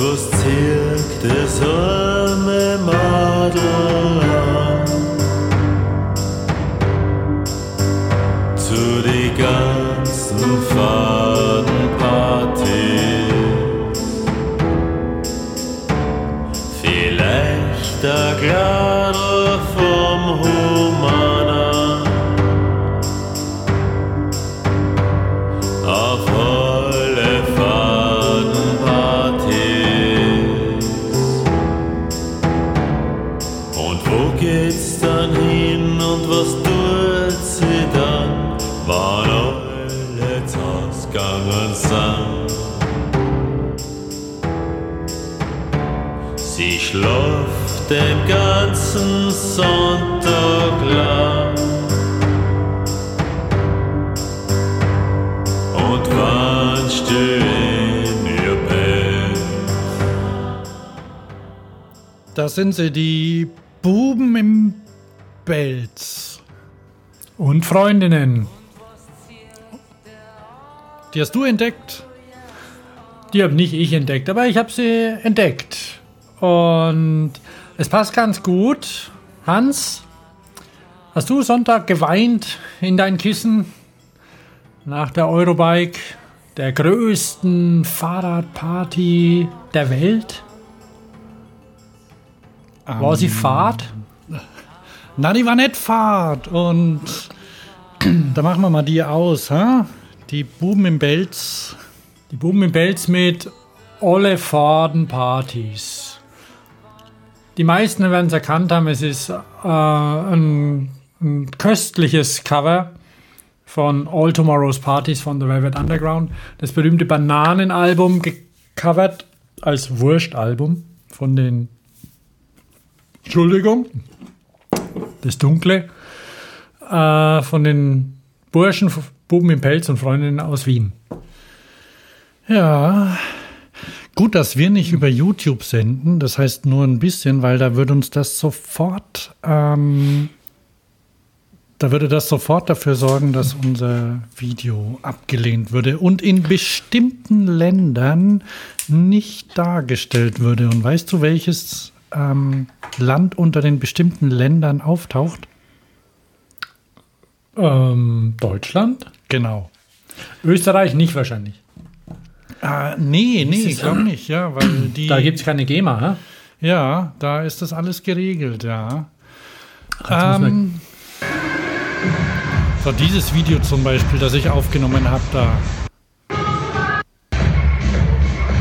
was zieht das sind sie, die Buben im Belz. Und Freundinnen. Die hast du entdeckt? Die habe nicht ich entdeckt, aber ich habe sie entdeckt. Und es passt ganz gut. Hans, hast du Sonntag geweint in dein Kissen nach der Eurobike, der größten Fahrradparty der Welt? War sie Fahrt? Na, die war nicht Fahrt. Und da machen wir mal die aus, ha? Die Buben im Belz. Die Buben im Belz mit Olle Faden-Partys. Die meisten werden es erkannt haben, es ist äh, ein, ein köstliches Cover von All Tomorrow's Parties von The Velvet Underground. Das berühmte Bananenalbum gecovert als Wurstalbum von den Entschuldigung, das Dunkle äh, von den Burschen, Buben im Pelz und Freundinnen aus Wien. Ja. Gut, dass wir nicht über YouTube senden. Das heißt nur ein bisschen, weil da würde uns das sofort, ähm, da würde das sofort dafür sorgen, dass unser Video abgelehnt würde und in bestimmten Ländern nicht dargestellt würde. Und weißt du, welches ähm, Land unter den bestimmten Ländern auftaucht? Ähm, Deutschland? Genau. Österreich nicht wahrscheinlich. Äh, nee, nee, ich glaube nicht, ja, weil die. Da gibt es keine GEMA, hä? Ja, da ist das alles geregelt, ja. Man- Ähm, so, dieses Video zum Beispiel, das ich aufgenommen habe, da.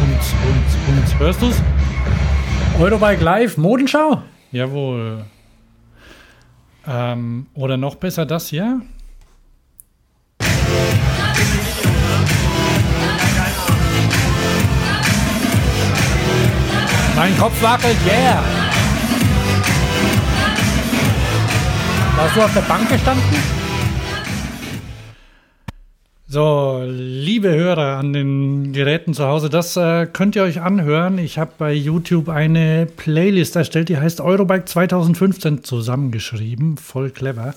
Und, und, und, hörst du's? Eurobike Live, Modenschau? Jawohl. Ähm, oder noch besser das hier. Mein Kopf wackelt, yeah! Warst du auf der Bank gestanden? So, liebe Hörer an den Geräten zu Hause, das äh, könnt ihr euch anhören. Ich habe bei YouTube eine Playlist erstellt, die heißt Eurobike 2015 zusammengeschrieben. Voll clever.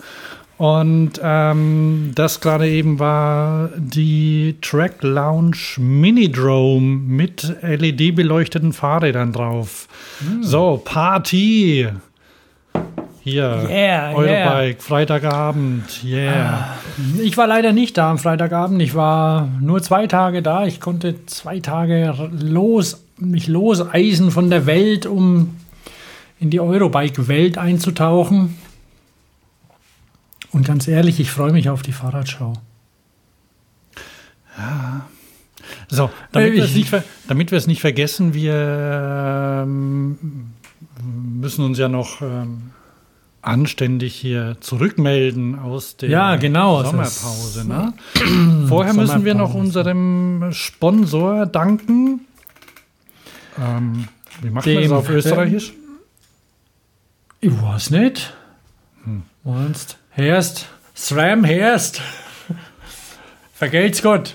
Und ähm, das gerade eben war die Track Lounge Mini Drome mit LED-beleuchteten Fahrrädern drauf. So, Party! Hier, Yeah, Eurobike, Freitagabend, yeah. Ich war leider nicht da am Freitagabend. Ich war nur zwei Tage da. Ich konnte zwei Tage los, mich loseisen von der Welt, um in die Eurobike-Welt einzutauchen. Und ganz ehrlich, ich freue mich auf die Fahrradschau. So, damit Äh, damit wir es nicht vergessen, wir ähm, müssen uns ja noch ähm, anständig hier zurückmelden aus der Ja, genau, Sommerpause. Ne? Vorher müssen wir noch unserem Sponsor danken. Ähm, wie macht man das Dem- auf Österreichisch? Ich weiß nicht. Meinst, Herst, SRAM Herst. Vergelt's Gott.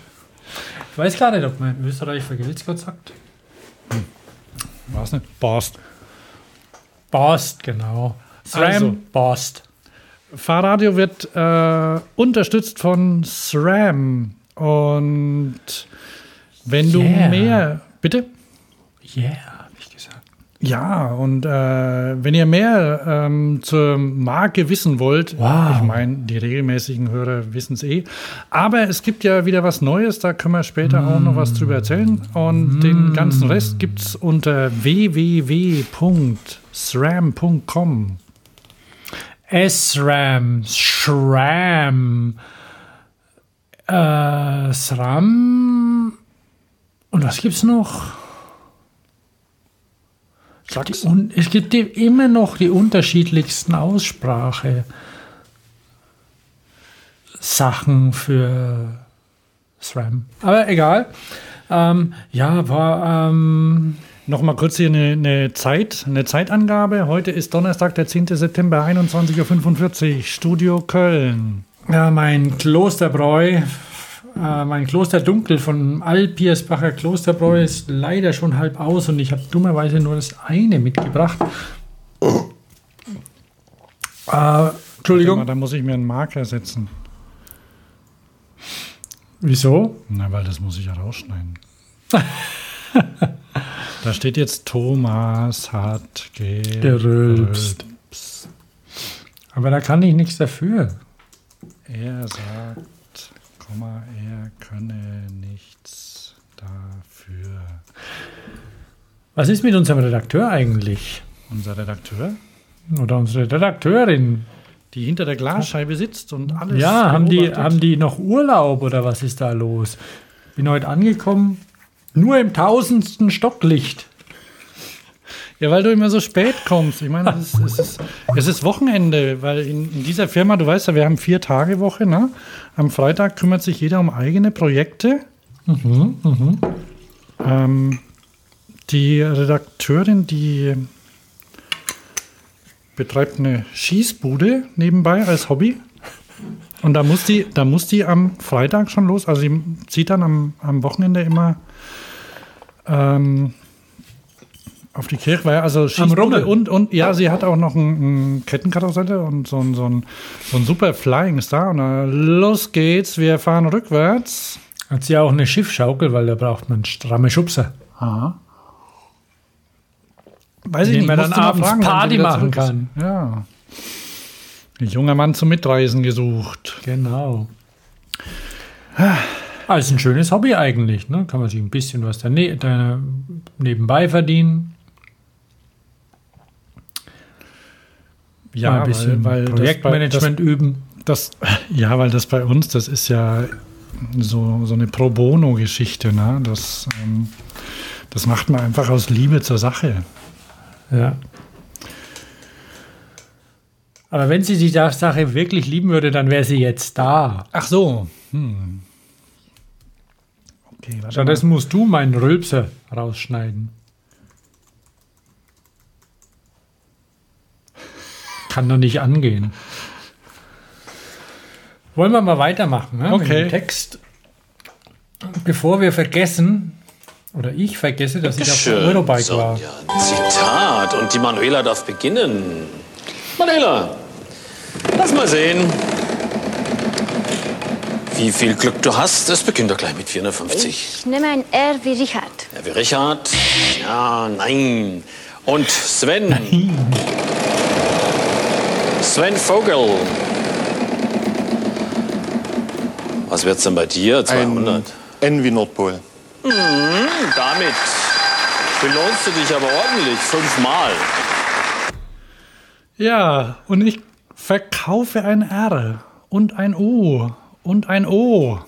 Ich weiß gar nicht, ob man in Österreich Vergelt's Gott sagt. Weiß nicht. Borst. Bost, genau. SRAM, Also. Bost. Fahrradio wird äh, unterstützt von SRAM. Und wenn du Yeah. mehr. Bitte? Yeah, habe ich gesagt. Ja, und äh, wenn ihr mehr ähm, zur Marke wissen wollt, Wow. ich meine, die regelmäßigen Hörer wissen es eh, aber es gibt ja wieder was Neues, da können wir später auch noch was drüber erzählen. Und den ganzen Rest gibt es unter www.sram.com. SRAM, SRAM, äh, SRAM. Und was gibt's noch? Sag's. Und es gibt immer noch die unterschiedlichsten Aussprache Sachen für SRAM. Aber egal. Ähm, ja, war ähm, Nochmal kurz hier eine, eine Zeit, eine Zeitangabe. Heute ist Donnerstag, der 10. September, 21.45 Uhr, Studio Köln. ja, mein Klosterbräu, äh, mein Klosterdunkel von Alpiersbacher Klosterbräu ist leider schon halb aus und ich habe dummerweise nur das eine mitgebracht. Äh, mal, Entschuldigung. Da muss ich mir einen Marker setzen. Wieso? Na, weil das muss ich ja rausschneiden. da steht jetzt Thomas hat Gerülpst. Aber da kann ich nichts dafür. Er sagt, Komma, er könne nichts dafür. Was ist mit unserem Redakteur eigentlich? Unser Redakteur, Oder unsere Redakteurin? die hinter der Glasscheibe sitzt und alles. Ja, haben die, haben die noch Urlaub oder was ist da los? Bin heute angekommen, nur im tausendsten Stocklicht. Ja, weil du immer so spät kommst. Ich meine, es ist, es ist, es ist Wochenende, weil in, in dieser Firma, du weißt ja, wir haben vier Tage Woche. Ne? Am Freitag kümmert sich jeder um eigene Projekte. Ähm, die Redakteurin, die betreibt eine Schießbude nebenbei als Hobby. Und da muss die, da muss die am Freitag schon los. Also sie zieht dann am, am Wochenende immer ähm, auf die Kirche, weil also. Schießbude und, und ja, sie hat auch noch ein, ein Kettenkarussell und so ein, so, ein, so ein super Flying Star. Und dann, los geht's, wir fahren rückwärts. Hat sie auch eine Schiffschaukel, weil da braucht man stramme Schubser. Aha. Weiß ich Den nicht, man dann abends fragen, Party machen kann. Ja. Ein junger Mann zum Mitreisen gesucht. Genau. Also ein schönes Hobby eigentlich. Ne? Kann man sich ein bisschen was dane da nebenbei verdienen. Ja, Mal ein bisschen weil, weil Projektmanagement üben. Das, das, ja, weil das bei uns, das ist ja so, so eine Pro Bono-Geschichte. Ne? Das, ähm, das macht man einfach aus Liebe zur Sache. Ja. Aber wenn sie die Sache wirklich lieben würde, dann wäre sie jetzt da. Ach so. Hm. Okay, warte mal. Stattdessen musst du meinen Rülpser rausschneiden. Kann doch nicht angehen. Wollen wir mal weitermachen ne? Okay. mit dem Text? Bevor wir vergessen, oder ich vergesse, dass ich auf Schön, Eurobike war. Sonja. Zitat. Und die Manuela darf beginnen. Manuela, lass mal sehen. Wie viel Glück du hast, das beginnt doch gleich mit 450. Ich nehme ein R wie Richard. Ja, wie Richard? Ja, nein. Und Sven? Sven Vogel. Was wird's denn bei dir? 200. N wie Nordpol. Damit belohnst du dich aber ordentlich. Fünfmal. Ja, und ich verkaufe ein R und ein O und ein O.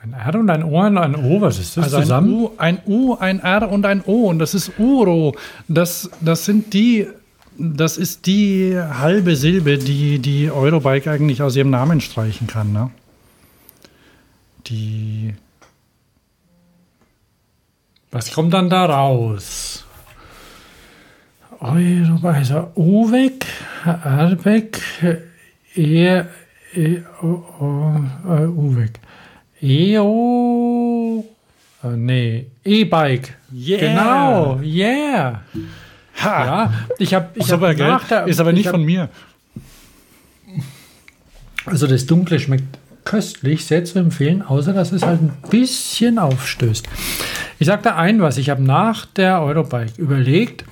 Ein R und ein O und ein O, was ist das Also ein zusammen? U, ein U, ein R und ein O und das ist Uro. Das, das sind die, das ist die halbe Silbe, die die Eurobike eigentlich aus ihrem Namen streichen kann. Ne? Die Was kommt dann da raus? Eurobike, also O weg, R weg, E, E, O, O, äh, U weg. EO, äh, nee, E-Bike. Yeah. Genau, yeah. ha, Ja, ich habe ich super, hab nach der- ist aber nicht ich hab- von mir. Also das Dunkle schmeckt köstlich, sehr zu empfehlen, außer dass es halt ein bisschen aufstößt. Ich sage da ein was. Ich habe nach der Eurobike überlegt,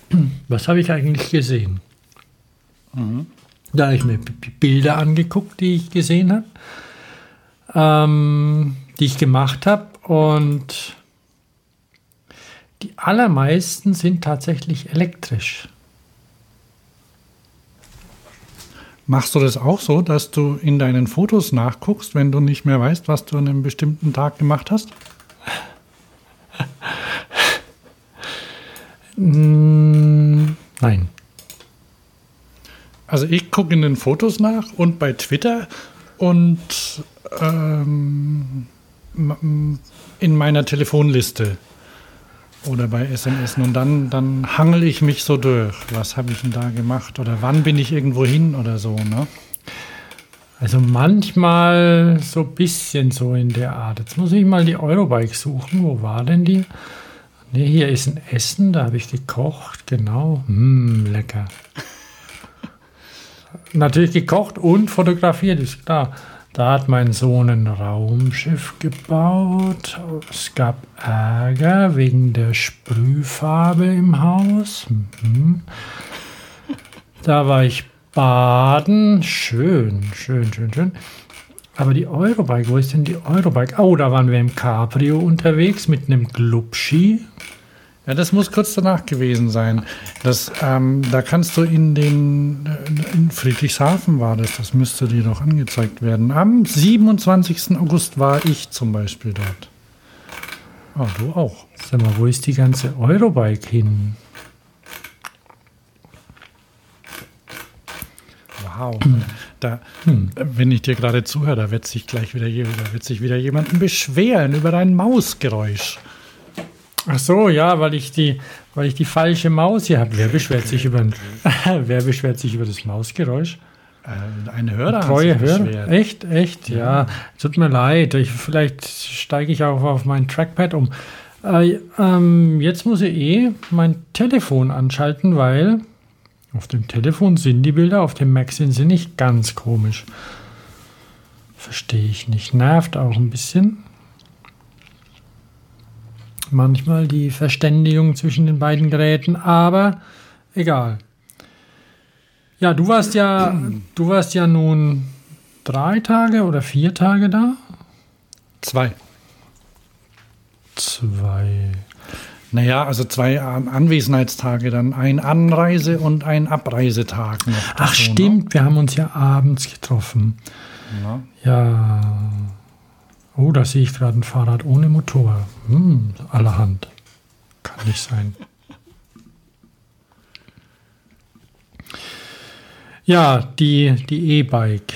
was habe ich eigentlich gesehen? Da habe ich mir Bilder angeguckt, die ich gesehen habe, ähm, die ich gemacht habe. Und die allermeisten sind tatsächlich elektrisch. Machst du das auch so, dass du in deinen Fotos nachguckst, wenn du nicht mehr weißt, was du an einem bestimmten Tag gemacht hast? Mm, nein. Also ich gucke in den Fotos nach und bei Twitter und ähm, in meiner Telefonliste oder bei SMS. Und dann, dann hangel ich mich so durch. Was habe ich denn da gemacht? Oder wann bin ich irgendwo hin oder so, ne? Also manchmal so ein bisschen so in der Art. Jetzt muss ich mal die Eurobike suchen. Wo war denn die? Ne, hier ist ein Essen, da habe ich gekocht, genau. Mm, lecker. Natürlich gekocht und fotografiert, ist klar. Da hat mein Sohn ein Raumschiff gebaut. Es gab Ärger wegen der Sprühfarbe im Haus. Mhm. Da war ich baden. Schön, schön, schön, schön. Aber die Eurobike, wo ist denn die Eurobike? Oh, da waren wir im Cabrio unterwegs mit einem Glubschi. Ja, das muss kurz danach gewesen sein. Das, ähm, da kannst du in den, äh, in Friedrichshafen war das, das müsste dir doch angezeigt werden. Am 27. August war ich zum Beispiel dort. Ah, du auch. Sag mal, wo ist die ganze Eurobike hin? Wow. Da, Wenn ich dir gerade zuhöre, da wird sich gleich wieder, da wird sich wieder jemanden beschweren über dein Mausgeräusch. Ach so, ja, weil ich die, weil ich die falsche Maus hier habe. Wer beschwert sich über, wer beschwert sich über das Mausgeräusch? Äh, ein Hörer Treue Hörer? Echt, echt, ja. Tut mir leid. Ich, vielleicht steige ich auch auf mein Trackpad um. Äh, ähm, jetzt muss ich eh mein Telefon anschalten, weil auf dem Telefon sind die Bilder, auf dem Mac sind sie nicht ganz komisch. Verstehe ich nicht. Nervt auch ein bisschen. Manchmal die Verständigung zwischen den beiden Geräten, aber egal. Ja, du warst ja, du warst ja nun drei Tage oder vier Tage da? Zwei. Zwei. Naja, also zwei An- Anwesenheitstage, dann ein Anreise- und ein Abreisetag. Ach dazu, ne? stimmt, wir haben uns ja abends getroffen. Ja. Ja. Oh, da sehe ich gerade ein Fahrrad ohne Motor. Hm, allerhand. Kann nicht sein. Ja, die die E-Bike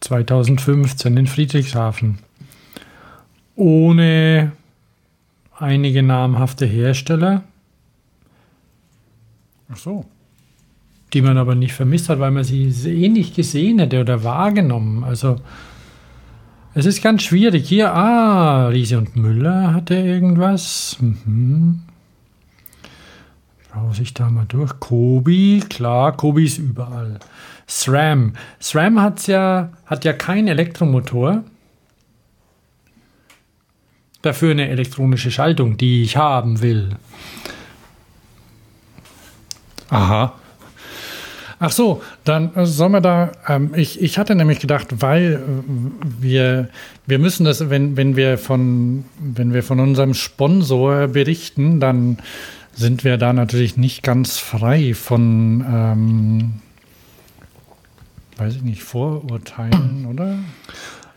2015 in Friedrichshafen. Ohne einige namhafte Hersteller, Ach so. die man aber nicht vermisst hat, weil man sie eh nicht gesehen hätte oder wahrgenommen. Also es ist ganz schwierig. Hier, ah, Riese und Müller hatte irgendwas. Mhm. Brauche ich da mal durch. Kobi, klar, Kobi ist überall. SRAM. SRAM hat's ja, hat ja keinen Elektromotor. Dafür eine elektronische Schaltung, die ich haben will. Aha. Ach so, dann äh, sollen wir da, ähm, ich, ich hatte nämlich gedacht, weil äh, wir, wir müssen das, wenn, wenn wir von, wenn wir von unserem Sponsor berichten, dann sind wir da natürlich nicht ganz frei von, ähm, weiß ich nicht, Vorurteilen, oder?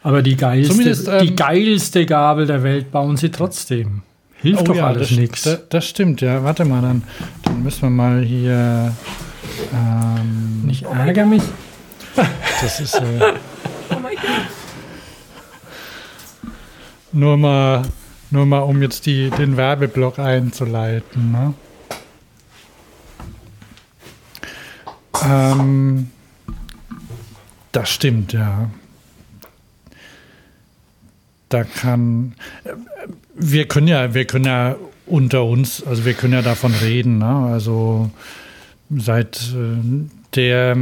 Aber die geilste, ähm, die geilste Gabel der Welt bauen sie trotzdem. Hilft doch alles Oh das, nichts. Das, das stimmt, ja. Warte mal, dann, dann müssen wir mal hier. Ähm, Ich ärgere mich. Das ist. Äh, nur mal, nur mal, um jetzt die, den Werbeblock einzuleiten. Ne? Ähm, das stimmt, ja. Da kann. äh, Wir können ja, wir können ja unter uns, also wir können ja davon reden. Ne? Also seit äh, der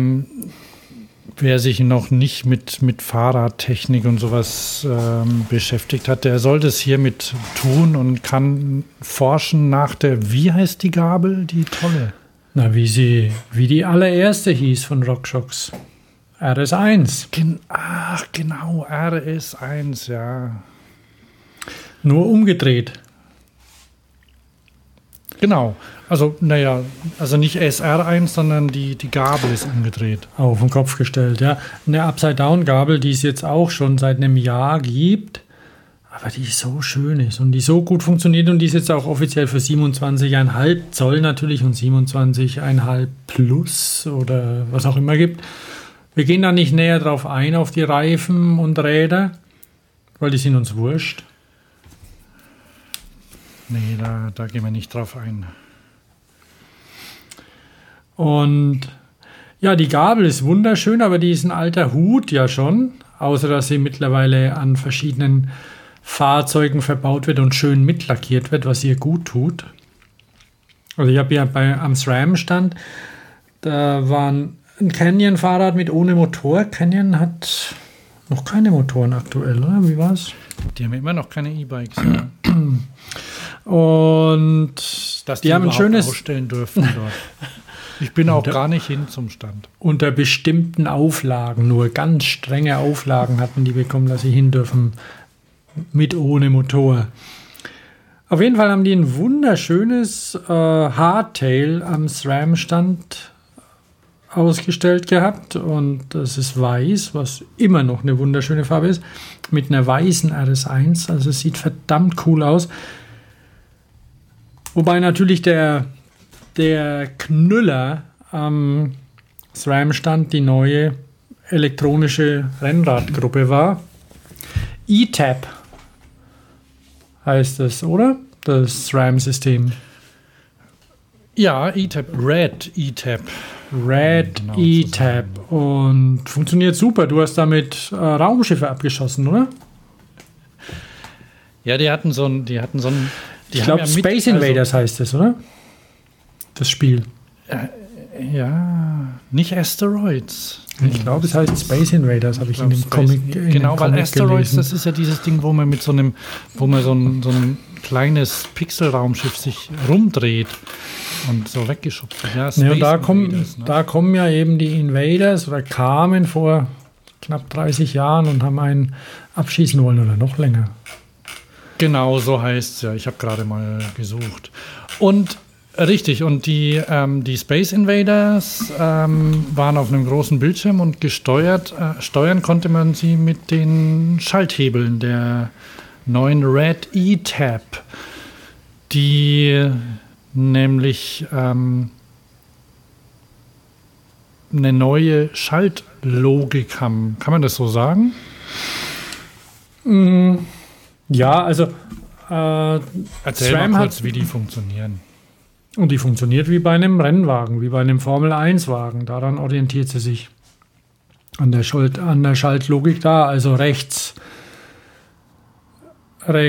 wer sich noch nicht mit, mit Fahrradtechnik und sowas ähm, beschäftigt hat, der sollte es hiermit tun und kann forschen nach der, wie heißt die Gabel, die tolle? Na, wie sie, wie die allererste hieß von RockShox. RS1. Gen Ach, genau, RS1, ja. Nur umgedreht. Genau. Also, naja, also nicht SR1, sondern die, die Gabel ist umgedreht. Auf den Kopf gestellt, ja. Eine Upside-Down-Gabel, die es jetzt auch schon seit einem Jahr gibt, aber die so schön ist und die so gut funktioniert und die ist jetzt auch offiziell für 27,5 Zoll natürlich und 27,5 Plus oder was auch immer gibt. Wir gehen da nicht näher drauf ein, auf die Reifen und Räder, weil die sind uns wurscht. Nee, da, da gehen wir nicht drauf ein. Und ja, die Gabel ist wunderschön, aber die ist ein alter Hut ja schon, außer dass sie mittlerweile an verschiedenen Fahrzeugen verbaut wird und schön mitlackiert wird, was ihr gut tut. Also ich habe ja bei am SRAM-Stand, da war ein Canyon-Fahrrad mit ohne Motor. Canyon hat noch keine Motoren aktuell, oder? Wie war's? Die haben immer noch keine E-Bikes. Ja. Und Dass die, haben ein schönes ausstellen dürfen dort. Ich bin auch gar nicht hin zum Stand. unter bestimmten Auflagen, nur ganz strenge Auflagen hatten die bekommen, dass sie hin dürfen mit ohne Motor. Auf jeden Fall haben die ein wunderschönes äh, Hardtail am SRAM-Stand ausgestellt gehabt und das ist weiß, was immer noch eine wunderschöne Farbe ist, mit einer weißen RS1, also es sieht verdammt cool aus. Wobei natürlich der, der Knüller am SRAM-Stand die neue elektronische Rennradgruppe war. E-Tab heißt es, oder? Das SRAM-System. Ja, E-Tab, Red E-Tab. Red Genau, E-Tab. Und funktioniert super. Du hast damit äh, Raumschiffe abgeschossen, oder? Ja, die hatten so ein, die hatten so ein, Ich glaube, ja Space Invaders heißt es, oder? Das Spiel. Also, ja, nicht Asteroids. Ich glaube, es heißt Space Invaders, habe ich, in dem Space- Comic in Genau, weil Comic Asteroids, gelesen. das ist ja dieses Ding, wo man mit so einem, wo man so ein, so ein kleines Pixelraumschiff sich rumdreht und so weggeschubst wird. Ja, Ja, und Space da kommen, Invaders, ne? da kommen ja eben die Invaders oder kamen vor knapp 30 Jahren und haben einen abschießen wollen oder noch länger. Genau, so heißt es ja. Ich habe gerade mal gesucht. Und richtig, und die, ähm, die Space Invaders ähm, waren auf einem großen Bildschirm und gesteuert, äh, steuern konnte man sie mit den Schalthebeln der neuen Red E-Tab, die nämlich ähm, eine neue Schaltlogik haben. Kann man das so sagen? Ja, also äh, Erzähl SRAM mal hat- kurz, wie die funktionieren. Und die funktioniert wie bei einem Rennwagen, wie bei einem Formel-1-Wagen. Daran orientiert sie sich. An der, Schalt, an der Schaltlogik da, also rechts,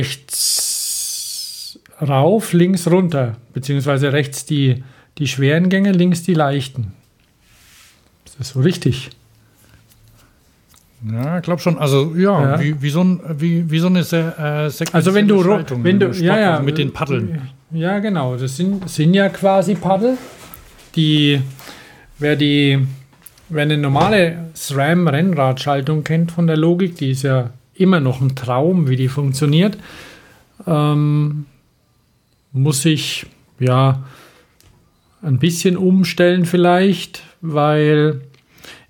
rechts rauf, links runter, beziehungsweise rechts die, die schweren Gänge, links die leichten. Ist das so richtig? Ja, ich glaube schon. Also ja, Ja. Wie, wie, so ein, wie, wie so eine äh, Also wenn du, wenn du ja, ja, mit den Paddeln. Ja, genau. Das sind, sind ja quasi Paddel. Die, wer die, wer eine normale SRAM-Rennradschaltung kennt von der Logik, die ist ja immer noch ein Traum, wie die funktioniert, ähm, muss ich ja ein bisschen umstellen vielleicht, weil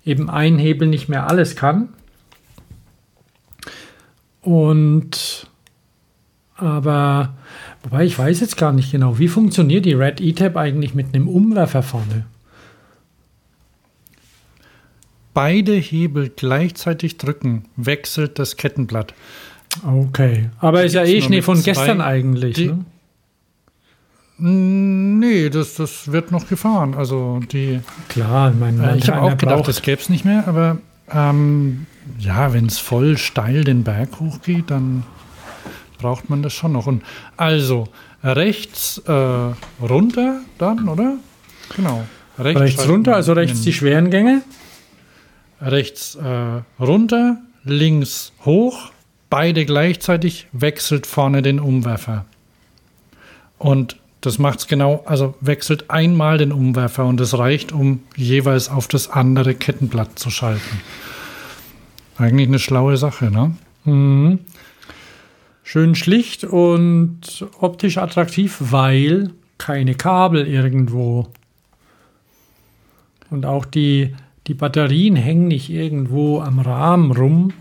eben ein Hebel nicht mehr alles kann. Und aber, wobei ich weiß jetzt gar nicht genau, wie funktioniert die Red E-Tab eigentlich mit einem Umwerfer vorne? Beide Hebel gleichzeitig drücken, wechselt das Kettenblatt. Okay. Aber ist ja eh Schnee von gestern eigentlich. die- ne? Nee, das, das wird noch gefahren. Also die. Klar, ich meine, Äh, ich habe auch gedacht, braucht- das gäbe es nicht mehr, aber ähm, ja, wenn es voll steil den Berg hochgeht, dann braucht man das schon noch. Und also rechts äh, runter dann, oder? Genau. rechts schalten runter, also rechts die schweren Gänge. rechts äh, runter, links hoch, beide gleichzeitig, wechselt vorne den Umwerfer. Und das macht es genau, also wechselt einmal den Umwerfer und es reicht, um jeweils auf das andere Kettenblatt zu schalten. Eigentlich eine schlaue Sache, ne? Mhm. Schön schlicht und optisch attraktiv, weil keine Kabel irgendwo. Und auch die, die Batterien hängen nicht irgendwo am Rahmen rum,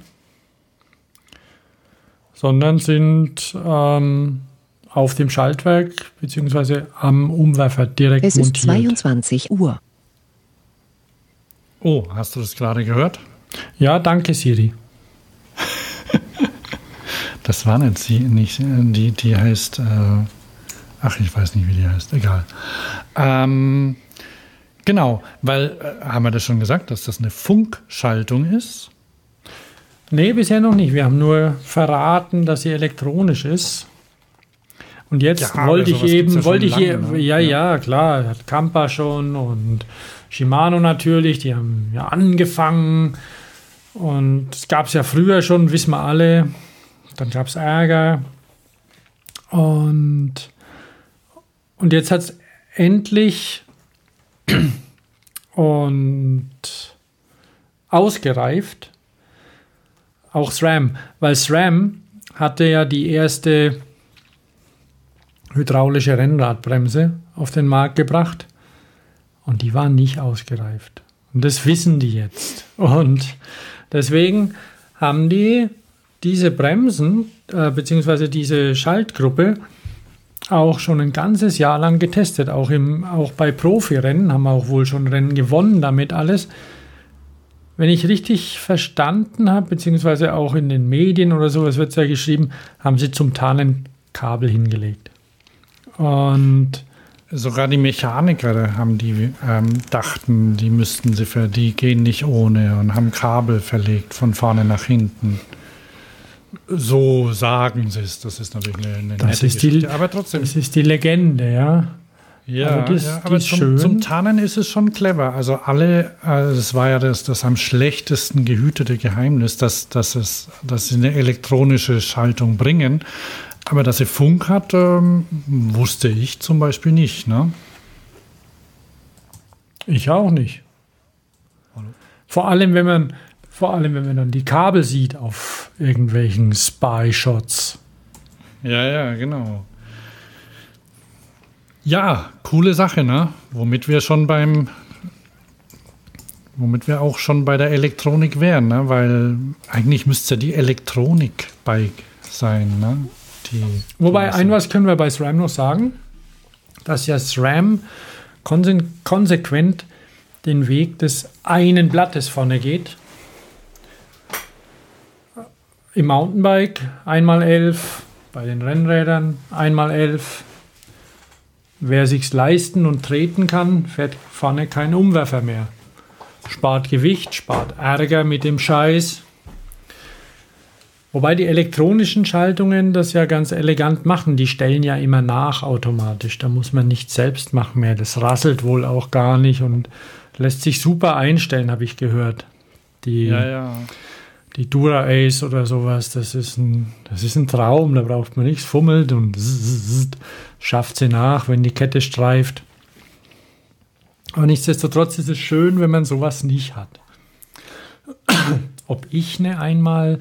sondern sind ähm, auf dem Schaltwerk bzw. am Umwerfer direkt Es ist montiert. 22 Uhr. Oh, hast du das gerade gehört? Ja, danke Siri. Das war nicht sie, nicht, die, die heißt, äh, ach, ich weiß nicht, wie die heißt, egal. Ähm, genau, weil, äh, haben wir das schon gesagt, dass das eine Funkschaltung ist? Nee, bisher noch nicht. Wir haben nur verraten, dass sie elektronisch ist. Und jetzt Ja, wollte ich eben, ja wollte ich lange, ne? ja, Ja. ja, klar, hat Kampa schon und Shimano natürlich, die haben ja angefangen. Und es gab es ja früher schon, wissen wir alle. Dann gab es Ärger. Und, und jetzt hat es endlich und ausgereift. Auch SRAM, weil SRAM hatte ja die erste hydraulische Rennradbremse auf den Markt gebracht und die war nicht ausgereift. Und das wissen die jetzt. Und deswegen haben die diese Bremsen äh, beziehungsweise diese Schaltgruppe auch schon ein ganzes Jahr lang getestet. Auch, im, auch bei Profirennen haben wir auch wohl schon Rennen gewonnen damit alles. Wenn ich richtig verstanden habe, beziehungsweise auch in den Medien oder sowas wird es ja geschrieben, haben sie zum Tarnen Kabel hingelegt. Und Sogar die Mechaniker haben die ähm, dachten, die müssten sie für, die gehen nicht ohne und haben Kabel verlegt von vorne nach hinten. So sagen sie es. Das ist natürlich eine, eine Das ist die- Geschichte. aber trotzdem. das ist die Legende, ja. Ja, aber das- ja, die aber ist zum, schön. zum Tarnen ist es schon clever. Also alle, also das war ja das, das am schlechtesten gehütete Geheimnis, dass, dass, es, dass sie eine elektronische Schaltung bringen. Aber dass sie Funk hat, ähm, wusste ich zum Beispiel nicht. Ne? Ich auch nicht. Vor allem, wenn man, vor allem, wenn man dann die Kabel sieht auf irgendwelchen Spy-Shots. Ja, ja, genau. Ja, coole Sache, ne? Womit wir schon beim, womit wir auch schon bei der Elektronik wären, ne? Weil eigentlich müsste ja die Elektronik-Bike sein, ne? Die, Wobei, ein was können wir bei SRAM noch sagen, dass ja SRAM konse konsequent den Weg des einen Blattes vorne geht. Im Mountainbike einmal 11, bei den Rennrädern einmal 11. Wer sich's leisten und treten kann, fährt vorne kein Umwerfer mehr. Spart Gewicht, spart Ärger mit dem Scheiß. Wobei die elektronischen Schaltungen das ja ganz elegant machen. Die stellen ja immer nach automatisch. Da muss man nicht selbst machen mehr. Das rasselt wohl auch gar nicht und lässt sich super einstellen, habe ich gehört. Die, ja, ja. die Dura Ace oder sowas, das ist ein, das ist ein Traum. Da braucht man nichts fummelt und schafft sie nach, wenn die Kette streift. Aber nichtsdestotrotz ist es schön, wenn man sowas nicht hat. Ob ich eine einmal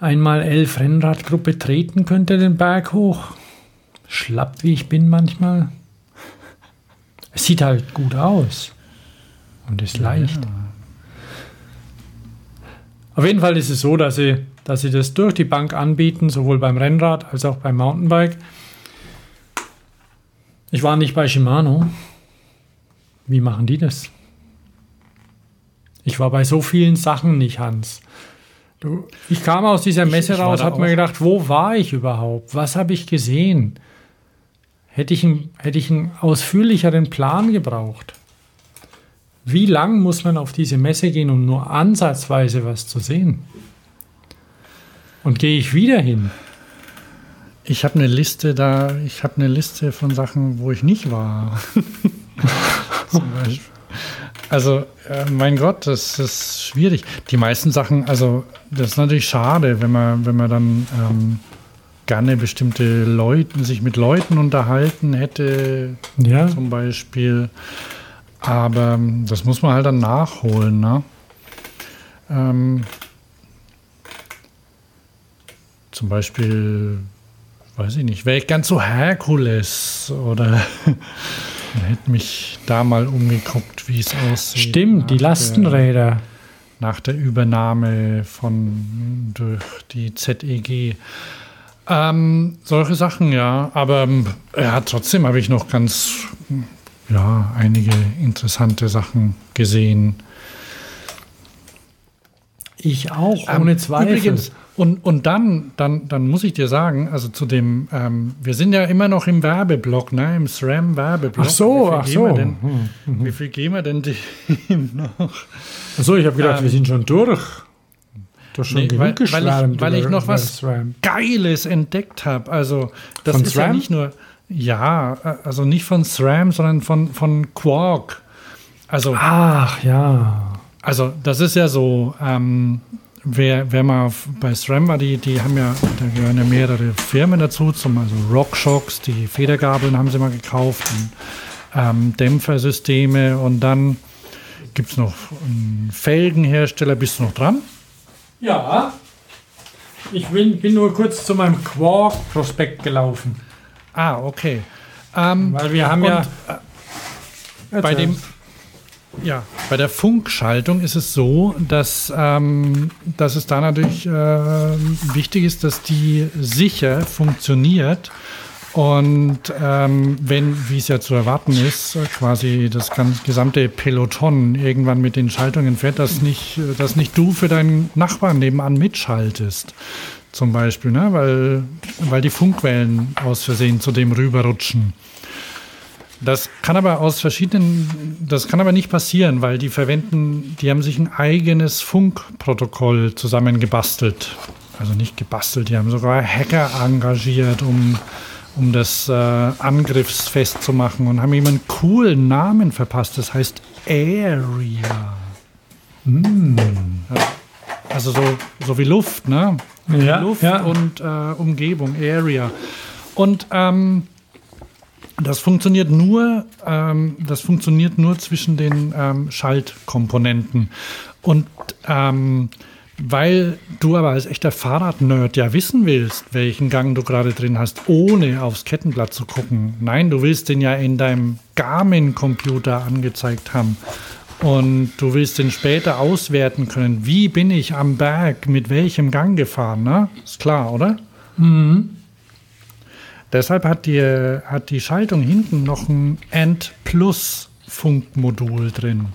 einmal elf Rennradgruppe treten könnte den Berg hoch. Schlapp wie ich bin manchmal. Es sieht halt gut aus. Und ist leicht. Auf jeden Fall ist es so, dass sie, dass sie das durch die Bank anbieten, sowohl beim Rennrad als auch beim Mountainbike. Ich war nicht bei Shimano. Wie machen die das? Ich war bei so vielen Sachen nicht, Hans. Du, ich kam aus dieser Messe ich war raus, habe mir gedacht, wo war ich überhaupt? Was habe ich gesehen? Hätte ich, einen, hätte ich einen ausführlicheren Plan gebraucht? Wie lang muss man auf diese Messe gehen, um nur ansatzweise was zu sehen? Und gehe ich wieder hin? Ich habe eine Liste da, ich habe eine Liste von Sachen, wo ich nicht war. Zum Beispiel. Also, äh, mein Gott, das ist schwierig. Die meisten Sachen, also, das ist natürlich schade, wenn man, wenn man dann ähm, gerne bestimmte Leute, sich mit Leuten unterhalten hätte, Ja. zum Beispiel. Aber ähm, das muss man halt dann nachholen, ne? Ähm, zum Beispiel, weiß ich nicht, wäre ich ganz so Herkules oder hätte mich da mal umgeguckt, wie es aussieht. Stimmt, die nach der- Lastenräder. nach der Übernahme von durch die ZEG. Ähm, solche Sachen, ja. Aber ähm, ja, trotzdem habe ich noch ganz, ja, einige interessante Sachen gesehen. Ich auch, Ähm, ohne Zweifel. Übrigens, und, und dann, dann, dann muss ich dir sagen, also zu dem, ähm, wir sind ja immer noch im Werbeblock, ne? Im SRAM-Werbeblock. ach so, ach so. Denn, Hm. Wie viel gehen wir denn dem noch? Ach so, ich habe gedacht, Ähm, wir sind schon durch. Du hast schon Nee, genug weil, weil, ich, weil ich noch was SRAM. Geiles entdeckt habe. Also, das Von ist ja SRAM? nicht nur, ja, äh, also nicht von SRAM, sondern von, von Quark. Also, Ach ja. also das ist ja so, ähm, wer, wer mal bei SRAM war, die, die haben ja, da gehören ja mehrere Firmen dazu, zum also RockShox, die Federgabeln haben sie mal gekauft, und, ähm, Dämpfersysteme und dann gibt es noch einen Felgenhersteller. Bist du noch dran? Ja. Ich bin, bin nur kurz zu meinem Quark-Prospekt gelaufen. Ah, okay. Ähm, Weil wir haben ja. bei dem, ja, bei der Funkschaltung ist es so, dass, ähm, dass es da natürlich äh, wichtig ist, dass die sicher funktioniert. Und ähm, wenn, wie es ja zu erwarten ist, quasi das ganze, gesamte Peloton irgendwann mit den Schaltungen fährt, dass nicht, dass nicht du für deinen Nachbarn nebenan mitschaltest. Zum Beispiel, ne? weil, weil die Funkwellen aus Versehen zu dem rüberrutschen. Das kann aber aus verschiedenen, das kann aber nicht passieren, weil die verwenden, die haben sich ein eigenes Funkprotokoll zusammengebastelt. Also nicht gebastelt, die haben sogar Hacker engagiert, um, um das äh, angriffsfest zu machen und haben ihm einen coolen Namen verpasst. Das heißt Area. Ja, Also so, so wie Luft, ne? Ja, Luft ja. und äh, Umgebung, Area. Und ähm, das funktioniert nur, ähm, das funktioniert nur zwischen den ähm, Schaltkomponenten. Und ähm, weil du aber als echter Fahrradnerd ja wissen willst, welchen Gang du gerade drin hast, ohne aufs Kettenblatt zu gucken. Nein, du willst den ja in deinem Garmin-Computer angezeigt haben. Und du willst den später auswerten können. Wie bin ich am Berg mit welchem Gang gefahren? Ne? Ist klar, oder? Deshalb hat die, hat die Schaltung hinten noch ein ANT Plus Funkmodul drin.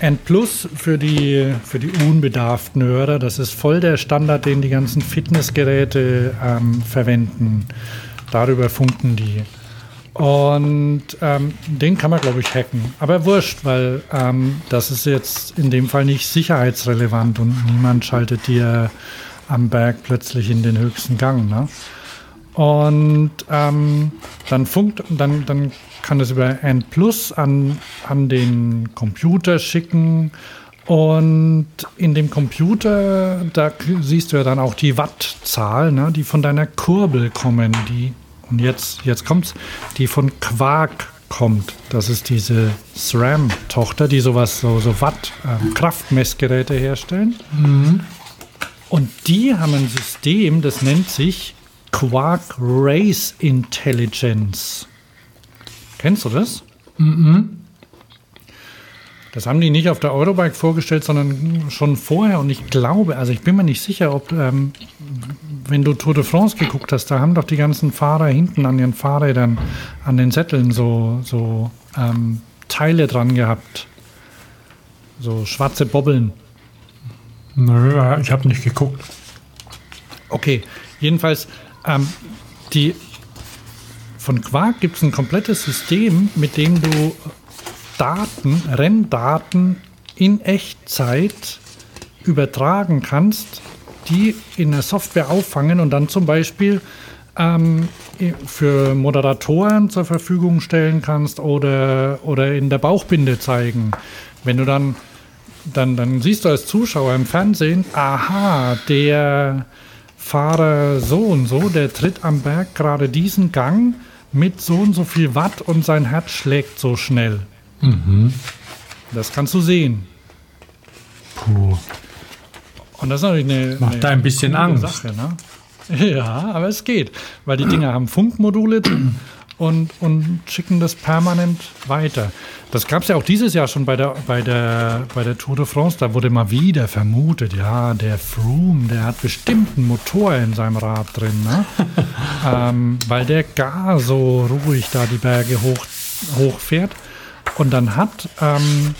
ANT Plus für die, für die unbedarften Hörer, das ist voll der Standard, den die ganzen Fitnessgeräte ähm, verwenden. Darüber funken die. Und ähm, den kann man, glaube ich, hacken. Aber wurscht, weil ähm, das ist jetzt in dem Fall nicht sicherheitsrelevant und niemand schaltet dir am Berg plötzlich in den höchsten Gang. Ne? Und ähm, dann funkt, dann, dann kann es über N Plus an, an den Computer schicken. Und in dem Computer, da siehst du ja dann auch die Wattzahl, ne, die von deiner Kurbel kommen, die, und jetzt, jetzt kommt's, die von Quark kommt. Das ist diese SRAM-Tochter, die sowas, so, so Watt, ähm, Kraftmessgeräte herstellen. Und die haben ein System, das nennt sich Quark Race Intelligence. Kennst du das? Das haben die nicht auf der Eurobike vorgestellt, sondern schon vorher. Und ich glaube, also ich bin mir nicht sicher, ob, ähm, wenn du Tour de France geguckt hast, da haben doch die ganzen Fahrer hinten an ihren Fahrrädern, an den Sätteln so, so ähm, Teile dran gehabt. So schwarze Bobbeln. Nö, ich habe nicht geguckt. Okay, jedenfalls, ähm, die, von Quark gibt es ein komplettes System, mit dem du Daten, Renndaten in Echtzeit übertragen kannst, die in der Software auffangen und dann zum Beispiel ähm, für Moderatoren zur Verfügung stellen kannst oder, oder in der Bauchbinde zeigen. Wenn du dann, dann, dann siehst du als Zuschauer im Fernsehen, aha, der Fahrer so und so, der tritt am Berg gerade diesen Gang mit so und so viel Watt und sein Herz schlägt so schnell. Mhm. Das kannst du sehen. Puh. Und das ist natürlich eine, Macht eine da ein bisschen Angst. Sache, ne? Ja, aber es geht, weil die Dinger haben Funkmodule drin und, und schicken das permanent weiter. Das gab es ja auch dieses Jahr schon bei der, bei, der, bei der Tour de France. Da wurde mal wieder vermutet, ja, der Froome, der hat bestimmt einen Motor in seinem Rad drin, ne? ähm, weil der gar so ruhig da die Berge hoch, hochfährt. Und dann hat ähm,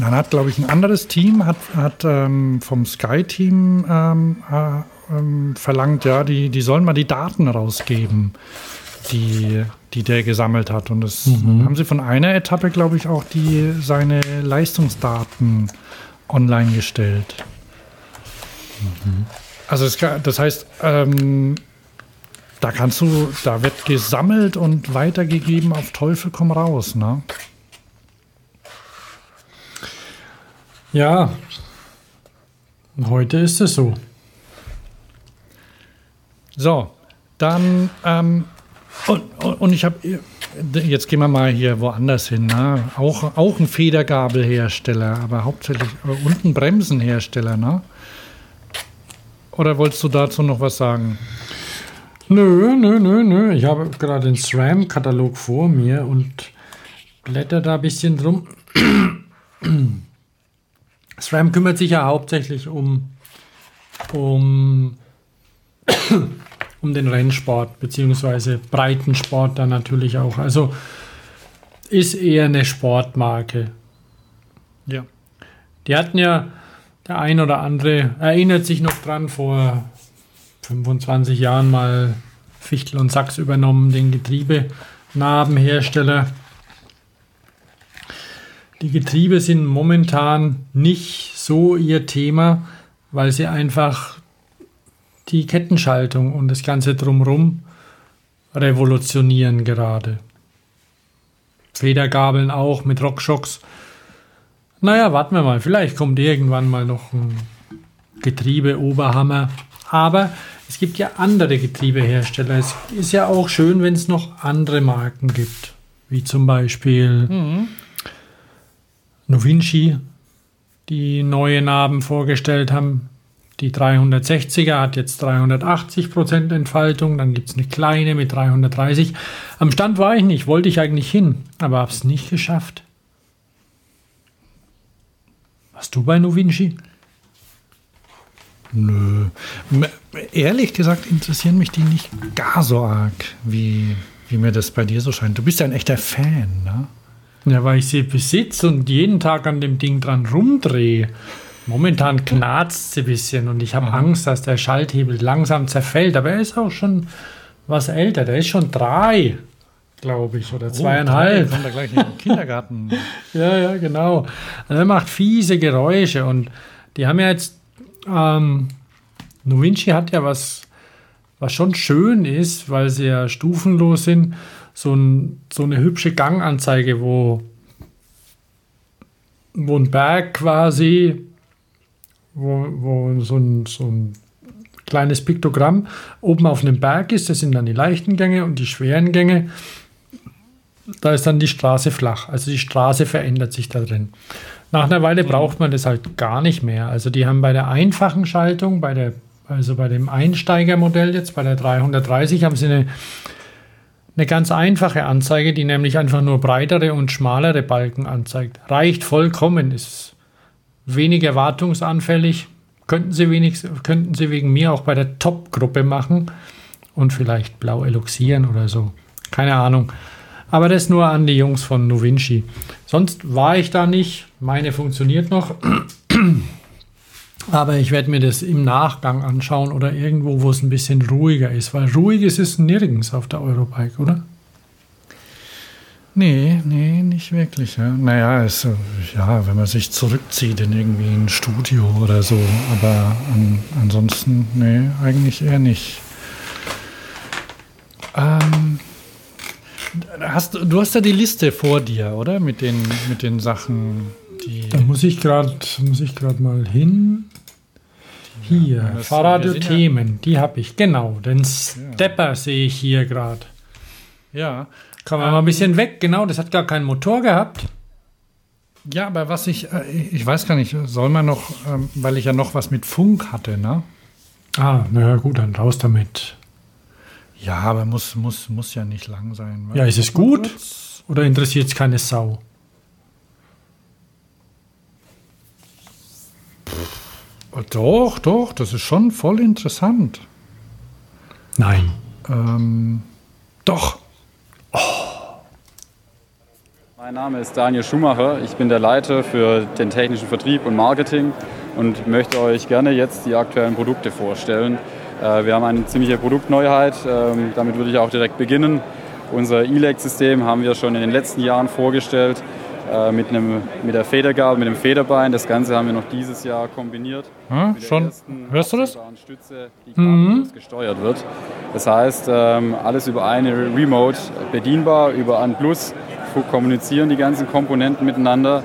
dann hat, glaube ich, ein anderes Team hat, hat ähm, vom Sky-Team ähm, äh, ähm, verlangt, ja, die, die sollen mal die Daten rausgeben, die, die der gesammelt hat. Und das haben sie von einer Etappe, glaube ich, auch die seine Leistungsdaten online gestellt. Also es, das heißt, ähm, da kannst du, da wird gesammelt und weitergegeben auf Teufel komm raus, ne? Ja. Heute ist es so. So, dann, ähm, und, und, und ich habe, jetzt gehen wir mal hier woanders hin, ne? auch, auch ein Federgabelhersteller, aber hauptsächlich äh, und ein Bremsenhersteller, ne? Oder wolltest du dazu noch was sagen? Nö, nö, nö, nö. Ich habe gerade den SRAM-Katalog vor mir und blätter da ein bisschen drum. SRAM kümmert sich ja hauptsächlich um, um, um den Rennsport, beziehungsweise Breitensport dann natürlich auch. Also ist eher eine Sportmarke. Ja. Die hatten ja, der ein oder andere erinnert sich noch dran, vor 25 Jahren mal Fichtel und Sachs übernommen, den Getriebenarbenhersteller. Die Getriebe sind momentan nicht so ihr Thema, weil sie einfach die Kettenschaltung und das Ganze drumherum revolutionieren gerade. Federgabeln auch mit Rockshocks. Naja, warten wir mal. Vielleicht kommt irgendwann mal noch ein Getriebe-Oberhammer. Aber es gibt ja andere Getriebehersteller. Es ist ja auch schön, wenn es noch andere Marken gibt. Wie zum Beispiel Novinci, die neue Narben vorgestellt haben. Die 360er hat jetzt 380% Entfaltung. Dann gibt es eine kleine mit 330. Am Stand war ich nicht, wollte ich eigentlich hin, aber habe es nicht geschafft. Warst du bei Novinci? Nö. Ehrlich gesagt interessieren mich die nicht gar so arg, wie, wie mir das bei dir so scheint. Du bist ja ein echter Fan, ne? Ja, weil ich sie besitze und jeden Tag an dem Ding dran rumdrehe. Momentan knarzt sie ein bisschen und ich habe Angst, dass der Schalthebel langsam zerfällt. Aber er ist auch schon was älter. Der ist schon drei, glaube ich, oder zweieinhalb. Oh, Kommt da gleich in den Kindergarten. Ja, ja, genau. Also er macht fiese Geräusche und die haben ja jetzt, ähm, Novinci hat ja was, was schon schön ist, weil sie ja stufenlos sind, so, ein, so eine hübsche Ganganzeige, wo, wo ein Berg quasi, wo, wo so, ein, so ein kleines Piktogramm oben auf einem Berg ist, das sind dann die leichten Gänge und die schweren Gänge da ist dann die Straße flach. Also die Straße verändert sich da drin. Nach einer Weile braucht man das halt gar nicht mehr. Also die haben bei der einfachen Schaltung, bei der, also bei dem Einsteigermodell jetzt, bei der 330, haben sie eine, eine ganz einfache Anzeige, die nämlich einfach nur breitere und schmalere Balken anzeigt. Reicht vollkommen, ist weniger wartungsanfällig. Könnten sie, wenig, könnten sie wegen mir auch bei der Top-Gruppe machen und vielleicht blau eloxieren oder so. Keine Ahnung. Aber das nur an die Jungs von Novinci. Sonst war ich da nicht. Meine funktioniert noch. Aber ich werde mir das im Nachgang anschauen oder irgendwo, wo es ein bisschen ruhiger ist. Weil ruhig ist es nirgends auf der Eurobike, oder? Nee, nee, nicht wirklich. Ja. Naja, es, äh, ja, wenn man sich zurückzieht in irgendwie ein Studio oder so. Aber an, ansonsten, nee, eigentlich eher nicht. Ähm, hast, du hast ja die Liste vor dir, oder? Mit den, mit den Sachen, die. Da muss ich gerade muss ich gerade mal hin. Hier, das- Fahrradiothemen, die habe ich, genau. Den Stepper sehe ich hier gerade. Ja. Kann man mal ein bisschen weg, genau, das hat gar keinen Motor gehabt. Ja, aber was ich, äh, ich weiß gar nicht, soll man noch, ähm, weil ich ja noch was mit Funk hatte, ne? Ah, naja, gut, dann raus damit. Ja, aber muss, muss, muss ja nicht lang sein. Ja, ist es gut? Oder interessiert es keine Sau? Doch, doch, das ist schon voll interessant. Nein. Ähm, doch. Mein Name ist Daniel Schumacher. Ich bin der Leiter für den technischen Vertrieb und Marketing und möchte euch gerne jetzt die aktuellen Produkte vorstellen. Äh, Wir haben eine ziemliche Produktneuheit. ähm, Damit würde ich auch direkt beginnen. Unser E-Leg-System haben wir schon in den letzten Jahren vorgestellt äh, mit, einem, mit der Federgabel, mit dem Federbein. Das Ganze haben wir noch dieses Jahr kombiniert. Der schon. Hörst du das? Stütze, die kabellos gesteuert wird. Das heißt, ähm, alles über eine Remote bedienbar, über ein Plus kommunizieren die ganzen Komponenten miteinander.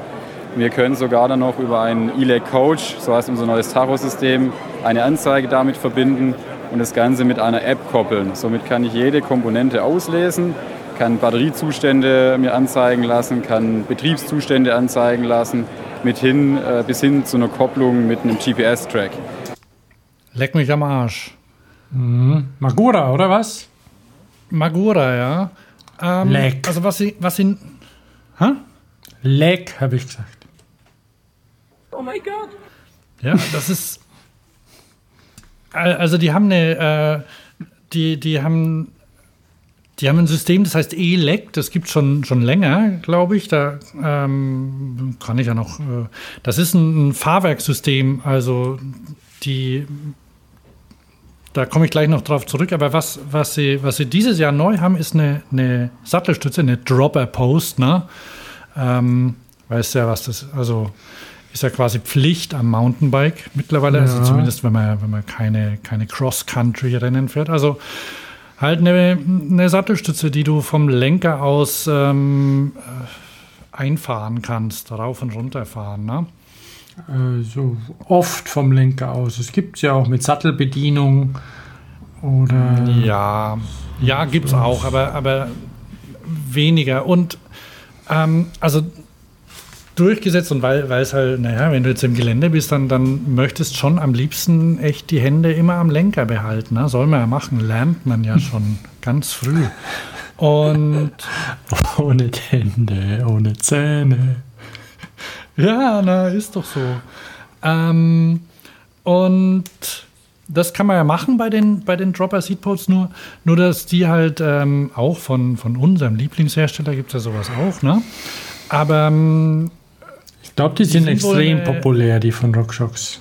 Wir können sogar dann noch über einen E-Leg Coach, so heißt unser neues Tacho-System, eine Anzeige damit verbinden und das Ganze mit einer App koppeln. Somit kann ich jede Komponente auslesen, kann Batteriezustände mir anzeigen lassen, kann Betriebszustände anzeigen lassen, mit hin, äh, bis hin zu einer Kopplung mit einem GPS-Track. Leck mich am Arsch. Magura, oder was? Magura, ja. Ähm, Leck. Also was sie, was sie, hä? Leck, habe ich gesagt. Ja, das ist. Al- Also die haben eine, äh, die, die haben, die haben ein System, das heißt ELEC, das gibt schon schon länger, glaube ich. Da ähm, kann ich ja noch. Äh, das ist ein, ein Fahrwerkssystem, also die. Da komme ich gleich noch drauf zurück. Aber was, was, sie, was sie dieses Jahr neu haben, ist eine, eine Sattelstütze, eine Dropper Post. Ne? Ähm, weißt ja, was das Also ist ja quasi Pflicht am Mountainbike mittlerweile. Also Ja. zumindest, wenn man, wenn man keine, keine Cross-Country-Rennen fährt. Also halt eine, eine Sattelstütze, die du vom Lenker aus ähm, äh, einfahren kannst, rauf und runter fahren. Ne? Äh, so oft vom Lenker aus. Es gibt ja auch mit Sattelbedienung oder. Ja, ja, gibt es auch, aber, aber weniger. Und ähm, also durchgesetzt und weil, weil es halt, naja, wenn du jetzt im Gelände bist, dann, dann möchtest schon am liebsten echt die Hände immer am Lenker behalten. Ne? Soll man ja machen, lernt man ja schon ganz früh. Und Ohne Hände, ohne Zähne. Ja, na, ist doch so. Ähm, und das kann man ja machen bei den, bei den Dropper Seatposts, nur, nur dass die halt ähm, auch von, von unserem Lieblingshersteller gibt es ja sowas auch, ne? Aber ähm, Ich glaube, die sind, sind wohl extrem eine- populär, die von RockShox.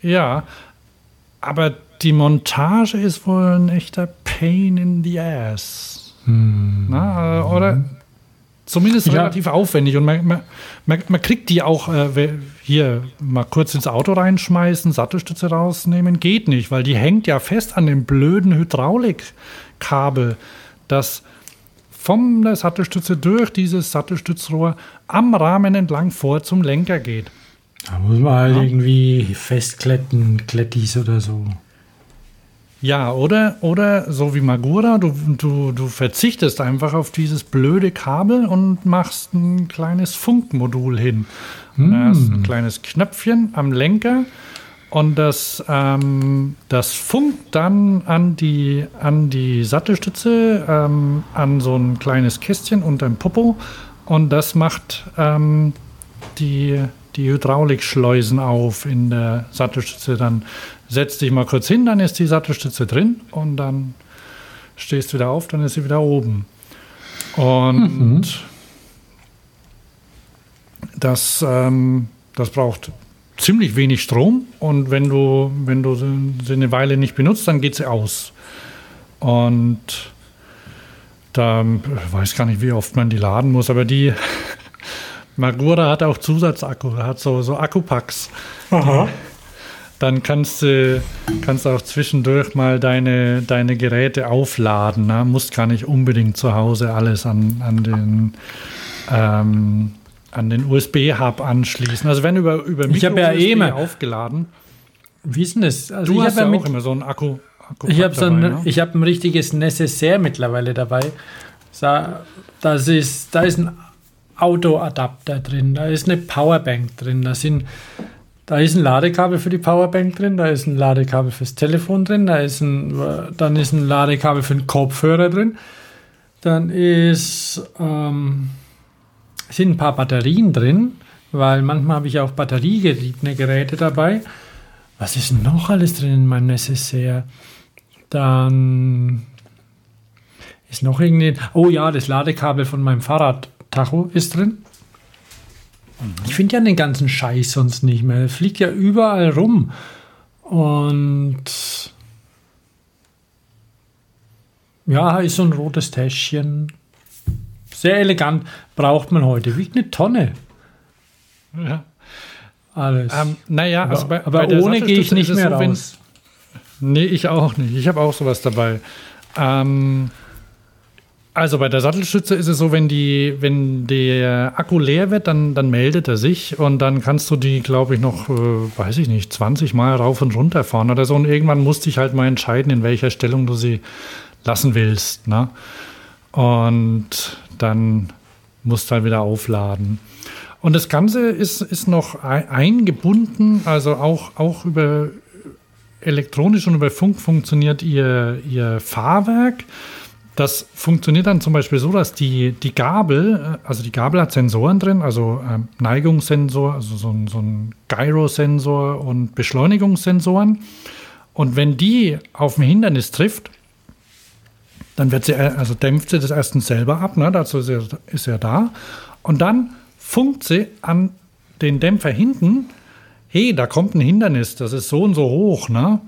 ja, aber die Montage ist wohl ein echter Pain in the Ass. Na, äh, oder zumindest Ja. relativ aufwendig. Und man, man, man, kriegt die auch äh, hier mal kurz ins Auto reinschmeißen, Sattelstütze rausnehmen, geht nicht, weil die hängt ja fest an dem blöden Hydraulikkabel, das von der Sattelstütze durch dieses Sattelstützrohr am Rahmen entlang vor zum Lenker geht. Da muss man halt irgendwie festkletten, Klettis oder so. Ja, oder, oder so wie Magura, du, du, du verzichtest einfach auf dieses blöde Kabel und machst ein kleines Funkmodul hin. Und da hast ein kleines Knöpfchen am Lenker und das, ähm, das funkt dann an die, an die Sattelstütze, ähm, an so ein kleines Kästchen unterm Popo und das macht ähm, die, die Hydraulikschleusen auf in der Sattelstütze. Dann setzt dich mal kurz hin, dann ist die Sattelstütze drin und dann stehst du wieder auf, dann ist sie wieder oben. Und das, ähm, das braucht ziemlich wenig Strom und wenn du, wenn du sie eine Weile nicht benutzt, dann geht sie aus. Und da weiß gar nicht, wie oft man die laden muss, aber die Magura hat auch Zusatzakku, hat so, so Akkupacks. dann kannst du kannst auch zwischendurch mal deine, deine Geräte aufladen. Ne? Musst gar nicht unbedingt zu Hause alles an, an den ähm, an den USB-Hub anschließen. Also wenn über, über Ich habe ja eh immer- aufgeladen. Wie ist denn das? Also Du ich hast habe ja auch immer so einen Akku. Ich habe so ein, ne? ich habe ein richtiges Necessaire mittlerweile dabei. Da, das ist, da ist ein Autoadapter drin, da ist eine Powerbank drin, da sind da ist ein Ladekabel für die Powerbank drin, da ist ein Ladekabel fürs Telefon drin, da ist ein, dann ist ein Ladekabel für den Kopfhörer drin, dann ist ähm, sind ein paar Batterien drin, weil manchmal habe ich auch batteriegetriebene Geräte dabei. Was ist noch alles drin in meinem Necessaire? Dann ist noch irgendwie. Oh ja, das Ladekabel von meinem Fahrradtacho ist drin. Ich finde ja den ganzen Scheiß sonst nicht mehr. Er fliegt ja überall rum. Und ja, ist so ein rotes Täschchen. Sehr elegant. Braucht man heute. Wiegt eine Tonne. Ja. Alles. Ähm, naja, aber also bei, aber bei ohne gehe ich nicht mehr so, raus. Nee, ich auch nicht. Ich habe auch sowas dabei. Ähm, also bei der Sattelstütze ist es so, wenn, die, wenn der Akku leer wird, dann, dann meldet er sich und dann kannst du die, glaube ich, noch, äh, weiß ich nicht, 20 Mal rauf und runter fahren oder so. Und irgendwann musst du dich halt mal entscheiden, in welcher Stellung du sie lassen willst. Ne? Und dann musst du halt wieder aufladen. Und das Ganze ist, ist noch ei- eingebunden, also auch, auch über elektronisch und über Funk funktioniert ihr, ihr Fahrwerk. Das funktioniert dann zum Beispiel so, dass die, die Gabel, äh, also die Gabel hat Sensoren drin, also ähm, Neigungssensor, also so ein, so ein Gyrosensor und Beschleunigungssensoren. Und wenn die auf ein Hindernis trifft, dann wird sie, äh, also dämpft sie das erstens selber ab, ne? dazu ist er, ist er da. Und dann funkt sie an den Dämpfer hinten, hey, da kommt ein Hindernis, das ist so und so hoch, ne?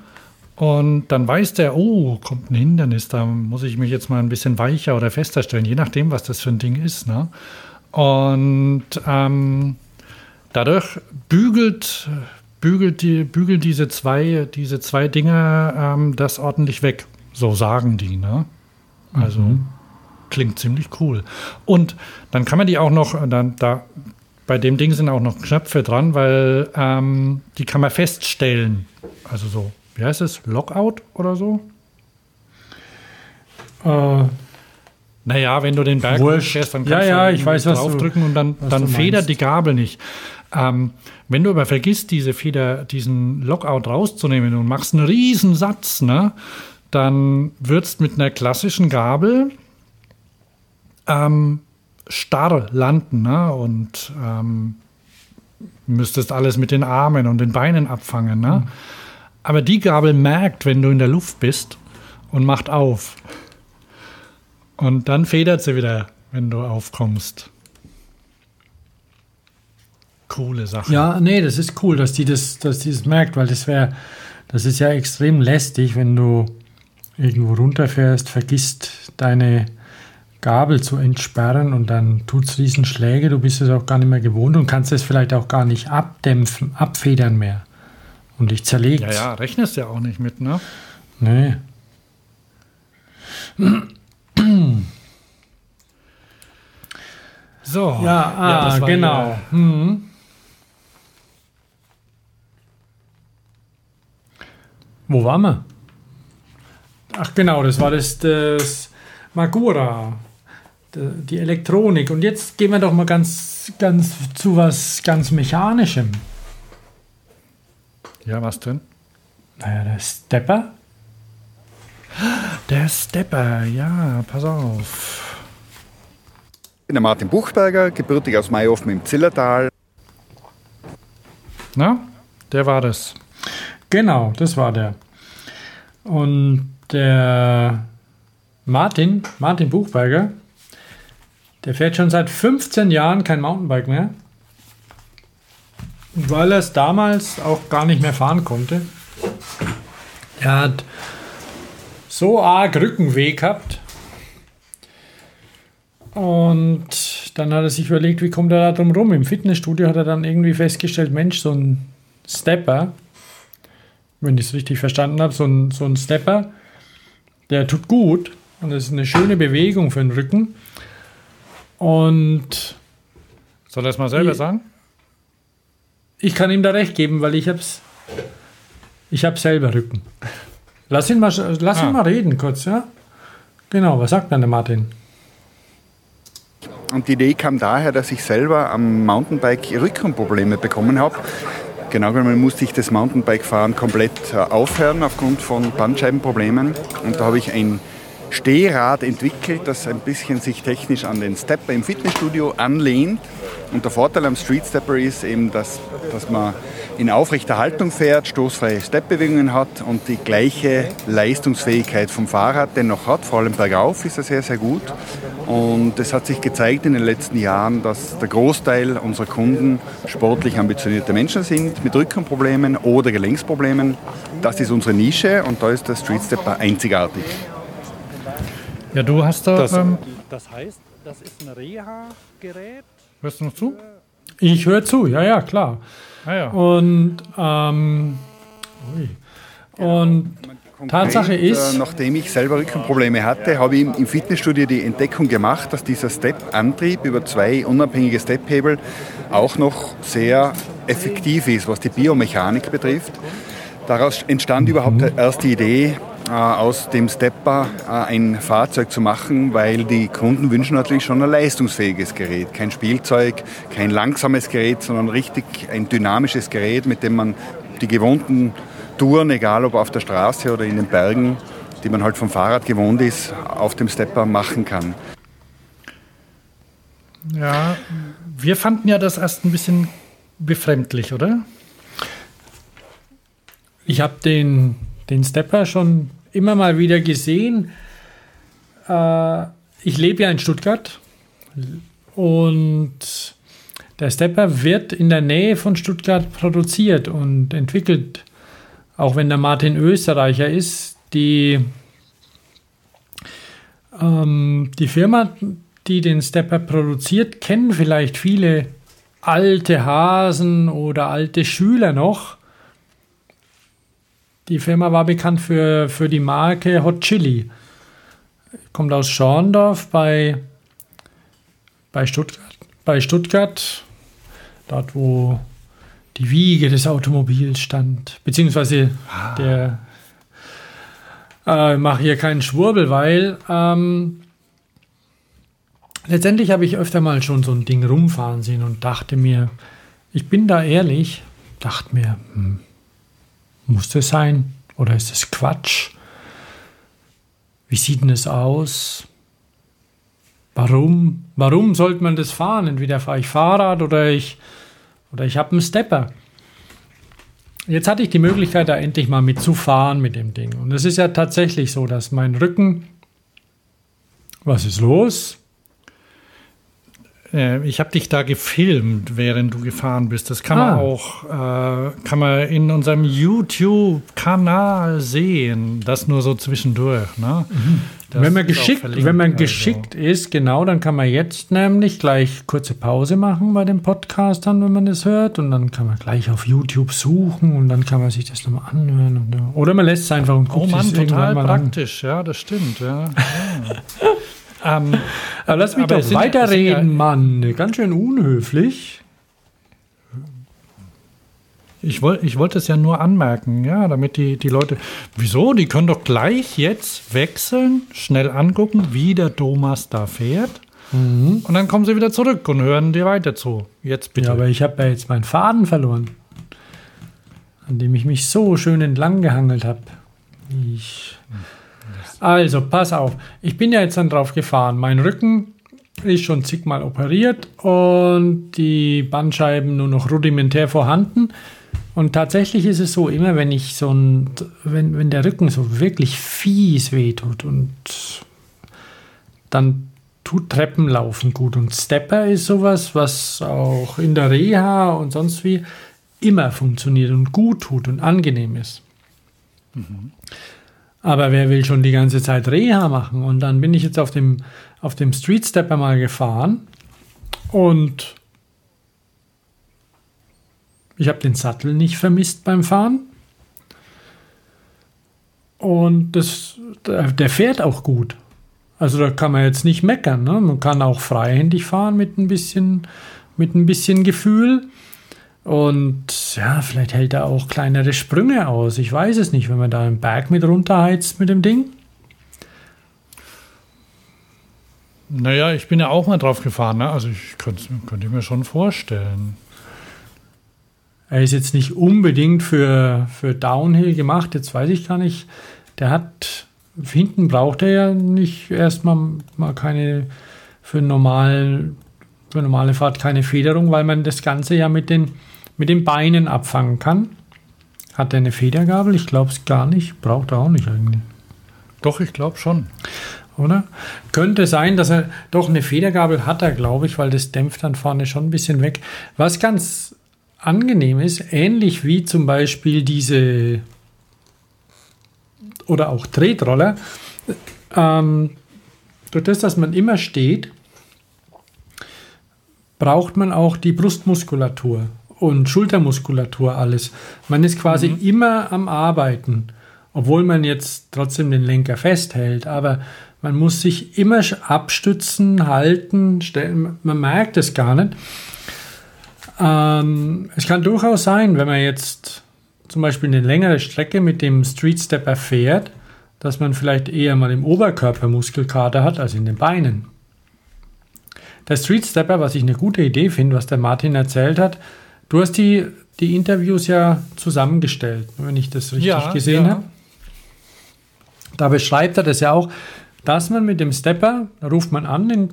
Und dann weiß der, oh, kommt ein Hindernis, da muss ich mich jetzt mal ein bisschen weicher oder fester stellen, je nachdem, was das für ein Ding ist, ne? Und ähm, dadurch bügelt, bügelt, die, bügelt diese zwei, diese zwei Dinge ähm, das ordentlich weg. So sagen die, ne? Also klingt ziemlich cool. Und dann kann man die auch noch, dann, da, bei dem Ding sind auch noch Knöpfe dran, weil ähm, die kann man feststellen. Also so, wie heißt es? Lockout oder so? Äh, Naja, wenn du den Berg fährst, dann Ja, kannst ja, du ich weiß, was du- draufdrücken und dann, dann federt die Gabel nicht. Ähm, wenn du aber vergisst, diese Feder, diesen Lockout rauszunehmen und machst einen riesen Satz, ne, dann würdest mit einer klassischen Gabel ähm, starr landen ne, und ähm, müsstest alles mit den Armen und den Beinen abfangen. Ne? Aber die Gabel merkt, wenn du in der Luft bist und macht auf. Und dann federt sie wieder, wenn du aufkommst. Coole Sache. Ja, nee, das ist cool, dass die das, dass die das merkt, weil das wäre, das ist ja extrem lästig, wenn du irgendwo runterfährst, vergisst deine Gabel zu entsperren und dann tut es Riesenschläge, du bist es auch gar nicht mehr gewohnt und kannst es vielleicht auch gar nicht abdämpfen, abfedern mehr. Und dich zerlegt. ja, ja, rechnest ja auch nicht mit, ne? Nee. So. Ja, ah, war genau. Mhm. Wo waren wir? Ach genau, das war das, das Magura, die die Elektronik. Und jetzt gehen wir doch mal ganz, ganz zu was ganz Mechanischem. Ja, was denn? Naja, der Stepper. Der Stepper, ja, pass auf. Ich bin der Martin Buchberger, gebürtig aus Mayhofen im Zillertal. Na, der war das. Genau, das war der. Und der Martin, Martin Buchberger, der fährt schon seit 15 Jahren kein Mountainbike mehr. Weil er es damals auch gar nicht mehr fahren konnte. Er hat so arg Rückenweh gehabt. Und dann hat er sich überlegt, wie kommt er da drum rum? Im Fitnessstudio hat er dann irgendwie festgestellt, Mensch, so ein Stepper, wenn ich es richtig verstanden habe, so ein, so ein Stepper, der tut gut und das ist eine schöne Bewegung für den Rücken. Und Soll er es mal selber Ich- sagen? ich kann ihm da recht geben, weil ich hab's, ich hab selber Rücken. Lass ihn mal, lass Ah. ihn mal reden kurz, ja? Genau, was sagt denn der Martin? Und die Idee kam daher, dass ich selber am Mountainbike Rückenprobleme bekommen habe. Genau genommen musste ich das Mountainbike-Fahren komplett äh, aufhören aufgrund von Bandscheibenproblemen. Und da habe ich ein Stehrad entwickelt, das ein bisschen sich technisch an den Stepper im Fitnessstudio anlehnt. Und der Vorteil am Street Stepper ist eben, dass, dass man in aufrechter Haltung fährt, stoßfreie Stepbewegungen hat und die gleiche Leistungsfähigkeit vom Fahrrad dennoch hat. Vor allem bergauf ist er sehr, sehr gut. Und es hat sich gezeigt in den letzten Jahren, dass der Großteil unserer Kunden sportlich ambitionierte Menschen sind mit Rückenproblemen oder Gelenksproblemen. Das ist unsere Nische und da ist der Street Stepper einzigartig. Ja, du hast da. Das- ähm, das heißt, das ist ein Reha-Gerät. Hörst du noch zu? Ich höre zu, ja, ja, klar. Ah ja. Und, ähm, ui. und Tatsache Konkret, ist- äh, nachdem ich selber Rückenprobleme hatte, habe ich im Fitnessstudio die Entdeckung gemacht, dass dieser Step-Antrieb über zwei unabhängige Stephebel auch noch sehr effektiv ist, was die Biomechanik betrifft. Daraus entstand überhaupt erst die Idee, äh, aus dem Stepper äh, ein Fahrzeug zu machen, weil die Kunden wünschen natürlich schon ein leistungsfähiges Gerät. Kein Spielzeug, kein langsames Gerät, sondern richtig ein dynamisches Gerät, mit dem man die gewohnten Touren, egal ob auf der Straße oder in den Bergen, die man halt vom Fahrrad gewohnt ist, auf dem Stepper machen kann. Ja, wir fanden ja das erst ein bisschen befremdlich, oder? Ich habe den, den Stepper schon immer mal wieder gesehen. Äh, ich lebe ja in Stuttgart und der Stepper wird in der Nähe von Stuttgart produziert und entwickelt. Auch wenn der Martin Österreicher ist, die, ähm, die Firma, die den Stepper produziert, kennen vielleicht viele alte Hasen oder alte Schüler noch. Die Firma war bekannt für, für die Marke Hot Chili. Kommt aus Schorndorf bei, bei, Stuttgart, bei Stuttgart, dort wo die Wiege des Automobils stand. Beziehungsweise der. Äh, mache hier keinen Schwurbel, weil ähm, letztendlich habe ich öfter mal schon so ein Ding rumfahren sehen und dachte mir, ich bin da ehrlich, dachte mir, hm, muss das sein? Oder ist das Quatsch? Wie sieht denn es aus? Warum? Warum sollte man das fahren? Entweder fahre ich Fahrrad oder ich, oder ich habe einen Stepper. Jetzt hatte ich die Möglichkeit, da endlich mal mitzufahren mit dem Ding. Und es ist ja tatsächlich so, dass mein Rücken. Was ist los? Äh, Ich habe dich da gefilmt, während du gefahren bist. Das kann man Ah. auch äh, kann man in unserem YouTube-Kanal sehen. Das nur so zwischendurch. Ne? Das wenn man geschickt, wenn man also. geschickt ist, genau, dann kann man jetzt nämlich gleich kurze Pause machen bei dem Podcast dann, wenn man das hört. Und dann kann man gleich auf YouTube suchen und dann kann man sich das nochmal anhören. Und, oder man lässt es einfach und Oh guckt Mann, sich irgendwann total mal an. praktisch. Ja, das stimmt. Ja. ja. Ähm, Aber lass mich Aber doch weiterreden, ja- Mann. Ganz schön unhöflich. Ich, woll, ich wollte es ja nur anmerken, ja, damit die, die Leute. Wieso? Die können doch gleich jetzt wechseln, schnell angucken, wie der Thomas da fährt. Mhm. Und dann kommen sie wieder zurück und hören dir weiter zu. Jetzt bitte. Ja, aber ich habe ja jetzt meinen Faden verloren, an dem ich mich so schön entlang gehangelt habe. Ich. Also, pass auf. Ich bin ja jetzt dann drauf gefahren. Mein Rücken ist schon zigmal operiert und die Bandscheiben nur noch rudimentär vorhanden. Und tatsächlich ist es so, immer wenn ich so ein, wenn, wenn der Rücken so wirklich fies wehtut und dann tut Treppenlaufen gut. Und Stepper ist sowas, was auch in der Reha und sonst wie immer funktioniert und gut tut und angenehm ist. Aber wer will schon die ganze Zeit Reha machen? Und dann bin ich jetzt auf dem, auf dem Street Stepper mal gefahren und ich habe den Sattel nicht vermisst beim Fahren. Und das, der fährt auch gut. Also da kann man jetzt nicht meckern. Ne? Man kann auch freihändig fahren mit ein bisschen, mit ein bisschen Gefühl. Und ja, vielleicht hält er auch kleinere Sprünge aus. Ich weiß es nicht, wenn man da einen Berg mit runterheizt mit dem Ding. Naja, ich bin ja auch mal drauf gefahren. Ne? Also ich könnte, könnte mir schon vorstellen. Er ist jetzt nicht unbedingt für, für Downhill gemacht, jetzt weiß ich gar nicht. Der hat, hinten braucht er ja nicht erstmal mal keine, für, normal, für normale Fahrt keine Federung, weil man das Ganze ja mit den, mit den Beinen abfangen kann. Hat er eine Federgabel? Ich glaube es gar nicht. Braucht er auch nicht eigentlich. Doch, ich glaube schon. Oder? Könnte sein, dass er doch eine Federgabel hat, er glaube ich, weil das dämpft dann vorne schon ein bisschen weg. Was ganz angenehm ist, ähnlich wie zum Beispiel diese oder auch Tretroller, ähm, durch das, dass man immer steht, braucht man auch die Brustmuskulatur und Schultermuskulatur alles. Man ist quasi mhm. immer am Arbeiten, obwohl man jetzt trotzdem den Lenker festhält, aber man muss sich immer abstützen, halten, stellen. man merkt es gar nicht. Ähm, es kann durchaus sein, wenn man jetzt zum Beispiel eine längere Strecke mit dem Street Stepper fährt, dass man vielleicht eher mal im Oberkörper Muskelkater hat als in den Beinen. Der Street Stepper, was ich eine gute Idee finde, was der Martin erzählt hat, du hast die, die Interviews ja zusammengestellt, wenn ich das richtig ja, gesehen ja. habe. Da beschreibt er das ja auch, dass man mit dem Stepper, da ruft man an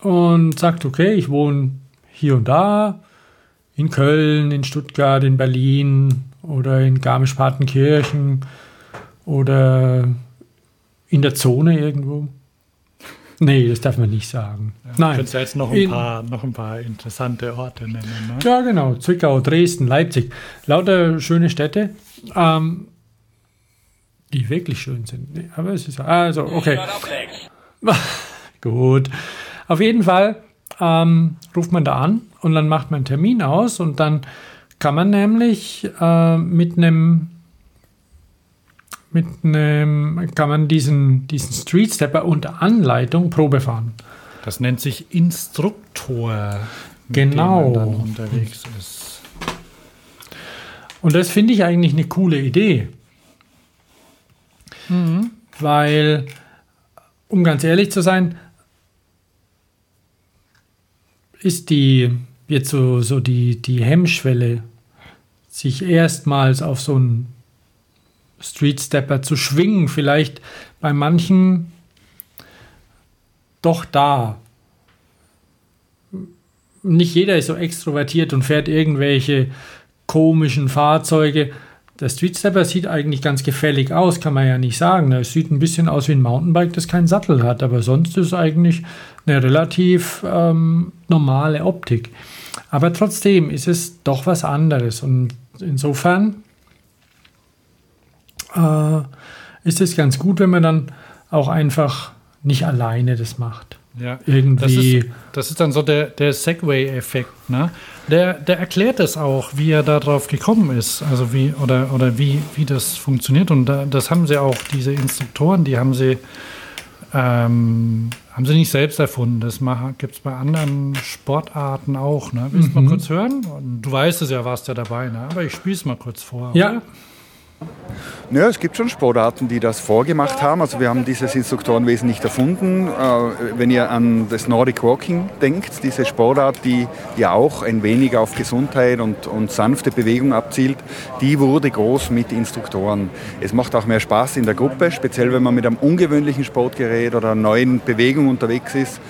und sagt, okay, ich wohne hier und da, in Köln, in Stuttgart, in Berlin oder in Garmisch-Partenkirchen oder in der Zone irgendwo. Nee, das darf man nicht sagen. Ja, Nein. Könntest du jetzt noch ein, paar, noch ein paar interessante Orte nennen? Ne? Ja, genau. Zwickau, Dresden, Leipzig. Lauter schöne Städte, ähm, die wirklich schön sind. Nee, aber es ist also, okay. Gut. Auf jeden Fall ähm, ruft man da an und dann macht man einen Termin aus und dann kann man nämlich äh, mit einem mit einem kann man diesen, diesen Street Stepper unter Anleitung Probe fahren. Das nennt sich Instruktor, genau. dem man dann unterwegs ist. Und das finde ich eigentlich eine coole Idee. Mhm. Weil, um ganz ehrlich zu sein, ist die jetzt so, so die, die Hemmschwelle, sich erstmals auf so einen Street Stepper zu schwingen, vielleicht bei manchen doch da. Nicht jeder ist so extrovertiert und fährt irgendwelche komischen Fahrzeuge. Der Street Stepper sieht eigentlich ganz gefällig aus, kann man ja nicht sagen. Es sieht ein bisschen aus wie ein Mountainbike, das keinen Sattel hat, aber sonst ist es eigentlich eine relativ ähm, normale Optik. Aber trotzdem ist es doch was anderes und insofern äh, ist es ganz gut, wenn man dann auch einfach nicht alleine das macht. Ja, irgendwie. Das ist, das ist dann so der, der Segway-Effekt, ne? Der, der erklärt es auch, wie er darauf gekommen ist, also wie, oder, oder wie, wie das funktioniert. Und da, das haben sie auch, diese Instruktoren, die haben sie, ähm, haben sie nicht selbst erfunden. Das gibt es bei anderen Sportarten auch. Ne? Willst du mhm. mal kurz hören? Du weißt es ja, warst ja dabei, ne? aber ich spiele es mal kurz vor. Ja. Oder? Ja, es gibt schon Sportarten, die das vorgemacht haben. Also wir haben dieses Instruktorenwesen nicht erfunden. Äh, wenn ihr an das Nordic Walking denkt, diese Sportart, die ja auch ein wenig auf Gesundheit und, und sanfte Bewegung abzielt, die wurde groß mit Instruktoren. Es macht auch mehr Spaß in der Gruppe, speziell wenn man mit einem ungewöhnlichen Sportgerät oder einer neuen Bewegung unterwegs ist.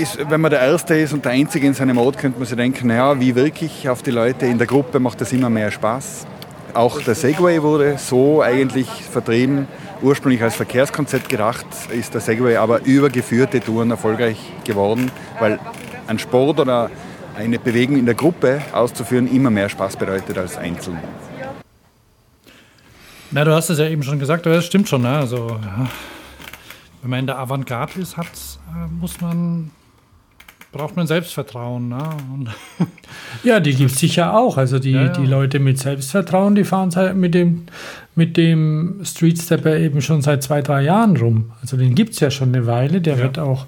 Ist, wenn man der Erste ist und der Einzige in seinem Ort, könnte man sich denken, naja, wie wirklich auf die Leute in der Gruppe macht das immer mehr Spaß. Auch der Segway wurde so eigentlich vertrieben. Ursprünglich als Verkehrskonzept gedacht, ist der Segway aber über geführte Touren erfolgreich geworden, weil ein Sport oder eine Bewegung in der Gruppe auszuführen immer mehr Spaß bedeutet als einzeln. Na, du hast es ja eben schon gesagt, das stimmt schon. Ne? Also, ja. wenn man in der Avantgarde ist, äh, muss man braucht man Selbstvertrauen. Ne? Ja, die gibt es sicher auch. Also die, Ja, ja. die Leute mit Selbstvertrauen, die fahren mit dem, mit dem Street Stepper eben schon seit zwei, drei Jahren rum. Also den gibt es ja schon eine Weile. Der wird auch,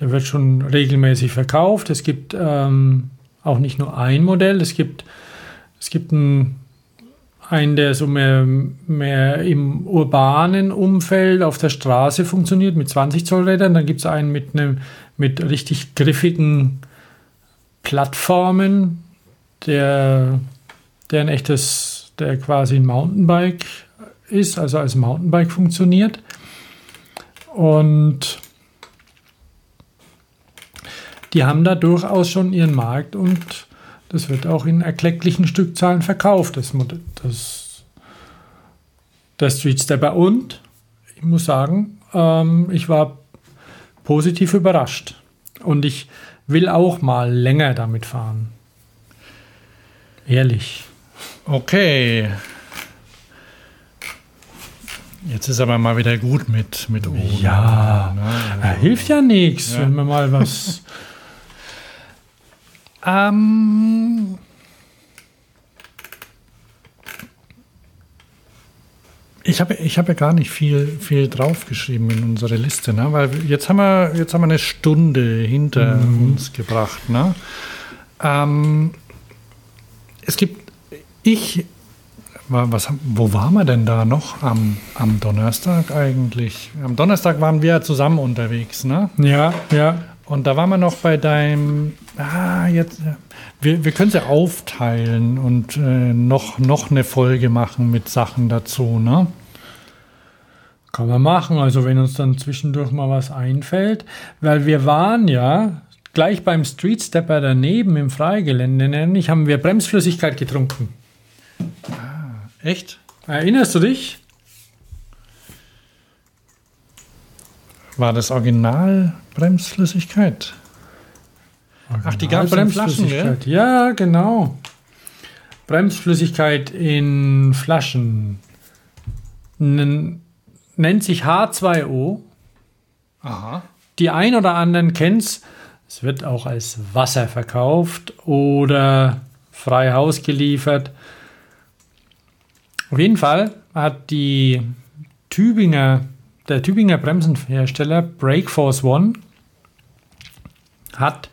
der wird schon regelmäßig verkauft. Es gibt ähm, auch nicht nur ein Modell, es gibt, es gibt einen, einen, der so mehr, mehr im urbanen Umfeld auf der Straße funktioniert mit 20 Zoll Rädern. Dann gibt es einen mit einem mit richtig griffigen Plattformen, der, der ein echtes, der quasi ein Mountainbike ist, also als Mountainbike funktioniert. Und die haben da durchaus schon ihren Markt und das wird auch in erklecklichen Stückzahlen verkauft, das, das der Street Stepper. Und ich muss sagen, ähm, ich war positiv überrascht. Und ich will auch mal länger damit fahren. Ehrlich. Okay. Jetzt ist aber mal wieder gut mit, mit Oden. Ja, Ne? ja, hilft ja nichts, wenn man mal was. Ähm, ich habe ich hab ja gar nicht viel, viel draufgeschrieben in unsere Liste, ne? weil jetzt haben, wir, jetzt haben wir eine Stunde hinter uns gebracht. Ne? Ähm, es gibt, ich, wa- was, wo waren wir denn da noch am, am Donnerstag eigentlich? Am Donnerstag waren wir ja zusammen unterwegs, ne? Ja, ja. Und da waren wir noch bei deinem. Ah, jetzt. Wir, wir können es ja aufteilen und äh, noch, noch eine Folge machen mit Sachen dazu, ne? Kann man machen, also wenn uns dann zwischendurch mal was einfällt. Weil wir waren ja gleich beim Street Stepper daneben im Freigelände, nämlich haben wir Bremsflüssigkeit getrunken. Echt? Erinnerst du dich? War das Original Bremsflüssigkeit? Ach, die gab's in Flaschen, gell? Bremsflüssigkeit. Ja, genau. Bremsflüssigkeit in Flaschen. Nen- nennt sich H2O. Aha. Die ein oder anderen kennt's. Es wird auch als Wasser verkauft oder frei Haus geliefert. Auf jeden Fall hat die Tübinger, der Tübinger Bremsenhersteller Brakeforce One hat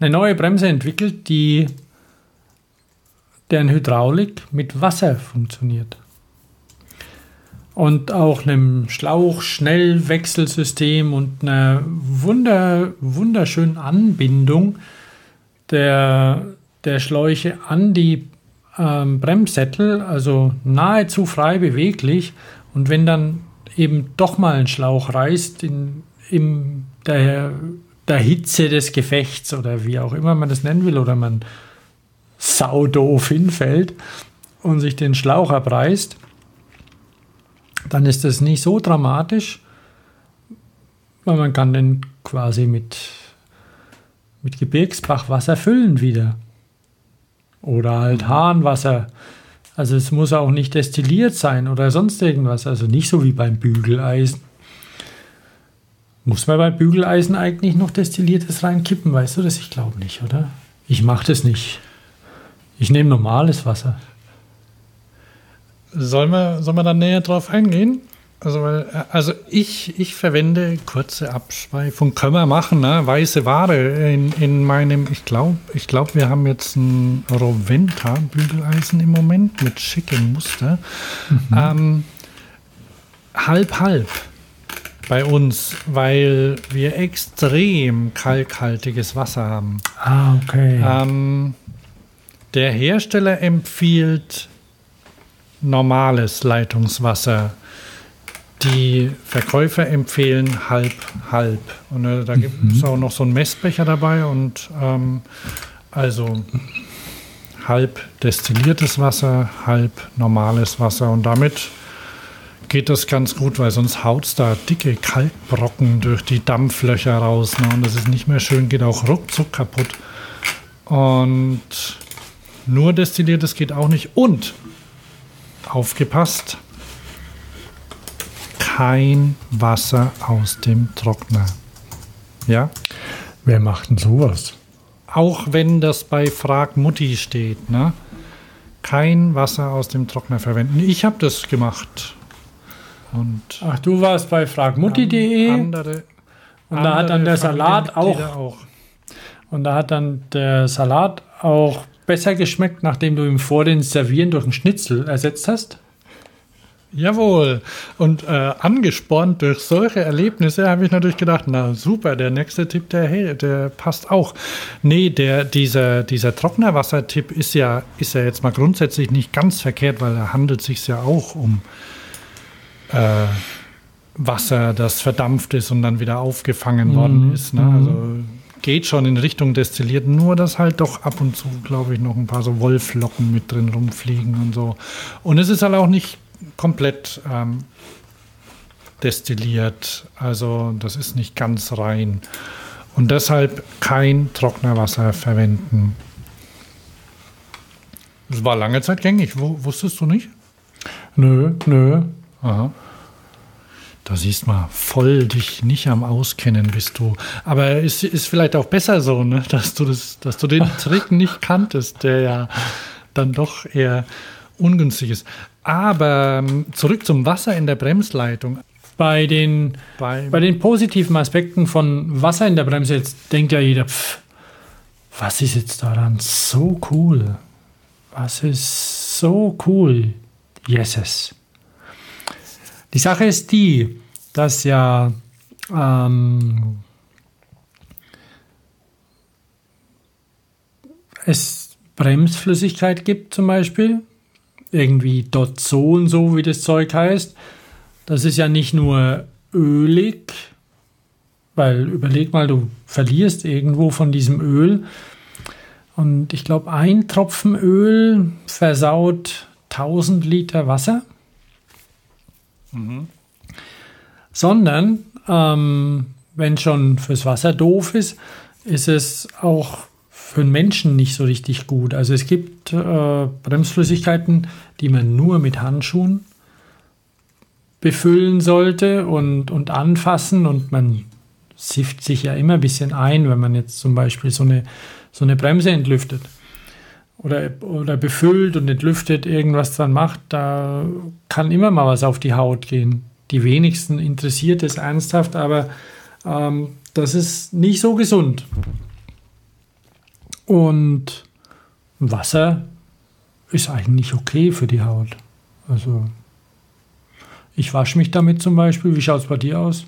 eine neue Bremse entwickelt, die deren Hydraulik mit Wasser funktioniert. Und auch einem Schlauch-Schnellwechselsystem und einer wunder, wunderschönen Anbindung der, der Schläuche an die ähm, Bremssättel, also nahezu frei beweglich. Und wenn dann eben doch mal ein Schlauch reißt in in der, der Hitze des Gefechts oder wie auch immer man das nennen will, oder man saudoof hinfällt und sich den Schlauch abreißt, dann ist das nicht so dramatisch, weil man kann den quasi mit, mit Gebirgsbachwasser füllen wieder. Oder halt Hahnwasser. Also es muss auch nicht destilliert sein oder sonst irgendwas. Also nicht so wie beim Bügeleisen. Muss man beim Bügeleisen eigentlich noch Destilliertes reinkippen? Weißt du das? Ich glaube nicht, oder? Ich mache das nicht. Ich nehme normales Wasser. Sollen wir, sollen wir da näher drauf eingehen? Also, äh, also ich, ich verwende kurze Abschweifung, können wir machen, ne? weiße Ware in, in meinem, ich glaube, ich glaub, wir haben jetzt ein Roventa Bügeleisen im Moment mit schickem Muster. Ähm, halb, halb bei uns, weil wir extrem kalkhaltiges Wasser haben. Ah, okay. Ähm, der Hersteller empfiehlt normales Leitungswasser. Die Verkäufer empfehlen halb, halb. Und äh, da gibt es auch noch so einen Messbecher dabei und ähm, also halb destilliertes Wasser, halb normales Wasser. Und damit geht das ganz gut, weil sonst haut es da dicke Kalkbrocken durch die Dampflöcher raus. Ne? Und das ist nicht mehr schön, geht auch ruckzuck kaputt. Und nur destilliertes geht auch nicht. Und aufgepasst, kein Wasser aus dem Trockner. Ja, Wer macht denn sowas? auch wenn das bei Frag Mutti steht, ne? Kein Wasser aus dem Trockner verwenden. Ich habe das gemacht. Und Ach, du warst bei fragmutti.de andere, und da hat dann der Salat auch, auch. und da hat dann der Salat auch besser geschmeckt, nachdem du ihm vor den Servieren durch einen Schnitzel ersetzt hast. Jawohl. Und äh, angespornt durch solche Erlebnisse habe ich natürlich gedacht, na super, der nächste Tipp, der, hey, der passt auch. Nee, der, dieser, dieser Trocknerwassertipp ist ja, ist ja jetzt mal grundsätzlich nicht ganz verkehrt, weil da handelt sich ja auch um äh, Wasser, das verdampft ist und dann wieder aufgefangen worden ist. Ne? Also geht schon in Richtung destilliert, nur dass halt doch ab und zu, glaube ich, noch ein paar so Wollflocken mit drin rumfliegen und so. Und es ist halt auch nicht komplett ähm, destilliert, also das ist nicht ganz rein. Und deshalb kein Trocknerwasser verwenden. Das war lange Zeit gängig, Wo, wusstest du nicht? Nö, nö. Aha. Da siehst mal, voll dich nicht am Auskennen bist du. Aber es ist vielleicht auch besser so, ne? dass, du das, dass du den Trick nicht kanntest, der ja dann doch eher ungünstig ist. Aber ähm, zurück zum Wasser in der Bremsleitung. Bei den, Bei, bei den positiven Aspekten von Wasser in der Bremse, jetzt denkt ja jeder, pff, was ist jetzt daran so cool? Was ist so cool? Yeses. Die Sache ist die, dass ja ähm, es Bremsflüssigkeit gibt zum Beispiel, irgendwie dort so und so, wie das Zeug heißt. Das ist ja nicht nur ölig, weil überleg mal, du verlierst irgendwo von diesem Öl. Und ich glaube, ein Tropfen Öl versaut 1000 Liter Wasser. Sondern, ähm, wenn schon fürs Wasser doof ist, ist es auch für den Menschen nicht so richtig gut. Also es gibt äh, Bremsflüssigkeiten, die man nur mit Handschuhen befüllen sollte und, und anfassen und man sifft sich ja immer ein bisschen ein, wenn man jetzt zum Beispiel so eine, so eine Bremse entlüftet oder, oder befüllt und entlüftet irgendwas dran macht, da kann immer mal was auf die Haut gehen. Die wenigsten interessiert es ernsthaft, aber ähm, das ist nicht so gesund. Und Wasser ist eigentlich okay für die Haut. Also ich wasche mich damit zum Beispiel. Wie schaut es bei dir aus?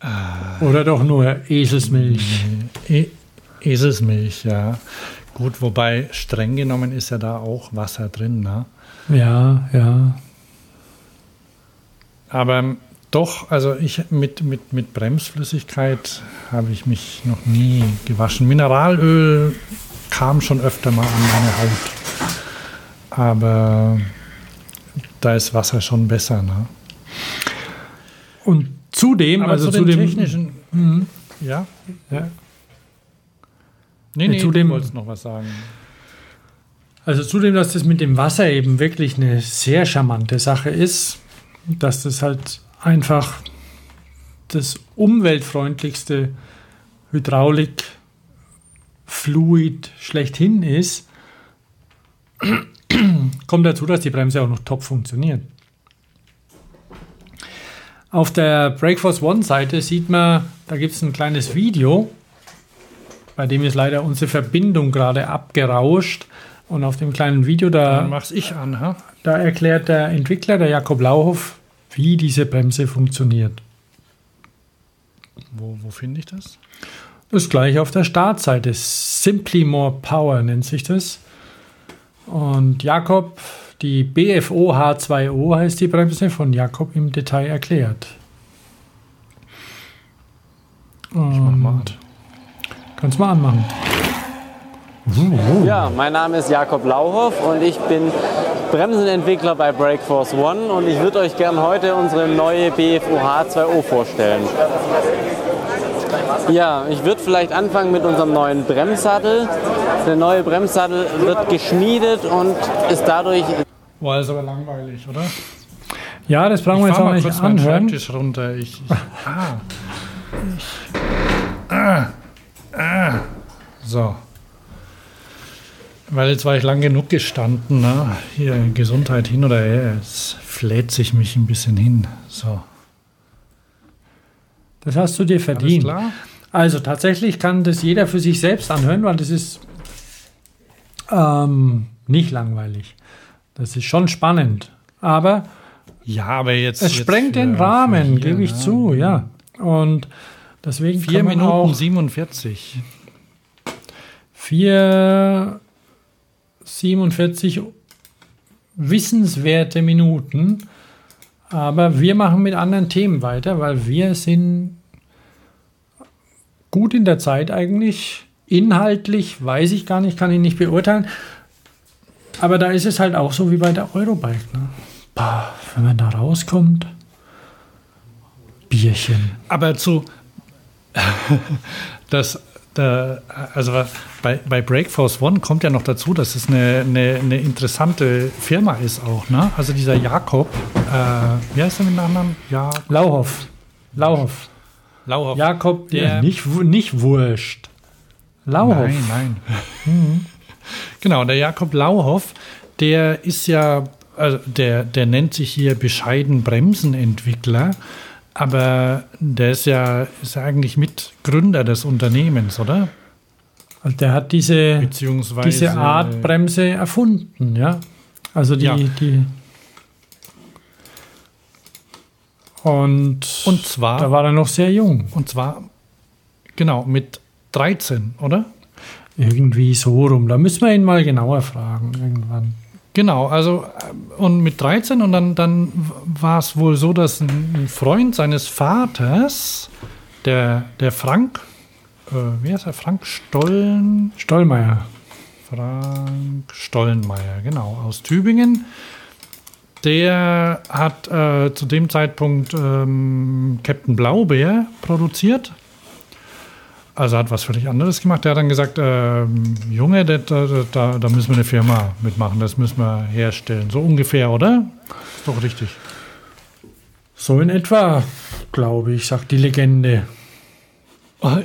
Oder doch nur Eselsmilch? E Eselsmilch, ja. Gut, wobei streng genommen ist ja da auch Wasser drin, ne? Ja, ja. Aber doch, also ich mit, mit, mit Bremsflüssigkeit habe ich mich noch nie gewaschen. Mineralöl kam schon öfter mal an meine Haut. Aber da ist Wasser schon besser, ne? Und zudem, Aber also zu zu den dem technischen. Ja. Ja. Nee, Ja, nee, zu du wolltest noch was sagen. Also zudem, dass das mit dem Wasser eben wirklich eine sehr charmante Sache ist, dass das halt einfach das umweltfreundlichste Hydraulikfluid schlechthin ist, kommt dazu, dass die Bremse auch noch top funktioniert. Auf der Breakforce One Seite sieht man, da gibt es ein kleines Video, bei dem ist leider unsere Verbindung gerade abgerauscht. Und auf dem kleinen Video, da Dann mach's ich an, ha? da erklärt der Entwickler, der Jakob Lauhoff, wie diese Bremse funktioniert. Wo, wo finde ich das? Das ist gleich auf der Startseite. Simply More Power nennt sich das. Und Jakob, die BFO H2O heißt die Bremse, von Jakob im Detail erklärt. Ich mach mal an. Kannst mal anmachen. Ja, mein Name ist Jakob Lauhoff und ich bin Bremsenentwickler bei Breakforce One und ich würde euch gerne heute unsere neue BFO H2O vorstellen. Ja, ich würde vielleicht anfangen mit unserem neuen Bremssattel. Der neue Bremssattel wird geschmiedet und ist dadurch Boah, ist aber langweilig, oder? Ja, das brauchen wir jetzt auch mal nicht kurz meinen anhören. Schreibtisch runter. Ich, ich, ah, ich Ah, ah. So. Weil jetzt war ich lang genug gestanden. Ne? Hier, Gesundheit hin oder her. Jetzt fläht sich mich ein bisschen hin. So. Das hast du dir verdient. Also tatsächlich kann das jeder für sich selbst anhören, weil das ist ähm, nicht langweilig. Das ist schon spannend. Aber Ja, aber jetzt. es jetzt sprengt den für Rahmen, hier, gebe ich ne? zu, ja. Und deswegen Vier kann man Minuten auch 47. 4, 47 wissenswerte Minuten. Aber wir machen mit anderen Themen weiter, weil wir sind gut in der Zeit eigentlich. Inhaltlich weiß ich gar nicht, kann ich nicht beurteilen. Aber da ist es halt auch so wie bei der Eurobike. Ne? Bah, wenn man da rauskommt, Bierchen. Aber zu. das. Da, also bei, bei Breakforce One kommt ja noch dazu, dass es eine, eine, eine interessante Firma ist auch. Ne? Also dieser Jakob, äh, wie heißt er mit Nachnamen? Ja, Lauhoff. Lauhoff. Lauhoff. Jakob, der Der- nicht, nicht Wurscht. Lauhoff. Nein, nein. Genau, der Jakob Lauhoff, der ist ja, also der, der nennt sich hier bescheiden Bremsenentwickler, aber der ist ja, ist eigentlich Mitgründer des Unternehmens, oder? Also der hat diese, diese Art Bremse erfunden, ja. Also die, Ja. die und, Und zwar, da war er noch sehr jung. und zwar, genau, mit 13, oder? Irgendwie so rum. Da müssen wir ihn mal genauer fragen irgendwann. Genau, also äh, und mit 13 und dann, dann war es wohl so, dass ein ein Freund seines Vaters, der, der Frank, äh, wie heißt er, Frank Stollen, Stollmeier. Frank Stollenmeier, genau, aus Tübingen, der hat äh, zu dem Zeitpunkt ähm, Captain Blaubeer produziert. Also hat was völlig anderes gemacht. Der hat dann gesagt, ähm, Junge, da, da, da, müssen wir eine Firma mitmachen, das müssen wir herstellen. So ungefähr, oder? Ist doch richtig. So in etwa, glaube ich, sagt die Legende.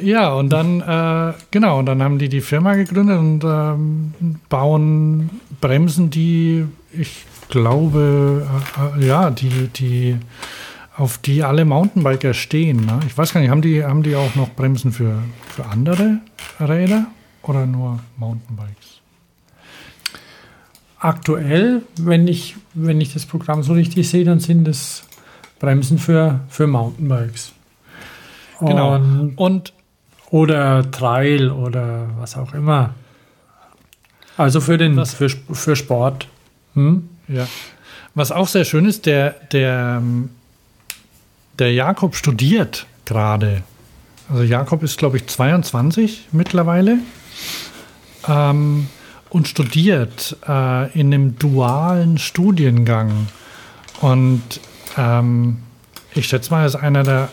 Ja, und dann, äh, genau, und dann haben die die Firma gegründet und ähm, bauen Bremsen, die, ich glaube, äh, äh, ja, die, die, auf die alle Mountainbiker stehen. Ne? Ich weiß gar nicht, haben die, haben die auch noch Bremsen für, für andere Räder oder nur Mountainbikes? Aktuell, wenn ich, wenn ich das Programm so richtig sehe, dann sind es Bremsen für, für Mountainbikes. Genau. Und, Und oder Trail oder was auch immer. Also für den Was- für, für Sport. Hm? Ja. Was auch sehr schön ist, der, der, ähm, der Jakob studiert gerade. Also Jakob ist, glaube ich, 22 mittlerweile ähm, und studiert äh, in einem dualen Studiengang. Und ähm, ich schätze mal, er ist einer der,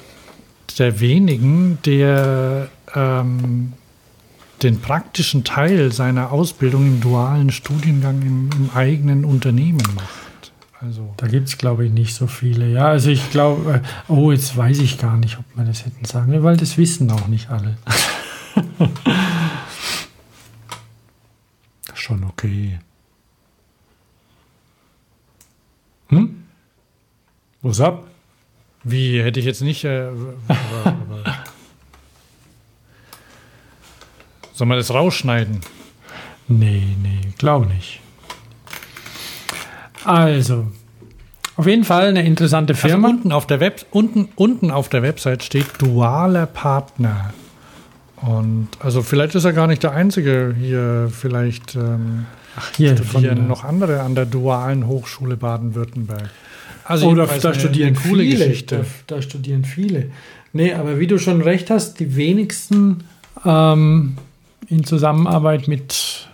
der wenigen, der ähm, den praktischen Teil seiner Ausbildung im dualen Studiengang im, im eigenen Unternehmen macht. Also Da gibt es, glaube ich, nicht so viele. Ja, also ich glaube, äh, oh, jetzt weiß ich gar nicht, ob wir das hätten sagen, können, weil das wissen auch nicht alle. Schon okay. Hm? Was ab? wie hätte ich jetzt nicht. Äh, Soll man das rausschneiden? Nee, nee, glaube nicht. Also, auf jeden Fall eine interessante Also Firma. unten auf der Web unten unten auf der Website steht dualer Partner. Und also vielleicht ist er gar nicht der einzige hier. Vielleicht ähm, Hier, von studieren noch andere an der dualen Hochschule Baden-Württemberg. Also Oder da eine- studieren eine coole viele. Geschichte. Da, da studieren viele. Nee, aber wie du schon recht hast, die wenigsten ähm, in Zusammenarbeit mit,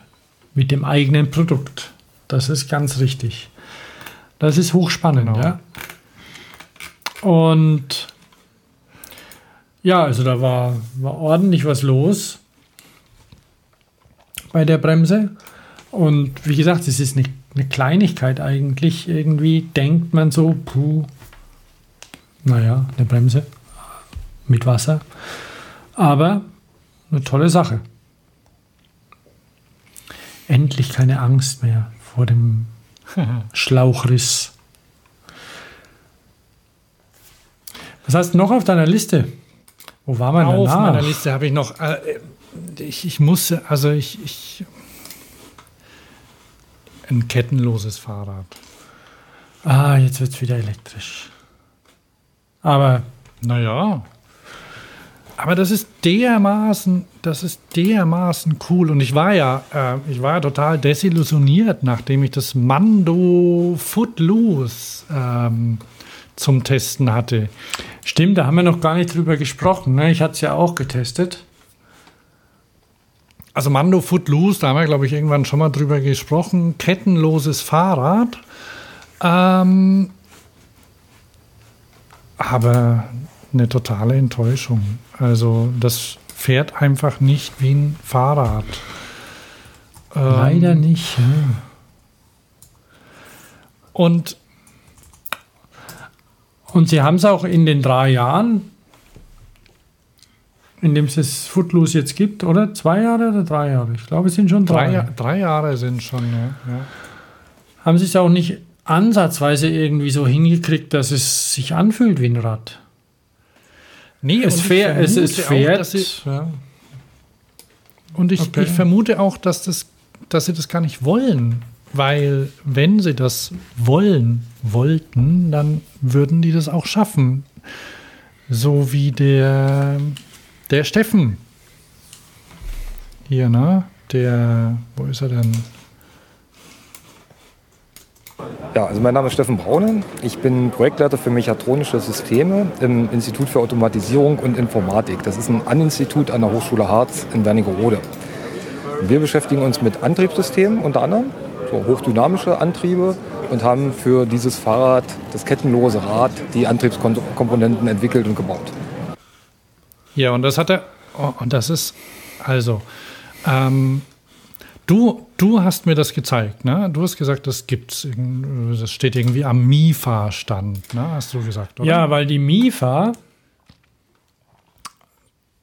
mit dem eigenen Produkt. Das ist ganz richtig. Das ist hochspannend, Genau. ja. Und ja, also da war, war ordentlich was los bei der Bremse. Und wie gesagt, es ist eine, eine Kleinigkeit eigentlich. Irgendwie denkt man so, puh, naja, eine Bremse mit Wasser. Aber eine tolle Sache. Endlich keine Angst mehr vor dem Schlauchriss. Was hast du noch auf deiner Liste? Wo war man Auf danach? meiner Liste habe ich noch. Äh, ich, ich musste, also ich, ich. Ein kettenloses Fahrrad. Ah, jetzt wird es wieder elektrisch. Aber Naja. Aber das ist dermaßen, das ist dermaßen cool. Und ich war ja, äh, ich war ja total desillusioniert, nachdem ich das Mando Footloose ähm, zum Testen hatte. stimmt, da haben wir noch gar nicht drüber gesprochen. Ne? Ich hatte es ja auch getestet. Also Mando Footloose, da haben wir, glaube ich, irgendwann schon mal drüber gesprochen. Kettenloses Fahrrad. Ähm, aber eine totale Enttäuschung. Also das fährt einfach nicht wie ein Fahrrad. Ähm, Leider nicht. Ja. Und Und sie haben es auch in den drei Jahren, in dem es das Footloose jetzt gibt, oder? Zwei Jahre oder drei Jahre? Ich glaube, es sind schon drei. drei, Ja- drei Jahre sind schon, ja. ja. Haben sie es auch nicht ansatzweise irgendwie so hingekriegt, dass es sich anfühlt wie ein Rad? Nee, Es, fährt, es, auch, fährt. dass sie- ja. Und ich, Okay. ich vermute auch, dass, das, dass sie das gar nicht wollen. Weil wenn sie das wollen, wollten, dann würden die das auch schaffen. So wie der, der Steffen. Hier, ne? Der, wo ist er denn? Ja, also mein Name ist Steffen Braunen. Ich bin Projektleiter für mechatronische Systeme im Institut für Automatisierung und Informatik. Das ist ein An-Institut an der Hochschule Harz in Wernigerode. Wir beschäftigen uns mit Antriebssystemen unter anderem, so hochdynamische Antriebe und haben für dieses Fahrrad, das kettenlose Rad, die Antriebskomponenten entwickelt und gebaut. Ja, und das hat er. Oh, und das ist. Also, ähm, du, du hast mir das gezeigt, ne? Du hast gesagt, das gibt's. Das steht irgendwie am MIFA-Stand, ne? Hast du gesagt, oder? Ja, weil die MIFA,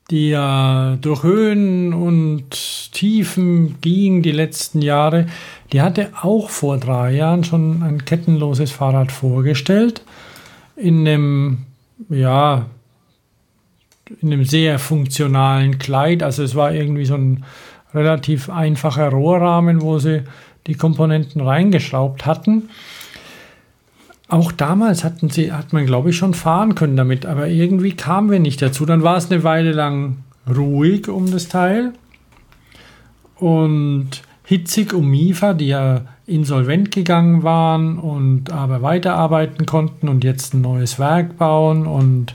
die ja durch Höhen und Tiefen ging die letzten Jahre, die hatte auch vor drei Jahren schon ein kettenloses Fahrrad vorgestellt. In einem, ja, in einem sehr funktionalen Kleid. Also es war irgendwie so ein relativ einfacher Rohrrahmen, wo sie die Komponenten reingeschraubt hatten. Auch damals hatten sie, hat man, glaube ich, schon fahren können damit, aber irgendwie kamen wir nicht dazu. Dann war es eine Weile lang ruhig um das Teil und hitzig um MIFA, die ja insolvent gegangen waren und aber weiterarbeiten konnten und jetzt ein neues Werk bauen und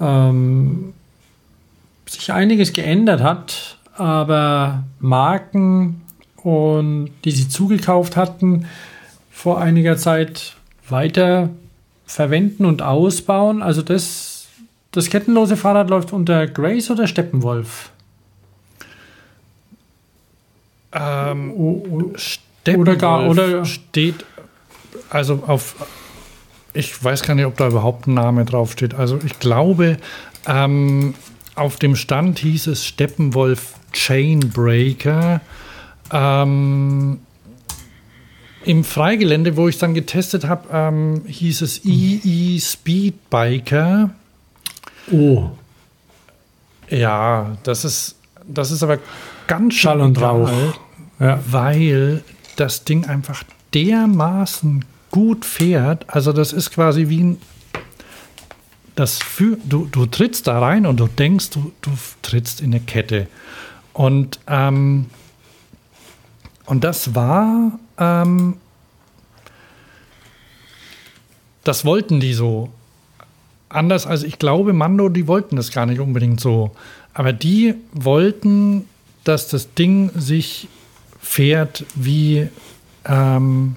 ähm, sich einiges geändert hat, aber Marken und die sie zugekauft hatten, vor einiger Zeit weiter verwenden und ausbauen. Also das, das kettenlose Fahrrad läuft unter Grace oder Steppenwolf? Ähm, O- Steppenwolf Oder gar- oder- steht also auf ich weiß gar nicht, ob da überhaupt ein Name draufsteht. Also ich glaube, ähm, auf dem Stand hieß es Steppenwolf Chainbreaker. Ähm, Im Freigelände, wo ich dann getestet habe, ähm, hieß es EE Speedbiker. Oh, Ja, das ist, das ist aber ganz schön Schall und Rauch. Ja. weil das Ding einfach dermaßen gut fährt. Also das ist quasi wie ein das für, du, du trittst da rein und du denkst, du, du trittst in eine Kette. Und, ähm, und das war, ähm, das wollten die so. Anders als ich glaube, Mando, die wollten das gar nicht unbedingt so. Aber die wollten, dass das Ding sich fährt wie, ähm,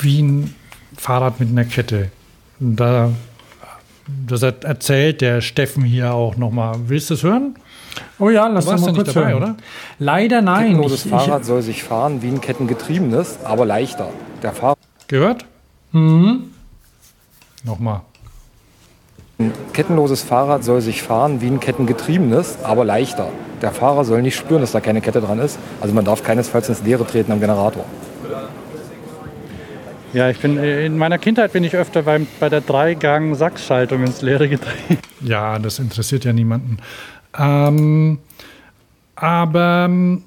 wie ein Fahrrad mit einer Kette. Und da, das erzählt der Steffen hier auch nochmal. Willst du es hören? Oh ja, lass doch mal kurz dabei, hören. oder? Leider nein. Kettenloses Ich, Fahrrad ich, soll sich fahren wie ein kettengetriebenes, aber leichter. Der Fahrer Gehört? mhm. Nochmal. Ein kettenloses Fahrrad soll sich fahren wie ein kettengetriebenes, aber leichter. Der Fahrer soll nicht spüren, dass da keine Kette dran ist. Also man darf keinesfalls ins Leere treten am Generator. Ja, ich bin in meiner Kindheit bin ich öfter beim, bei der Dreigang-Sachsschaltung ins Leere getreten. Ja, das interessiert ja niemanden. Ähm, aber ähm,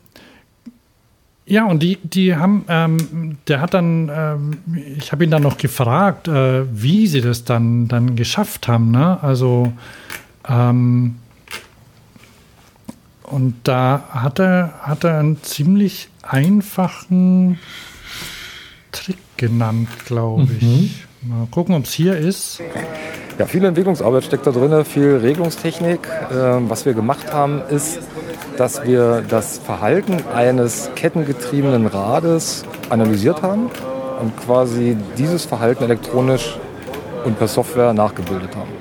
ja, und die, die haben, ähm, der hat dann, ähm, ich habe ihn dann noch gefragt, äh, wie sie das dann, dann geschafft haben. Ne? Also, ähm, und da hat er, hat er einen ziemlich einfachen Trick genannt, glaube ich. Mhm. Mal gucken, ob es hier ist. Ja, viel Entwicklungsarbeit steckt da drin, viel Regelungstechnik. Ähm, was wir gemacht haben, ist, dass wir das Verhalten eines kettengetriebenen Rades analysiert haben und quasi dieses Verhalten elektronisch und per Software nachgebildet haben.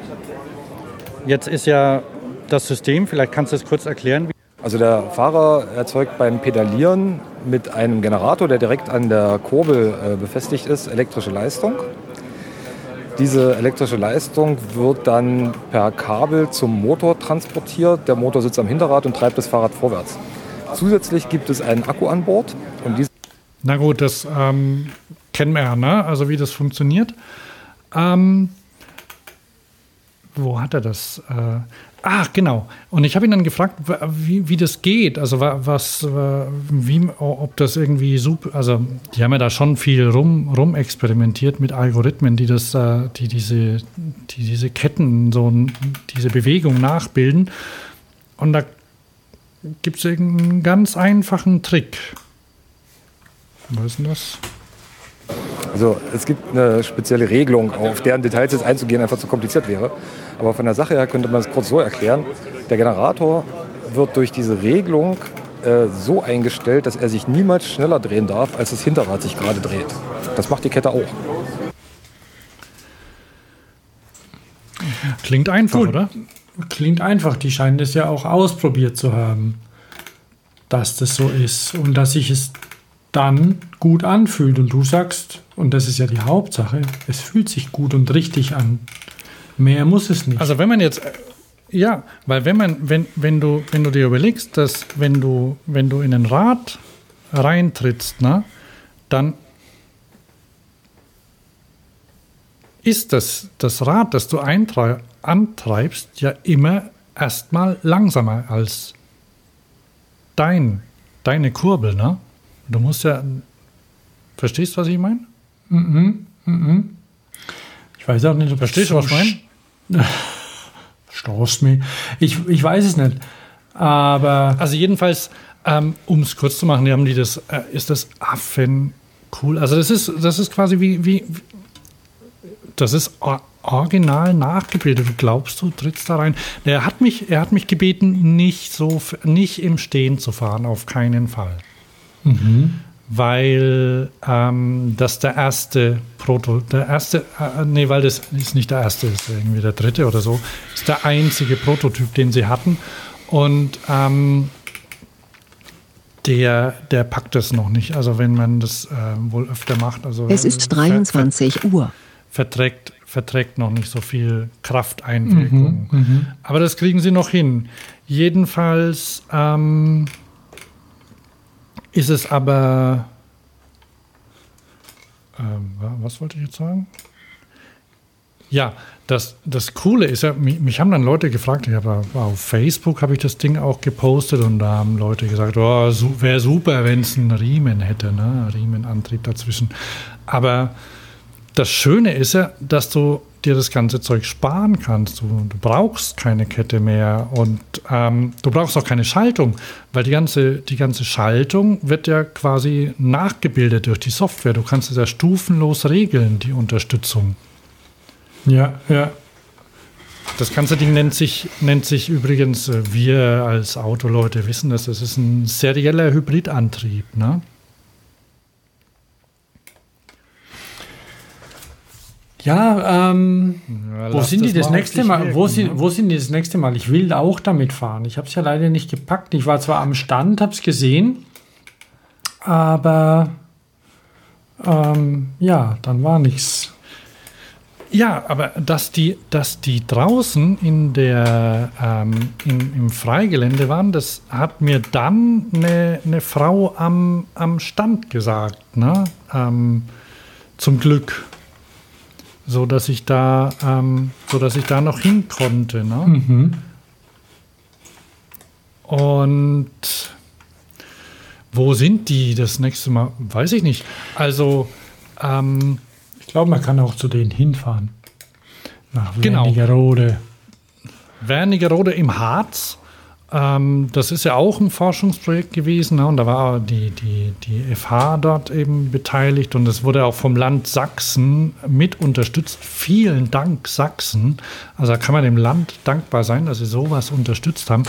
Jetzt ist ja das System, vielleicht kannst du es kurz erklären. Also der Fahrer erzeugt beim Pedalieren mit einem Generator, der direkt an der Kurbel äh, befestigt ist, elektrische Leistung. Diese elektrische Leistung wird dann per Kabel zum Motor transportiert. Der Motor sitzt am Hinterrad und treibt das Fahrrad vorwärts. Zusätzlich gibt es einen Akku an Bord. Na gut, das ähm, kennen wir ja, ne? also wie das funktioniert. Ähm, wo hat er das? Äh, Ach, genau. Und ich habe ihn dann gefragt, wie, wie das geht. Also was, wie, ob das irgendwie super, also die haben ja da schon viel rum, rum experimentiert mit Algorithmen, die das, äh, die diese, die diese Ketten, so diese Bewegung nachbilden. Und da gibt es einen ganz einfachen Trick. Was ist denn das? Also es gibt eine spezielle Regelung, auf deren Details jetzt einzugehen einfach zu kompliziert wäre. Aber von der Sache her könnte man es kurz so erklären. Der Generator wird durch diese Regelung äh, so eingestellt, dass er sich niemals schneller drehen darf, als das Hinterrad sich gerade dreht. Das macht die Kette auch. Klingt einfach, Gut. oder? Klingt einfach. Die scheinen das ja auch ausprobiert zu haben, dass das so ist und dass sich es dann gut anfühlt. Und du sagst, und das ist ja die Hauptsache, es fühlt sich gut und richtig an. Mehr muss es nicht. Also wenn man jetzt ja, weil wenn man, wenn, wenn du, wenn du dir überlegst, dass wenn du, wenn du in ein Rad reintrittst, ne, dann ist das, das Rad, das du antreibst, ja immer erstmal langsamer als dein, deine Kurbel, ne? Du musst ja. Verstehst du, was ich meine? Mhm, mhm. Ich weiß auch nicht, ob Verstehst du, was ich meine? Stoßt mich. Ich, ich weiß es nicht. Aber. Also, jedenfalls, ähm, um es kurz zu machen, die haben die das, äh, ist das Affen cool. Also, das ist, das ist quasi wie, wie, das ist original nachgebildet. Du glaubst, du trittst da rein. Er hat mich, er hat mich gebeten, nicht so, nicht im Stehen zu fahren, auf keinen Fall. Mhm weil ähm, das der erste Proto, der erste, äh, nee, weil das ist nicht der erste, ist irgendwie der dritte oder so, ist der einzige Prototyp, den sie hatten. Und ähm, der, der packt das noch nicht. Also wenn man das äh, wohl öfter macht. Also es ist 23 ver, ver, Uhr. Verträgt, verträgt noch nicht so viel Krafteinwirkung. Mhm, mh. Aber das kriegen sie noch hin. Jedenfalls ähm, ist es aber. Ähm, was wollte ich jetzt sagen? Ja, das, das Coole ist ja, mich, mich haben dann Leute gefragt, ich habe auf Facebook habe ich das Ding auch gepostet und da haben Leute gesagt, oh, wäre super, wenn es einen Riemen hätte, ne? Riemenantrieb dazwischen. Aber das Schöne ist ja, dass du dir das ganze Zeug sparen kannst. Du, du brauchst keine Kette mehr und ähm, du brauchst auch keine Schaltung, weil die ganze, die ganze Schaltung wird ja quasi nachgebildet durch die Software. Du kannst es ja stufenlos regeln, die Unterstützung. Ja, ja. Das ganze Ding nennt sich, nennt sich übrigens, äh, wir als Autoleute wissen das, es ist ein serieller Hybridantrieb. Ne? Ja, ähm, ja wo sind die das nächste Mal? Wirken, wo, sind, ne? wo sind die das nächste Mal? Ich will auch damit fahren. Ich habe es ja leider nicht gepackt. Ich war zwar am Stand, habe es gesehen, aber ähm, ja, dann war nichts. Ja, aber dass die, dass die draußen in der, ähm, im, im Freigelände waren, das hat mir dann eine, eine Frau am, am Stand gesagt. Ne? Ähm, zum Glück. So dass ich da, ähm, so dass ich da noch hin konnte. Ne? Mhm. Und wo sind die das nächste Mal? Weiß ich nicht. Also, ähm, Ich glaube, man kann auch zu denen hinfahren. Nach Genau. Wernigerode. Wernigerode im Harz. Ähm, das ist ja auch ein Forschungsprojekt gewesen. Ne? Und da war die, die, die FH dort eben beteiligt. Und es wurde auch vom Land Sachsen mit unterstützt. Vielen Dank, Sachsen. Also da kann man dem Land dankbar sein, dass sie sowas unterstützt haben.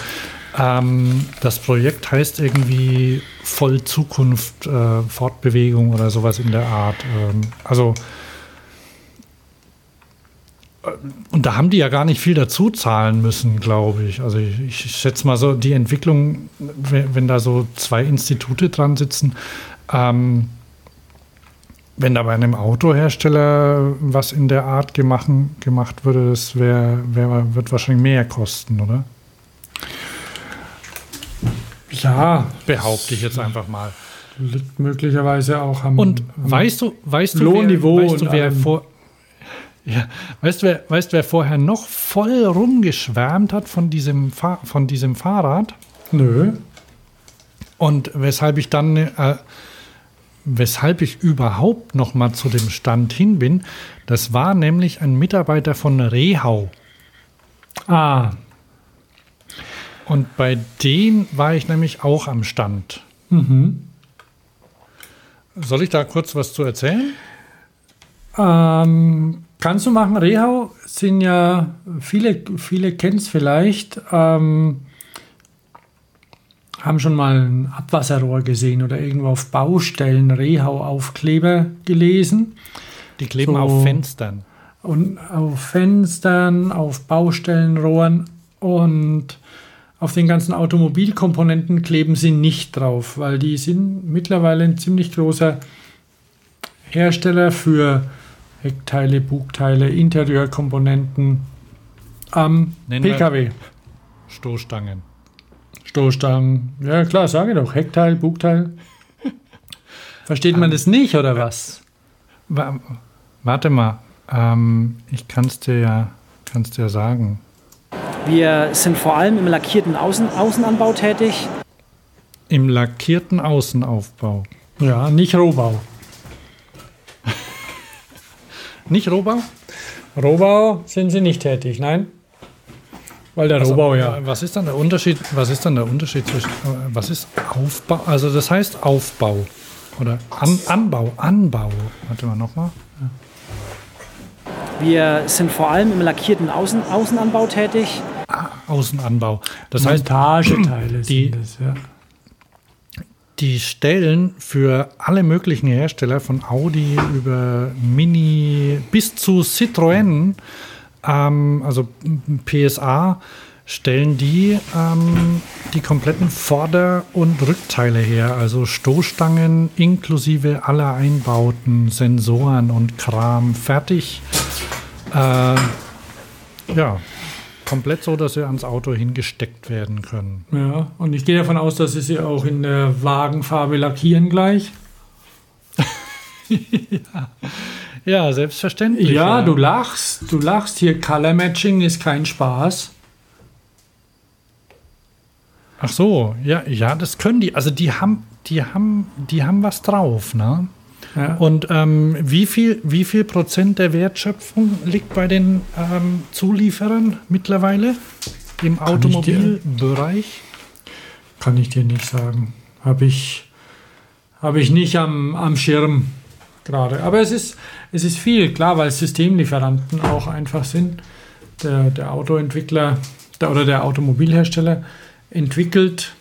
Ähm, das Projekt heißt irgendwie Voll Zukunft, äh, Fortbewegung oder sowas in der Art. Ähm, also und da haben die ja gar nicht viel dazu zahlen müssen, glaube ich. Also ich, ich schätze mal so, die Entwicklung, wenn, wenn da so zwei Institute dran sitzen, ähm, wenn da bei einem Autohersteller was in der Art gemacht, gemacht würde, das wär, wär, wird wahrscheinlich mehr kosten, oder? Ja, Behaupte ich jetzt einfach mal. möglicherweise auch am, Und am weißt du, weißt du, Lohnniveau wer, weißt du, wer vor, ja, weißt du, wer, weißt wer vorher noch voll rumgeschwärmt hat von diesem, Fahr von diesem Fahrrad? Nö. Und weshalb ich dann, äh, weshalb ich überhaupt noch mal zu dem Stand hin bin, das war nämlich ein Mitarbeiter von Rehau. Ah, Und bei dem war ich nämlich auch am Stand. mhm. Soll ich da kurz was zu erzählen? Ähm, kannst du machen? Rehau sind ja, viele, viele kennen es vielleicht, ähm, haben schon mal ein Abwasserrohr gesehen oder irgendwo auf Baustellen Rehau-Aufkleber gelesen. Die kleben So. auf Fenstern. Und auf Fenstern, auf Baustellenrohren und auf den ganzen Automobilkomponenten kleben sie nicht drauf, weil die sind mittlerweile ein ziemlich großer Hersteller für Heckteile, Bugteile, Interieurkomponenten am Nennen PKW. Stoßstangen. Stoßstangen. Ja klar, sage doch. Heckteil, Bugteil. Versteht man das nicht oder was? Wa- Warte mal, ähm, ich kann es dir, ja, kann's dir ja sagen. Wir sind vor allem im lackierten Außen Außenanbau tätig. Im lackierten Außenaufbau. Ja, nicht Rohbau. Nicht Rohbau? Rohbau sind sie nicht tätig, nein? Weil der Also, Rohbau ja. äh, Was ist dann der Unterschied? Was ist dann der Unterschied zwischen äh, was ist Aufbau? Also das heißt Aufbau oder An, Anbau, Anbau. Warte mal nochmal. Wir sind vor allem im lackierten Außen Außenanbau tätig. Außenanbau. Das heißt, Montageteile die, sind das, ja. Die stellen für alle möglichen Hersteller von Audi über Mini bis zu Citroën, ähm, also PSA, stellen die ähm, die kompletten Vorder- und Rückteile her, also Stoßstangen inklusive aller Einbauten, Sensoren und Kram fertig. Äh, ja, komplett so, dass sie ans Auto hingesteckt werden können. ja. Und ich gehe davon aus, dass sie sie auch in der Wagenfarbe lackieren gleich. Ja, selbstverständlich. Ja, du lachst. Du lachst. Hier Color Matching ist kein Spaß. Ach so, ja, ja, das können die. Also die haben, die haben, die haben was drauf, ne? Ja. Und ähm, wie viel, wie viel Prozent der Wertschöpfung liegt bei den ähm, Zulieferern mittlerweile im ich dir- Automobilbereich? Kann ich dir nicht sagen. Habe ich, hab ich nicht am, am Schirm gerade. Aber es ist, es ist viel, klar, weil Systemlieferanten auch einfach sind. Der, der Autoentwickler der, oder der Automobilhersteller entwickelt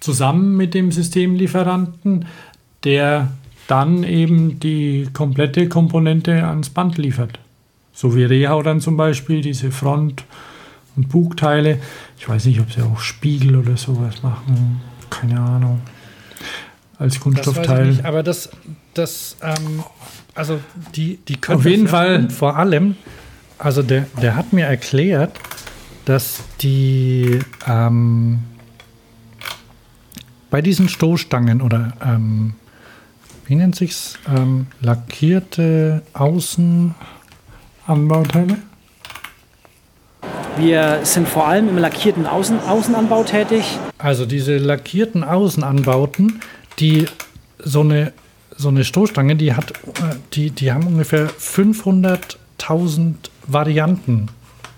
zusammen mit dem Systemlieferanten, der dann eben die komplette Komponente ans Band liefert. So wie Rehau dann zum Beispiel diese Front- und Bugteile. Ich weiß nicht, ob sie auch Spiegel oder sowas machen. Keine Ahnung. Als Das Kunststoffteil. nicht, aber das, das, ähm, also die, die können Auf jeden das- Fall. Vor allem, also der, der hat mir erklärt, dass die ähm, bei diesen Stoßstangen oder ähm, wie nennt sich's? Ähm, lackierte Außenanbauteile? Wir sind vor allem im lackierten Außen Außenanbau tätig. Also diese lackierten Außenanbauten, die so eine, so eine Stoßstange, die hat, äh, die, die haben ungefähr 500.000 Varianten,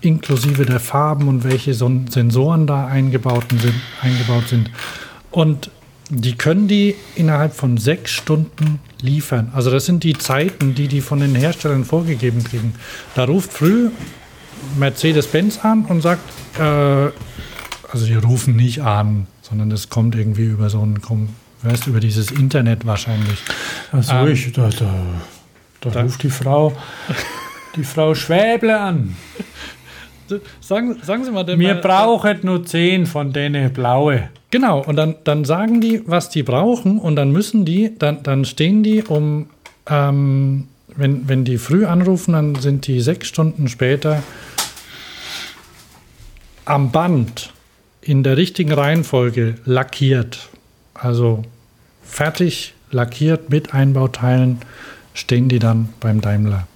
inklusive der Farben und welche Sensoren da eingebaut sind, eingebaut sind. Und die können die innerhalb von sechs Stunden liefern. Also das sind die Zeiten, die die von den Herstellern vorgegeben kriegen. Da ruft früh Mercedes-Benz an und sagt, äh, also die rufen nicht an, sondern das kommt irgendwie über so ein, weißt, über dieses Internet wahrscheinlich. Also Ähm, ich, da, da, da, da- ruft die Frau, die Frau Schwäble an. Sagen, sagen Sie mal, Wir brauchen nur zehn von denen blaue. Genau, und dann, dann sagen die, was die brauchen, und dann müssen die, dann, dann stehen die um, ähm, wenn, wenn die früh anrufen, dann sind die sechs Stunden später am Band in der richtigen Reihenfolge lackiert. Also fertig lackiert mit Einbauteilen stehen die dann beim Daimler.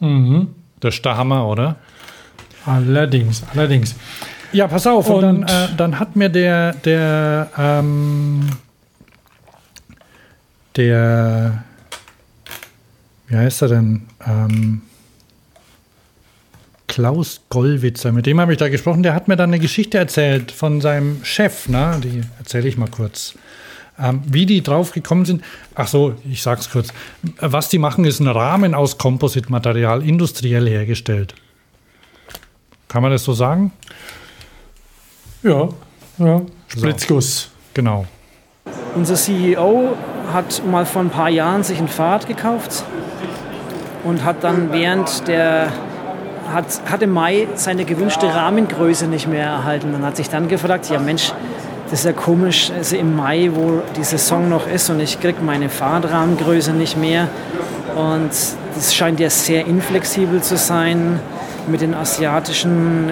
Mhm. Das ist der Hammer, oder? Allerdings, allerdings. Ja, pass auf. Und, Und- dann, äh, dann hat mir der, der, ähm, der, wie heißt er denn? Ähm, Klaus Gollwitzer, mit dem habe ich da gesprochen. Der hat mir dann eine Geschichte erzählt von seinem Chef. Ne? Die erzähle ich mal kurz. Ähm, wie die drauf gekommen sind. Ach so, ich sag's kurz. Was die machen, ist ein Rahmen aus Kompositmaterial, industriell hergestellt. Kann man das so sagen? Ja, ja. Spritzguss. Genau. Unser CEO hat mal vor ein paar Jahren sich ein Fahrrad gekauft und hat dann während der hat, hat im Mai seine gewünschte Rahmengröße nicht mehr erhalten und hat sich dann gefragt, ja Mensch, das ist ja komisch, also im Mai, wo die Saison noch ist und ich kriege meine Fahrradrahmengröße nicht mehr und das scheint ja sehr inflexibel zu sein mit den asiatischen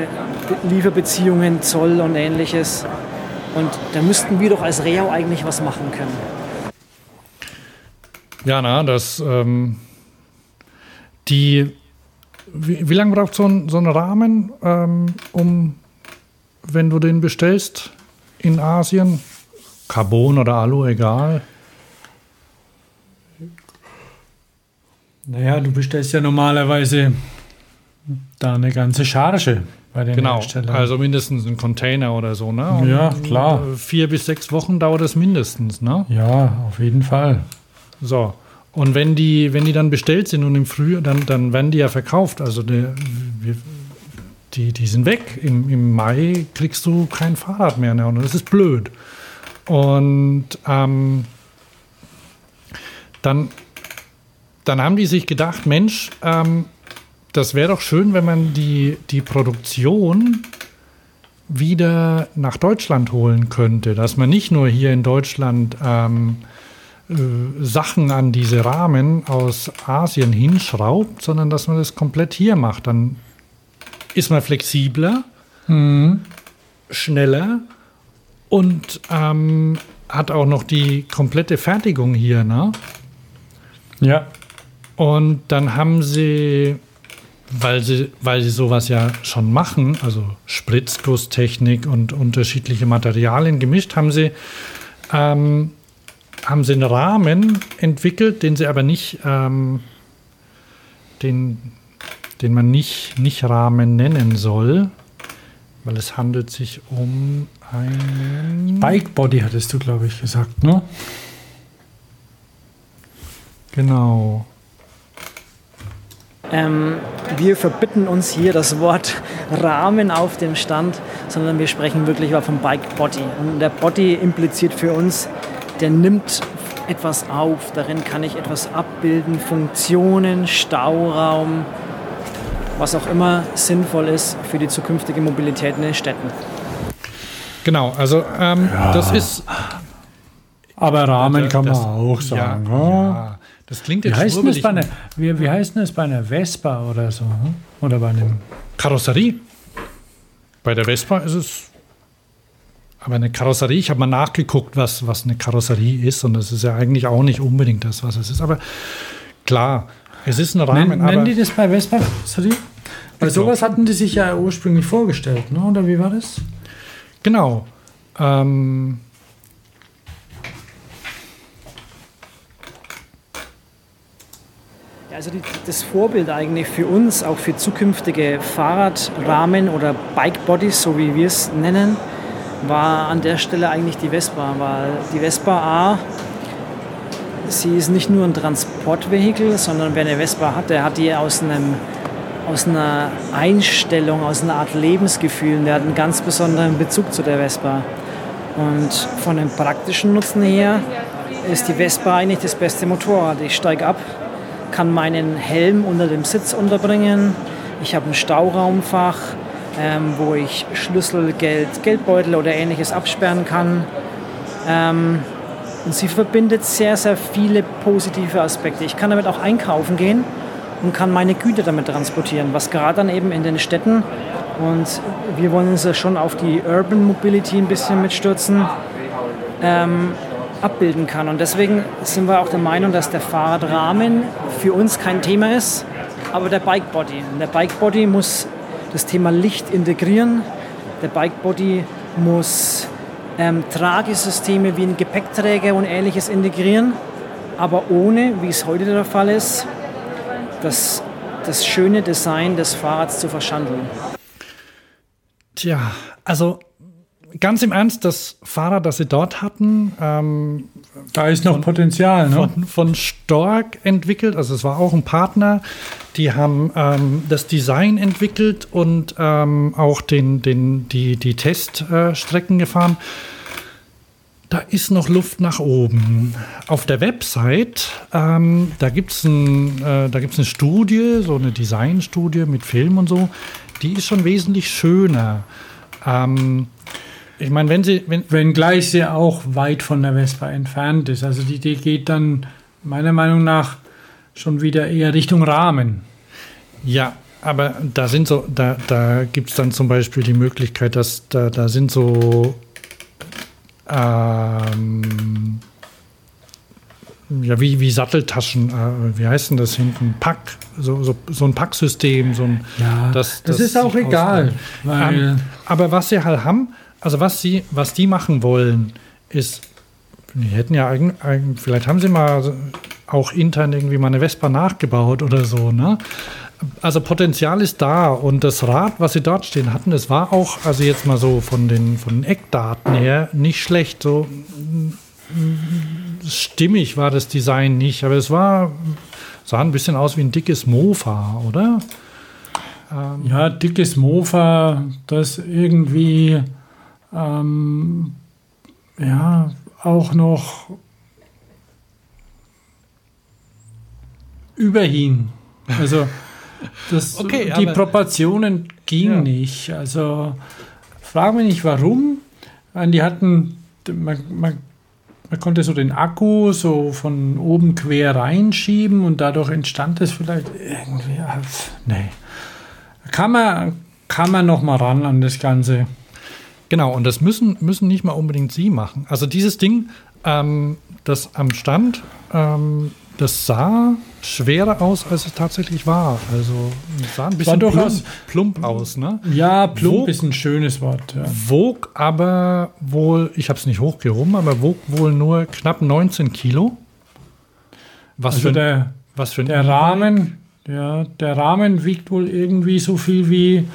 Lieferbeziehungen, Zoll und ähnliches. Und da müssten wir doch als Reau eigentlich was machen können. Ja, na, das, ähm, die, wie, wie lange braucht so ein, so ein Rahmen, ähm, um, wenn du den bestellst in Asien? Carbon oder Alu, egal. Naja, du bestellst ja normalerweise da eine ganze Charge bei den Genau, Herstellern. also mindestens ein Container oder so, ne? Und, Ja, klar. äh, Vier bis sechs Wochen dauert es mindestens, ne? ja, auf jeden Fall. So. Und wenn die, wenn die dann bestellt sind und im Frühjahr, dann, dann werden die ja verkauft. Also wir, die, die sind weg. Im, Im Mai kriegst du kein Fahrrad mehr. Ne? Und das ist blöd. Und ähm, dann, dann haben die sich gedacht, Mensch, ähm, das wäre doch schön, wenn man die, die Produktion wieder nach Deutschland holen könnte. Dass man nicht nur hier in Deutschland ähm, äh, Sachen an diese Rahmen aus Asien hinschraubt, sondern dass man das komplett hier macht. Dann ist man flexibler, schneller und ähm, hat auch noch die komplette Fertigung hier. Ne? Ja. Und dann haben sie, weil sie, weil sie sowas ja schon machen, also Spritzgusstechnik und unterschiedliche Materialien gemischt, haben sie, ähm, haben sie einen Rahmen entwickelt, den sie aber nicht, ähm, den, den man nicht, nicht Rahmen nennen soll, weil es handelt sich um einen Bike Body hattest du, glaube ich, gesagt, ne? Genau. Ähm, wir verbitten uns hier das Wort Rahmen auf dem Stand, sondern wir sprechen wirklich vom Bike Body. Und der Body impliziert für uns, der nimmt etwas auf. Darin kann ich etwas abbilden, Funktionen, Stauraum, was auch immer sinnvoll ist für die zukünftige Mobilität in den Städten. Genau, also ähm, das ist Aber Rahmen kann man das- auch sagen. Ja, Ja, ja. Das klingt Wie jetzt heißt, denn das schwurbelig. bei einer, wie, wie heißt denn das bei einer Vespa oder so? hm? Oder bei einem. Karosserie. Bei der Vespa ist es. Aber eine Karosserie, ich habe mal nachgeguckt, was, was eine Karosserie ist, und das ist ja eigentlich auch nicht unbedingt das, was es ist. Aber klar, es ist ein Rahmen. Nennen, nennen die das bei Vespa? Sorry? Weil sowas hatten die sich ja ursprünglich vorgestellt, ne? oder wie war das? Genau. Ähm, Also die, das Vorbild eigentlich für uns, auch für zukünftige Fahrradrahmen oder Bikebodies, so wie wir es nennen, war an der Stelle eigentlich die Vespa, weil die Vespa A, sie ist nicht nur ein Transportvehikel, sondern wer eine Vespa hat, der hat die aus einem aus einer Einstellung, aus einer Art Lebensgefühl. Der hat einen ganz besonderen Bezug zu der Vespa. Und von dem praktischen Nutzen her ist die Vespa eigentlich das beste Motorrad. Ich steige ab, kann meinen Helm unter dem Sitz unterbringen. Ich habe ein Stauraumfach, ähm, wo ich Schlüssel, Geld, Geldbeutel oder ähnliches absperren kann. Ähm, und sie verbindet sehr, sehr viele positive Aspekte. Ich kann damit auch einkaufen gehen und kann meine Güter damit transportieren, was gerade dann eben in den Städten und wir wollen uns ja schon auf die Urban Mobility ein bisschen mitstürzen, ähm, abbilden kann. Und deswegen sind wir auch der Meinung, dass der Fahrradrahmen für uns kein Thema ist, aber der Bikebody. Und der Bikebody muss das Thema Licht integrieren. Der Bikebody muss ähm, Tragesysteme wie ein Gepäckträger und ähnliches integrieren, aber ohne, wie es heute der Fall ist, das, das schöne Design des Fahrrads zu verschandeln. Tja, also ganz im Ernst, das Fahrrad, das sie dort hatten, ähm, Da ist noch Potenzial, ne? von, von Stork entwickelt. Also es war auch ein Partner. Die haben ähm, das Design entwickelt und ähm, auch den, den, die, die Teststrecken gefahren. Da ist noch Luft nach oben. Auf der Website, ähm, da gibt es ein, äh, da gibt's eine Studie, so eine Designstudie mit Film und so. Die ist schon wesentlich schöner. Ähm, ich meine, wenn sie, wenn, Wenngleich sie auch weit von der Vespa entfernt ist. Also die Idee geht dann meiner Meinung nach schon wieder eher Richtung Rahmen. Ja, aber da sind so, da, da gibt es dann zum Beispiel die Möglichkeit, dass da, da sind so ähm, ja, wie, wie Satteltaschen, äh, wie heißt denn das hinten? Pack, so, so, so ein Packsystem, so ein Ja, das ist auch egal, Ähm, aber was sie halt haben, also was sie, was die machen wollen, ist, die hätten ja eigentlich, vielleicht haben sie mal auch intern irgendwie mal eine Vespa nachgebaut oder so, ne? Also Potenzial ist da und das Rad, was sie dort stehen hatten, das war auch, also jetzt mal so von den, von den Eckdaten her, nicht schlecht. So mm, stimmig war das Design nicht, aber es war, sah ein bisschen aus wie ein dickes Mofa, oder? Ja, dickes Mofa, das irgendwie ähm, ja auch noch überhing. Also das, Okay, die Proportionen gingen Ja. nicht. Also frage mich nicht warum. Die hatten, man, man, man konnte so den Akku so von oben quer reinschieben und dadurch entstand es vielleicht irgendwie. Nee. Kann man, kann man noch mal ran an das Ganze. Genau, und das müssen, müssen nicht mal unbedingt Sie machen. Also dieses Ding, ähm, das am Stand, ähm, das sah schwerer aus, als es tatsächlich war. Also es sah ein bisschen plump, plump aus. Ne? Ja, plump Wo- ist ein schönes Wort. Ja. Wog aber wohl, ich habe es nicht hochgehoben, aber wog wohl nur knapp 19 Kilo. Was Also für, der, was für ein der Rahmen, ja, der Rahmen wiegt wohl irgendwie so viel wie,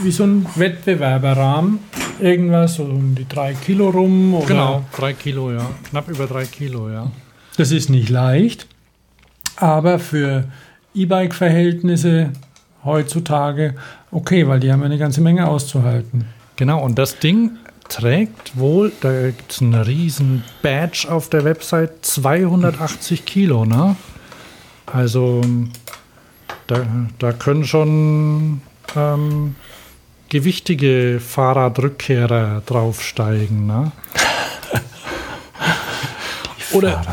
wie so ein Wettbewerberrahmen. Irgendwas so um die drei Kilo rum. Oder Genau, drei Kilo, ja. Knapp über drei Kilo, ja. Das ist nicht leicht, aber für E-Bike-Verhältnisse heutzutage okay, weil die haben eine ganze Menge auszuhalten. Genau, und das Ding trägt wohl, da gibt es einen riesen Badge auf der Website, 280 Kilo, ne? Also da, da können schon ähm, gewichtige Fahrradrückkehrer draufsteigen, ne? Oder,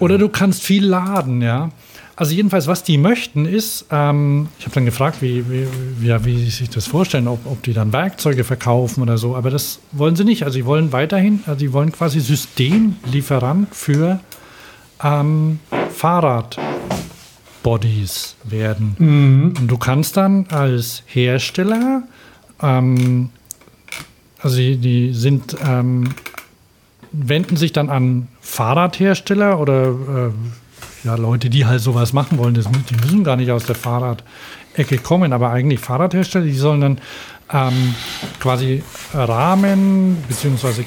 oder du kannst viel laden, ja. Also jedenfalls, was die möchten, ist, ähm, ich habe dann gefragt, wie, wie, wie, wie sie sich das vorstellen, ob, ob die dann Werkzeuge verkaufen oder so, aber das wollen sie nicht. Also sie wollen weiterhin, also sie wollen quasi Systemlieferant für ähm, Fahrradbodies werden. Mhm. Und du kannst dann als Hersteller, ähm, also die, die sind, ähm, wenden sich dann an Fahrradhersteller oder äh, ja, Leute, die halt sowas machen wollen, das, die müssen gar nicht aus der Fahrradecke kommen, aber eigentlich Fahrradhersteller, die sollen dann ähm, quasi Rahmen bzw.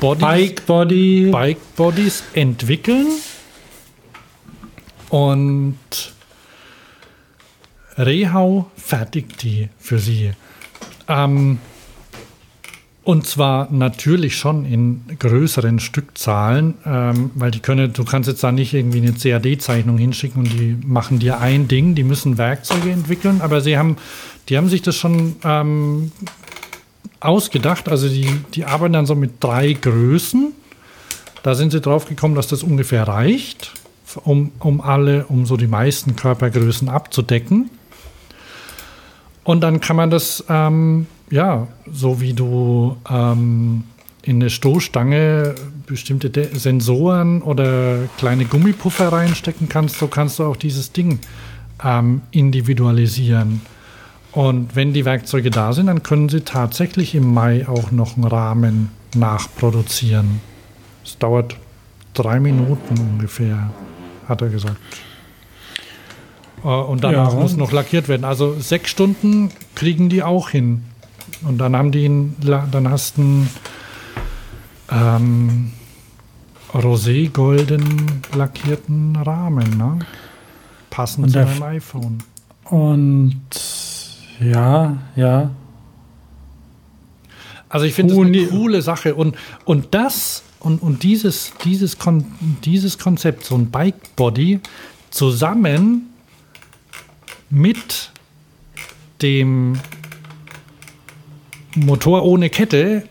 Bodies, Bike Body. Bike Bodies entwickeln und Rehau fertigt die für sie. Ähm, und zwar natürlich schon in größeren Stückzahlen, ähm, weil die können, du kannst jetzt da nicht irgendwie eine CAD-Zeichnung hinschicken und die machen dir ein Ding, die müssen Werkzeuge entwickeln, aber sie haben, die haben sich das schon ähm, ausgedacht. Also die, die arbeiten dann so mit drei Größen. Da sind sie drauf gekommen, dass das ungefähr reicht, um, um alle, um so die meisten Körpergrößen abzudecken. Und dann kann man das, ähm, ja, so wie du ähm, in eine Stoßstange bestimmte De Sensoren oder kleine Gummipuffer reinstecken kannst, so kannst du auch dieses Ding ähm, individualisieren. Und wenn die Werkzeuge da sind, dann können sie tatsächlich im Mai auch noch einen Rahmen nachproduzieren. Es dauert drei Minuten ungefähr, hat er gesagt. Äh, Und danach Ja. muss noch lackiert werden. Also sechs Stunden kriegen die auch hin. Und dann haben die la- dann hast du einen ähm, rosé-golden lackierten Rahmen, ne? Passend zu deinem iPhone. Und ja, ja. Also ich finde das eine coole Sache und, und das und, und dieses, dieses, Kon dieses Konzept, so ein Bike Body, zusammen mit dem Motor ohne Kette,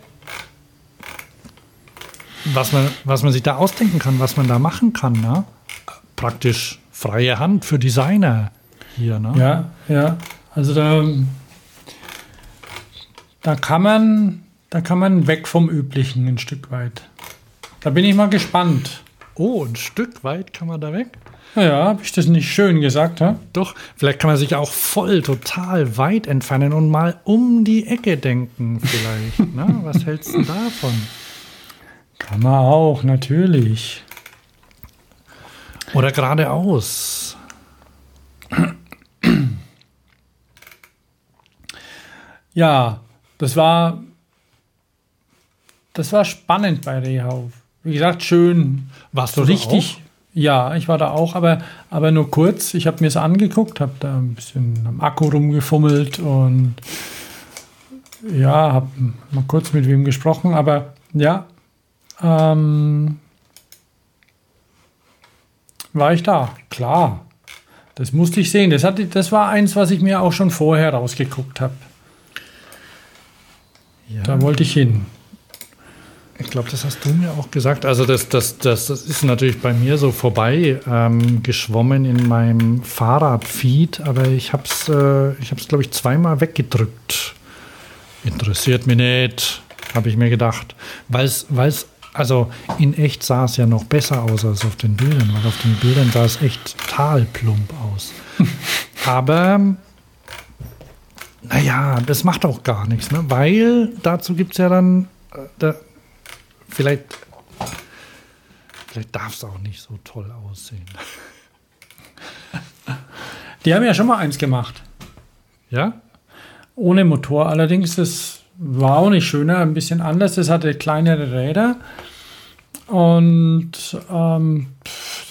was man, was man sich da ausdenken kann, was man da machen kann, ne? praktisch freie Hand für Designer hier. Ne? Ja, ja. Also da, da kann man, da kann man weg vom Üblichen ein Stück weit. Da bin ich mal gespannt. Oh, ein Stück weit kann man da weg? Ja, habe ich das nicht schön gesagt, ha? Doch, vielleicht kann man sich auch voll total weit entfernen und mal um die Ecke denken, vielleicht. ne? Was hältst du davon? Kann man auch, natürlich. Oder geradeaus. Ja, das war, das war spannend bei Rehau. Wie gesagt, schön. Warst du richtig. Ja, ich war da auch, aber, aber nur kurz. Ich habe mir es angeguckt, habe da ein bisschen am Akku rumgefummelt und ja, habe mal kurz mit wem gesprochen, aber ja, ähm, war ich da, klar. Das musste ich sehen. Das, hatte, das war eins, was ich mir auch schon vorher rausgeguckt habe. Da wollte ich hin. Ich glaube, das hast du mir auch gesagt. Also das, das, das, das ist natürlich bei mir so vorbei ähm, geschwommen in meinem Fahrradfeed, aber ich habe es, äh, ich habe es, glaube ich, zweimal weggedrückt. Interessiert mich nicht, habe ich mir gedacht. Weil es, also in echt sah es ja noch besser aus als auf den Bildern, weil auf den Bildern sah es echt total plump aus. aber naja, das macht auch gar nichts, ne? weil dazu gibt es ja dann, äh, da, vielleicht, vielleicht darf es auch nicht so toll aussehen. Die haben ja schon mal eins gemacht. Ja? Ohne Motor allerdings. Das war auch nicht schöner, ein bisschen anders. Das hatte kleinere Räder. Und ähm,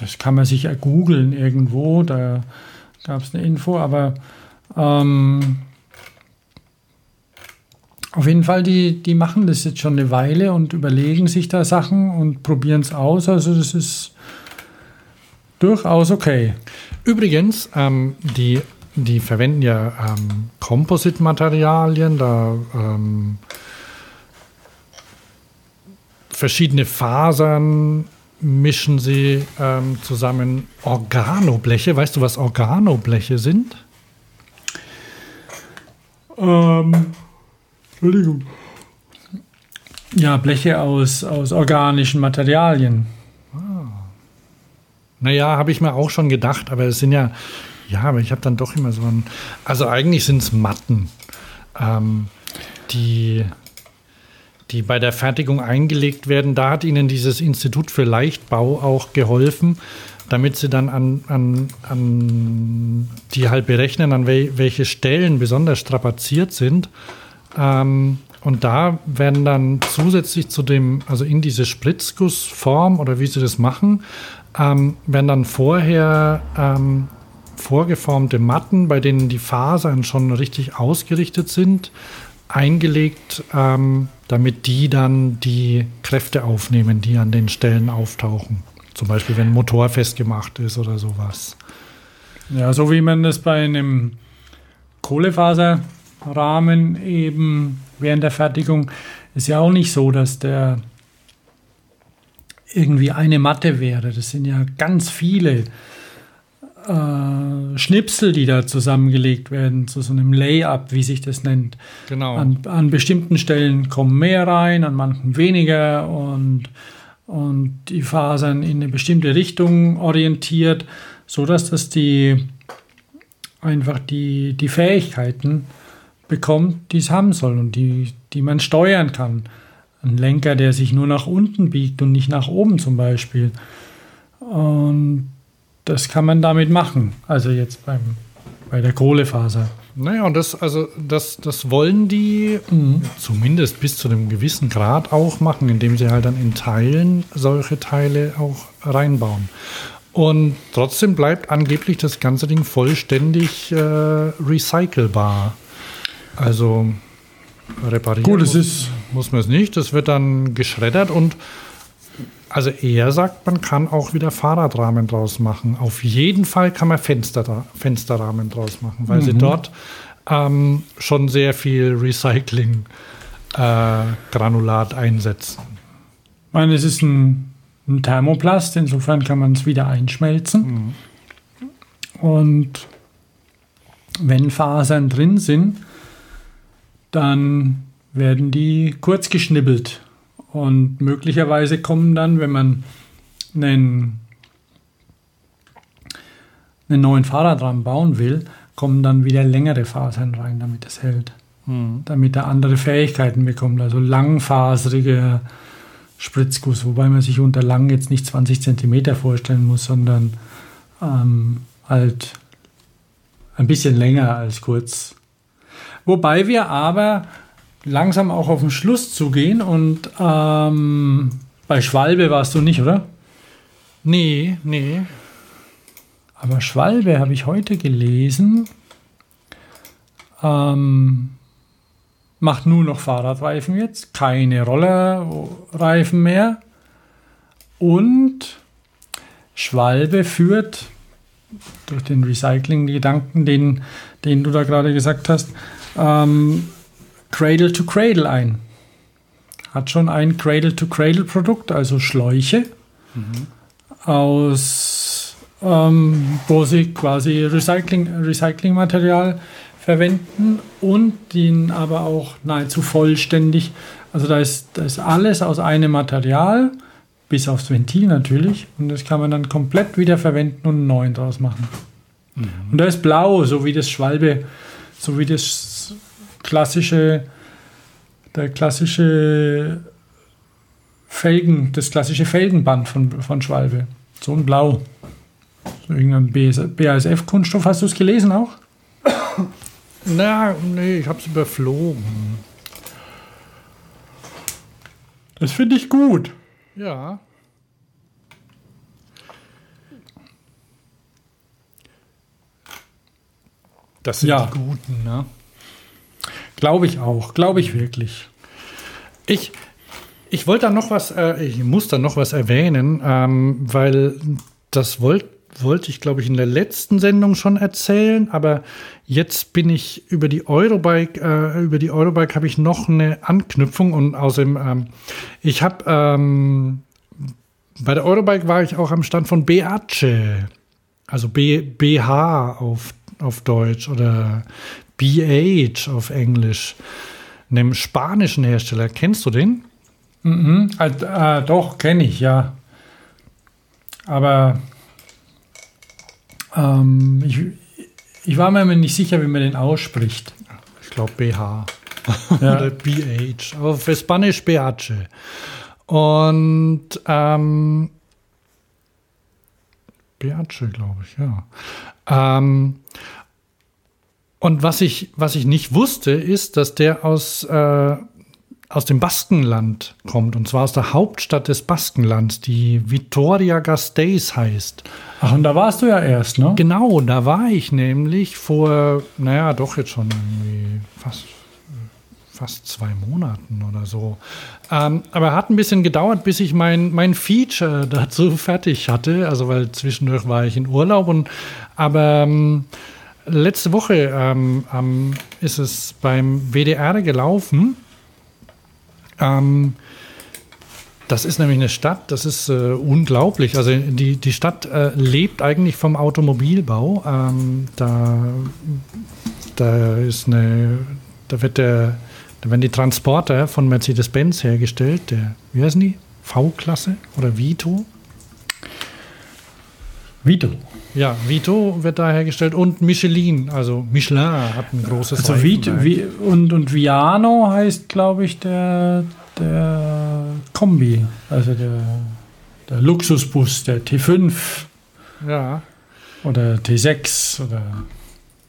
das kann man sich ja googeln irgendwo. Da gab es eine Info. Aber ähm, auf jeden Fall, die, die machen das jetzt schon eine Weile und überlegen sich da Sachen und probieren es aus. Also das ist durchaus okay. Übrigens, ähm, die, die verwenden ja ähm, Composite-Materialien, da ähm, verschiedene Fasern mischen sie ähm, zusammen Organobleche. Weißt du, was Organobleche sind? Ähm, Entschuldigung. Ja, Bleche aus, aus organischen Materialien. Naja, habe ich mir auch schon gedacht, aber es sind ja, ja, aber ich habe dann doch immer so ein, also eigentlich sind es Matten, ähm, die, die bei der Fertigung eingelegt werden. Da hat ihnen dieses Institut für Leichtbau auch geholfen, damit sie dann an, an, an die halt berechnen, an wel, welche Stellen besonders strapaziert sind. Ähm, und da werden dann zusätzlich zu dem, also in diese Spritzgussform oder wie sie das machen, ähm, werden dann vorher ähm, vorgeformte Matten, bei denen die Fasern schon richtig ausgerichtet sind, eingelegt, ähm, damit die dann die Kräfte aufnehmen, die an den Stellen auftauchen. Zum Beispiel, wenn ein Motor festgemacht ist oder sowas. Ja, so wie man das bei einem Kohlefaserrahmen eben während der Fertigung ist ja auch nicht so, dass der irgendwie eine Matte wäre. Das sind ja ganz viele äh, Schnipsel, die da zusammengelegt werden, zu so einem Layup, wie sich das nennt. Genau. An, an bestimmten Stellen kommen mehr rein, an manchen weniger und, und die Fasern in eine bestimmte Richtung orientiert, sodass das die einfach die, die Fähigkeiten bekommt, die es haben soll und die, die man steuern kann. Ein Lenker, der sich nur nach unten biegt und nicht nach oben zum Beispiel. Und das kann man damit machen. Also jetzt beim, bei der Kohlefaser. Naja, und das, also das, das wollen die mhm. zumindest bis zu einem gewissen Grad auch machen, indem sie halt dann in Teilen solche Teile auch reinbauen. Und trotzdem bleibt angeblich das ganze Ding vollständig äh, recycelbar. Also reparieren Gut, es ist muss man es nicht. Das wird dann geschreddert und also er sagt, man kann auch wieder Fahrradrahmen draus machen. Auf jeden Fall kann man Fenster, Fensterrahmen draus machen, weil mhm. sie dort ähm, schon sehr viel Recycling-Granulat äh, einsetzen. Ich meine, es ist ein, ein Thermoplast, insofern kann man es wieder einschmelzen. Mhm. Und wenn Fasern drin sind, dann werden die kurz geschnibbelt. Und möglicherweise kommen dann, wenn man einen, einen neuen Fahrradrahmen bauen will, kommen dann wieder längere Fasern rein, damit es hält. Mhm. Damit er andere Fähigkeiten bekommt, also langfaserige Spritzguss, wobei man sich unter lang jetzt nicht 20 cm vorstellen muss, sondern ähm, halt ein bisschen länger als kurz. Wobei wir aber langsam auch auf den Schluss zu gehen und ähm, bei Schwalbe warst du nicht, oder? Nee, nee. Aber Schwalbe habe ich heute gelesen, ähm, macht nur noch Fahrradreifen jetzt, keine Rollerreifen mehr. Und Schwalbe führt durch den Recycling-Gedanken, den, den du da gerade gesagt hast, ähm, Cradle to Cradle ein. Hat schon ein Cradle to Cradle Produkt, also Schläuche mhm. aus, ähm, wo sie quasi Recycling, Recyclingmaterial verwenden und den aber auch nahezu vollständig. Also da ist, da ist alles aus einem Material, bis aufs Ventil natürlich. Und das kann man dann komplett wieder verwenden und einen neuen draus machen. Mhm. Und da ist blau, so wie das Schwalbe, so wie das klassische, der klassische Felgen, das klassische Felgenband von, von Schwalbe. So ein Blau. So irgendein BASF-Kunststoff. Hast du es gelesen auch? Na, nee, ich habe es überflogen. Das finde ich gut. Ja. Das sind ja. die Guten, ne? Glaube ich auch, glaube ich wirklich. Ich, ich wollte da noch was, äh, ich muss da noch was erwähnen, ähm, weil das wollte wollte ich, glaube ich, in der letzten Sendung schon erzählen, aber jetzt bin ich über die Eurobike, äh, über die Eurobike habe ich noch eine Anknüpfung und außerdem, ähm, ich habe ähm, bei der Eurobike war ich auch am Stand von Beace, also B, BH auf, auf Deutsch oder BH auf Englisch, einem spanischen Hersteller. Kennst du den? Mhm. Äh, äh, doch, kenne ich, ja. Aber ähm, ich, ich war mir nicht sicher, wie man den ausspricht. Ich glaube BH ja. oder BH, aber für Spanisch BH. Und ähm, BH, glaube ich, ja. Ähm, und was ich, was ich nicht wusste, ist, dass der aus äh, aus dem Baskenland kommt, und zwar aus der Hauptstadt des Baskenlands, die Vitoria Gasteiz heißt. Ach, und da warst du ja erst, ne? Genau, da war ich nämlich vor, naja, doch jetzt schon irgendwie fast, fast zwei Monaten oder so. Ähm, aber hat ein bisschen gedauert, bis ich mein, mein Feature dazu fertig hatte, also weil zwischendurch war ich in Urlaub und aber ähm, letzte Woche ähm, ähm ist es beim WDR gelaufen ähm, das ist nämlich eine Stadt, das ist äh, unglaublich. Also die, die Stadt äh, lebt eigentlich vom Automobilbau. Ähm, da, da ist eine, da wird der, da werden die Transporter von Mercedes-Benz hergestellt, der, wie heißen die? V-Klasse oder Vito? Vito. Ja, Vito wird da hergestellt und Michelin, also Michelin hat ein großes Also Vito Vi und, und Viano heißt, glaube ich, der, der Kombi, also der, der Luxusbus, der T5. Ja. Oder T6 oder.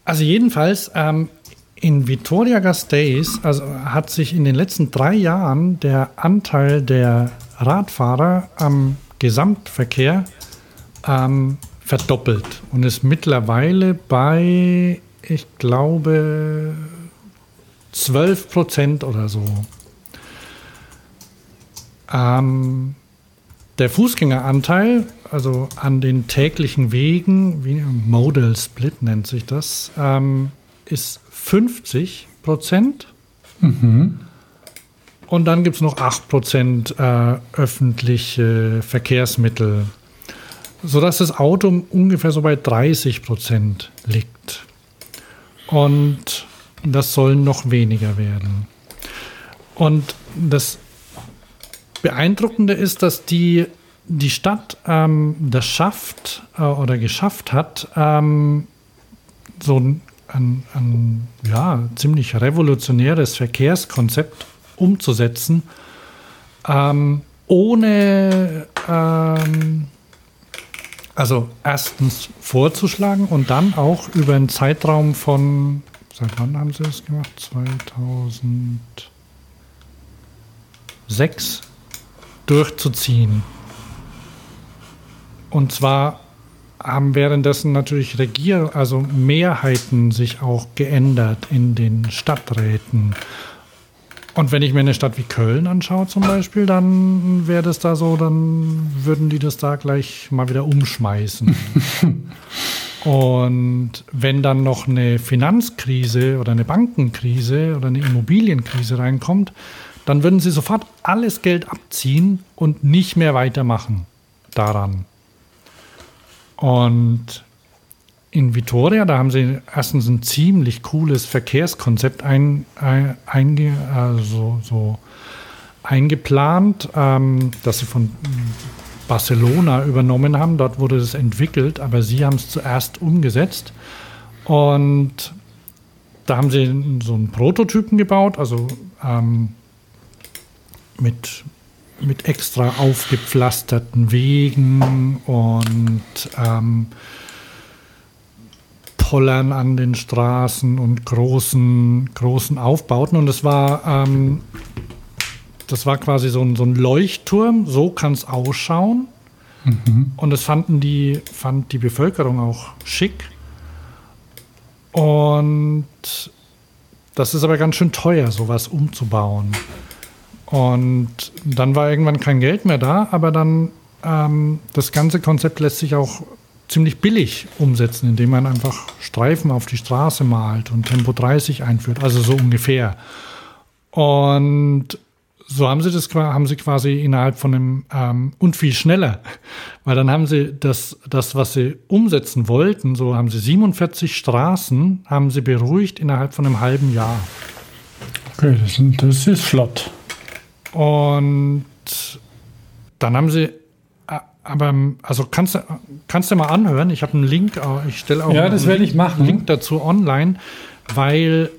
Also jedenfalls, ähm, in Vitoria Gasteiz also hat sich in den letzten drei Jahren der Anteil der Radfahrer am Gesamtverkehr ähm, verdoppelt und ist mittlerweile bei, ich glaube, 12 Prozent oder so. Ähm, der Fußgängeranteil, also an den täglichen Wegen, wie Modal Split nennt sich das, ähm, ist 50 Prozent. Mhm. Und dann gibt es noch 8 Prozent äh, öffentliche Verkehrsmittel sodass das Auto ungefähr so bei 30 Prozent liegt. Und das soll noch weniger werden. Und das Beeindruckende ist, dass die, die Stadt ähm, das schafft äh, oder geschafft hat, ähm, so ein, ein, ein ja, ziemlich revolutionäres Verkehrskonzept umzusetzen, ähm, ohne ähm, also erstens vorzuschlagen und dann auch über einen Zeitraum von, seit wann haben Sie das gemacht? 2006 durchzuziehen. Und zwar haben währenddessen natürlich Regier, also Mehrheiten sich auch geändert in den Stadträten. Und wenn ich mir eine Stadt wie Köln anschaue zum Beispiel, dann wäre das da so, dann würden die das da gleich mal wieder umschmeißen. Und wenn dann noch eine Finanzkrise oder eine Bankenkrise oder eine Immobilienkrise reinkommt, dann würden sie sofort alles Geld abziehen und nicht mehr weitermachen daran. Und in Vitoria, da haben sie erstens ein ziemlich cooles Verkehrskonzept ein, ein, einge, also, so eingeplant, ähm, das sie von Barcelona übernommen haben. Dort wurde es entwickelt, aber sie haben es zuerst umgesetzt. Und da haben sie so einen Prototypen gebaut, also ähm, mit, mit extra aufgepflasterten Wegen und ähm, Pollern an den Straßen und großen, großen Aufbauten. Und es war, ähm, das war quasi so ein, so ein Leuchtturm, so kann es ausschauen. Mhm. Und das fanden die, fand die Bevölkerung auch schick. Und das ist aber ganz schön teuer, sowas umzubauen. Und dann war irgendwann kein Geld mehr da, aber dann ähm, das ganze Konzept lässt sich auch ziemlich billig umsetzen, indem man einfach Streifen auf die Straße malt und Tempo 30 einführt, also so ungefähr. Und so haben sie das haben sie quasi innerhalb von einem ähm, und viel schneller, weil dann haben sie das, das, was sie umsetzen wollten, so haben sie 47 Straßen, haben sie beruhigt innerhalb von einem halben Jahr. Okay, das, das ist flott. Und dann haben sie, äh, aber also kannst du kannst du mal anhören. Ich habe einen Link, ich stelle auch Ja, einen das werde ich machen. Link dazu online, weil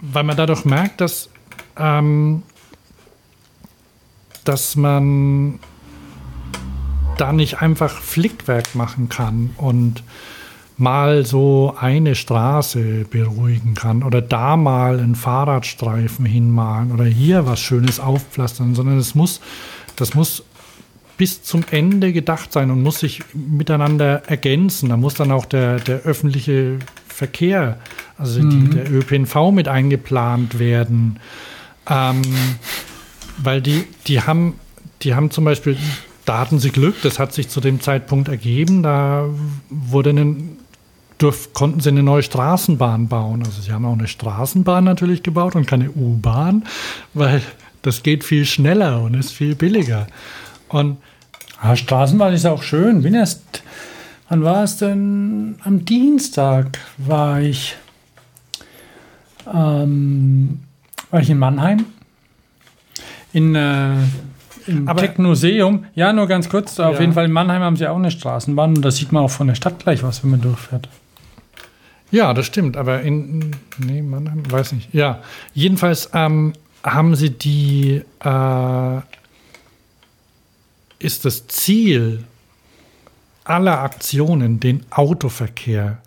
weil man dadurch merkt, dass ähm, dass man da nicht einfach Flickwerk machen kann und mal so eine Straße beruhigen kann oder da mal einen Fahrradstreifen hinmalen oder hier was Schönes aufpflastern, sondern es muss, das muss bis zum Ende gedacht sein und muss sich miteinander ergänzen. Da muss dann auch der, der öffentliche Verkehr, also Mhm. die, der ÖPNV mit eingeplant werden. Ähm, weil die, die haben, die haben zum Beispiel, da hatten sie Glück, das hat sich zu dem Zeitpunkt ergeben, da wurde ein, durf, konnten sie eine neue Straßenbahn bauen. Also sie haben auch eine Straßenbahn natürlich gebaut und keine U-Bahn, weil das geht viel schneller und ist viel billiger. Und Ja, Straßenbahn ist auch schön. Bin erst, wann war es denn? Am Dienstag war ich, ähm, war ich in Mannheim. In, äh, im Aber- Technoseum. Ja, nur ganz kurz. Auf Ja. jeden Fall in Mannheim haben sie auch eine Straßenbahn und da sieht man auch von der Stadt gleich was, wenn man durchfährt. Ja, das stimmt, aber in, nee, Mannheim, weiß nicht. Ja, jedenfalls ähm, haben sie die, äh, ist das Ziel aller Aktionen, den Autoverkehr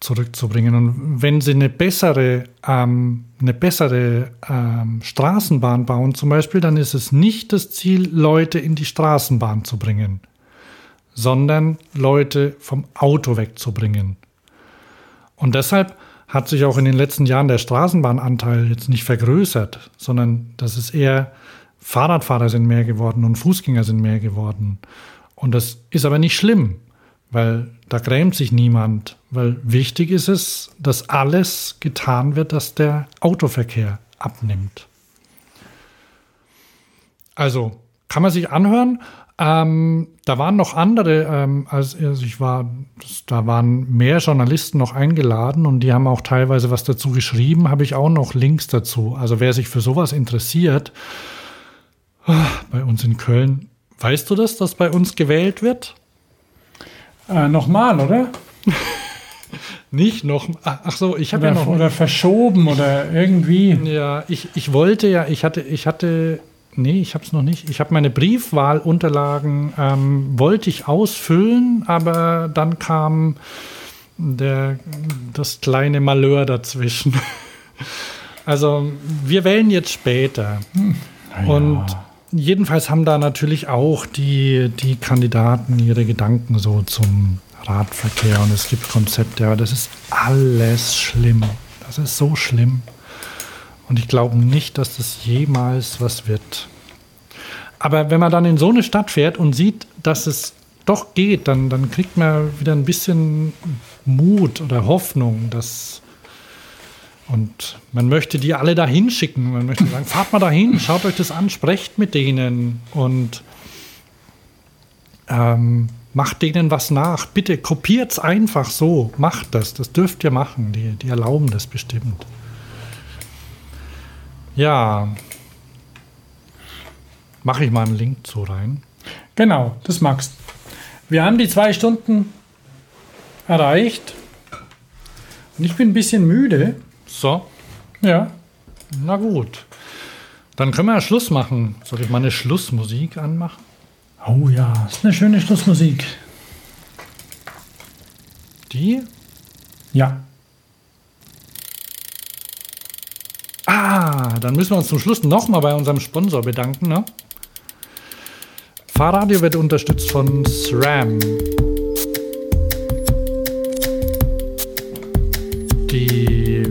zurückzubringen. Und wenn sie eine bessere, ähm, eine bessere ähm, Straßenbahn bauen zum Beispiel, dann ist es nicht das Ziel, Leute in die Straßenbahn zu bringen, sondern Leute vom Auto wegzubringen. Und deshalb hat sich auch in den letzten Jahren der Straßenbahnanteil jetzt nicht vergrößert, sondern das ist eher Fahrradfahrer sind mehr geworden und Fußgänger sind mehr geworden. Und das ist aber nicht schlimm, weil da grämt sich niemand, weil wichtig ist es, dass alles getan wird, dass der Autoverkehr abnimmt. Also kann man sich anhören. Ähm, da waren noch andere, ähm, als also ich war, das, da waren mehr Journalisten noch eingeladen und die haben auch teilweise was dazu geschrieben, habe ich auch noch Links dazu. Also wer sich für sowas interessiert, ah, bei uns in Köln, weißt du das, dass bei uns gewählt wird? Äh, Nochmal, oder? Nicht noch, ach ach so, ich habe ja noch, oder verschoben oder irgendwie. Ja, ich, ich wollte ja, ich hatte, ich hatte, nee, ich habe es noch nicht. Ich habe meine Briefwahlunterlagen, ähm, wollte ich ausfüllen, aber dann kam der, das kleine Malheur dazwischen. Also wir wählen jetzt später. Und jedenfalls haben da natürlich auch die, die Kandidaten ihre Gedanken so zum Radverkehr und es gibt Konzepte, aber das ist alles schlimm. Das ist so schlimm. Und ich glaube nicht, dass das jemals was wird. Aber wenn man dann in so eine Stadt fährt und sieht, dass es doch geht, dann, dann kriegt man wieder ein bisschen Mut oder Hoffnung, dass und man möchte die alle dahin schicken. Man möchte sagen, fahrt mal dahin, schaut euch das an, sprecht mit denen und ähm, macht denen was nach. Bitte kopiert's einfach so. Macht das. Das dürft ihr machen. Die, die erlauben das bestimmt. Ja. Mache ich mal einen Link zu rein. Genau, das magst. Wir haben die zwei Stunden erreicht. Und ich bin ein bisschen müde. So. Ja. Na gut. Dann können wir ja Schluss machen. Soll ich mal eine Schlussmusik anmachen? Oh ja, das ist eine schöne Schlussmusik. Die? Ja. Ah, dann müssen wir uns zum Schluss nochmal bei unserem Sponsor bedanken. Ne? Fahrradio wird unterstützt von SRAM. Die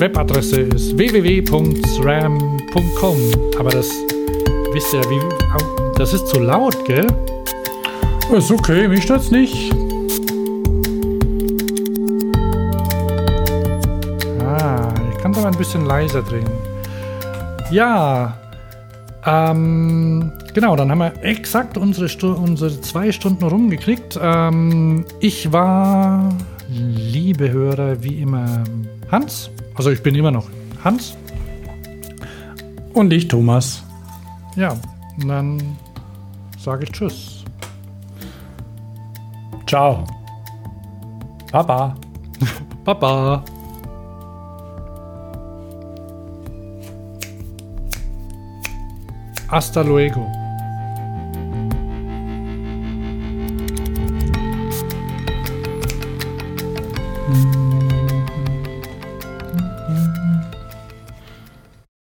Webadresse ist www.sram.com. Aber das wisst ihr, wie, das ist zu laut, gell? Ist okay, mich stört's nicht. Bisschen leiser drehen. Ja, Ähm, genau, dann haben wir exakt unsere, Stu unsere zwei Stunden rumgekriegt. Ähm, ich war, liebe Hörer, wie immer Hans. Also ich bin immer noch Hans. Und ich, Thomas. Ja, und dann sage ich Tschüss. Ciao. Baba. Baba. Hasta luego.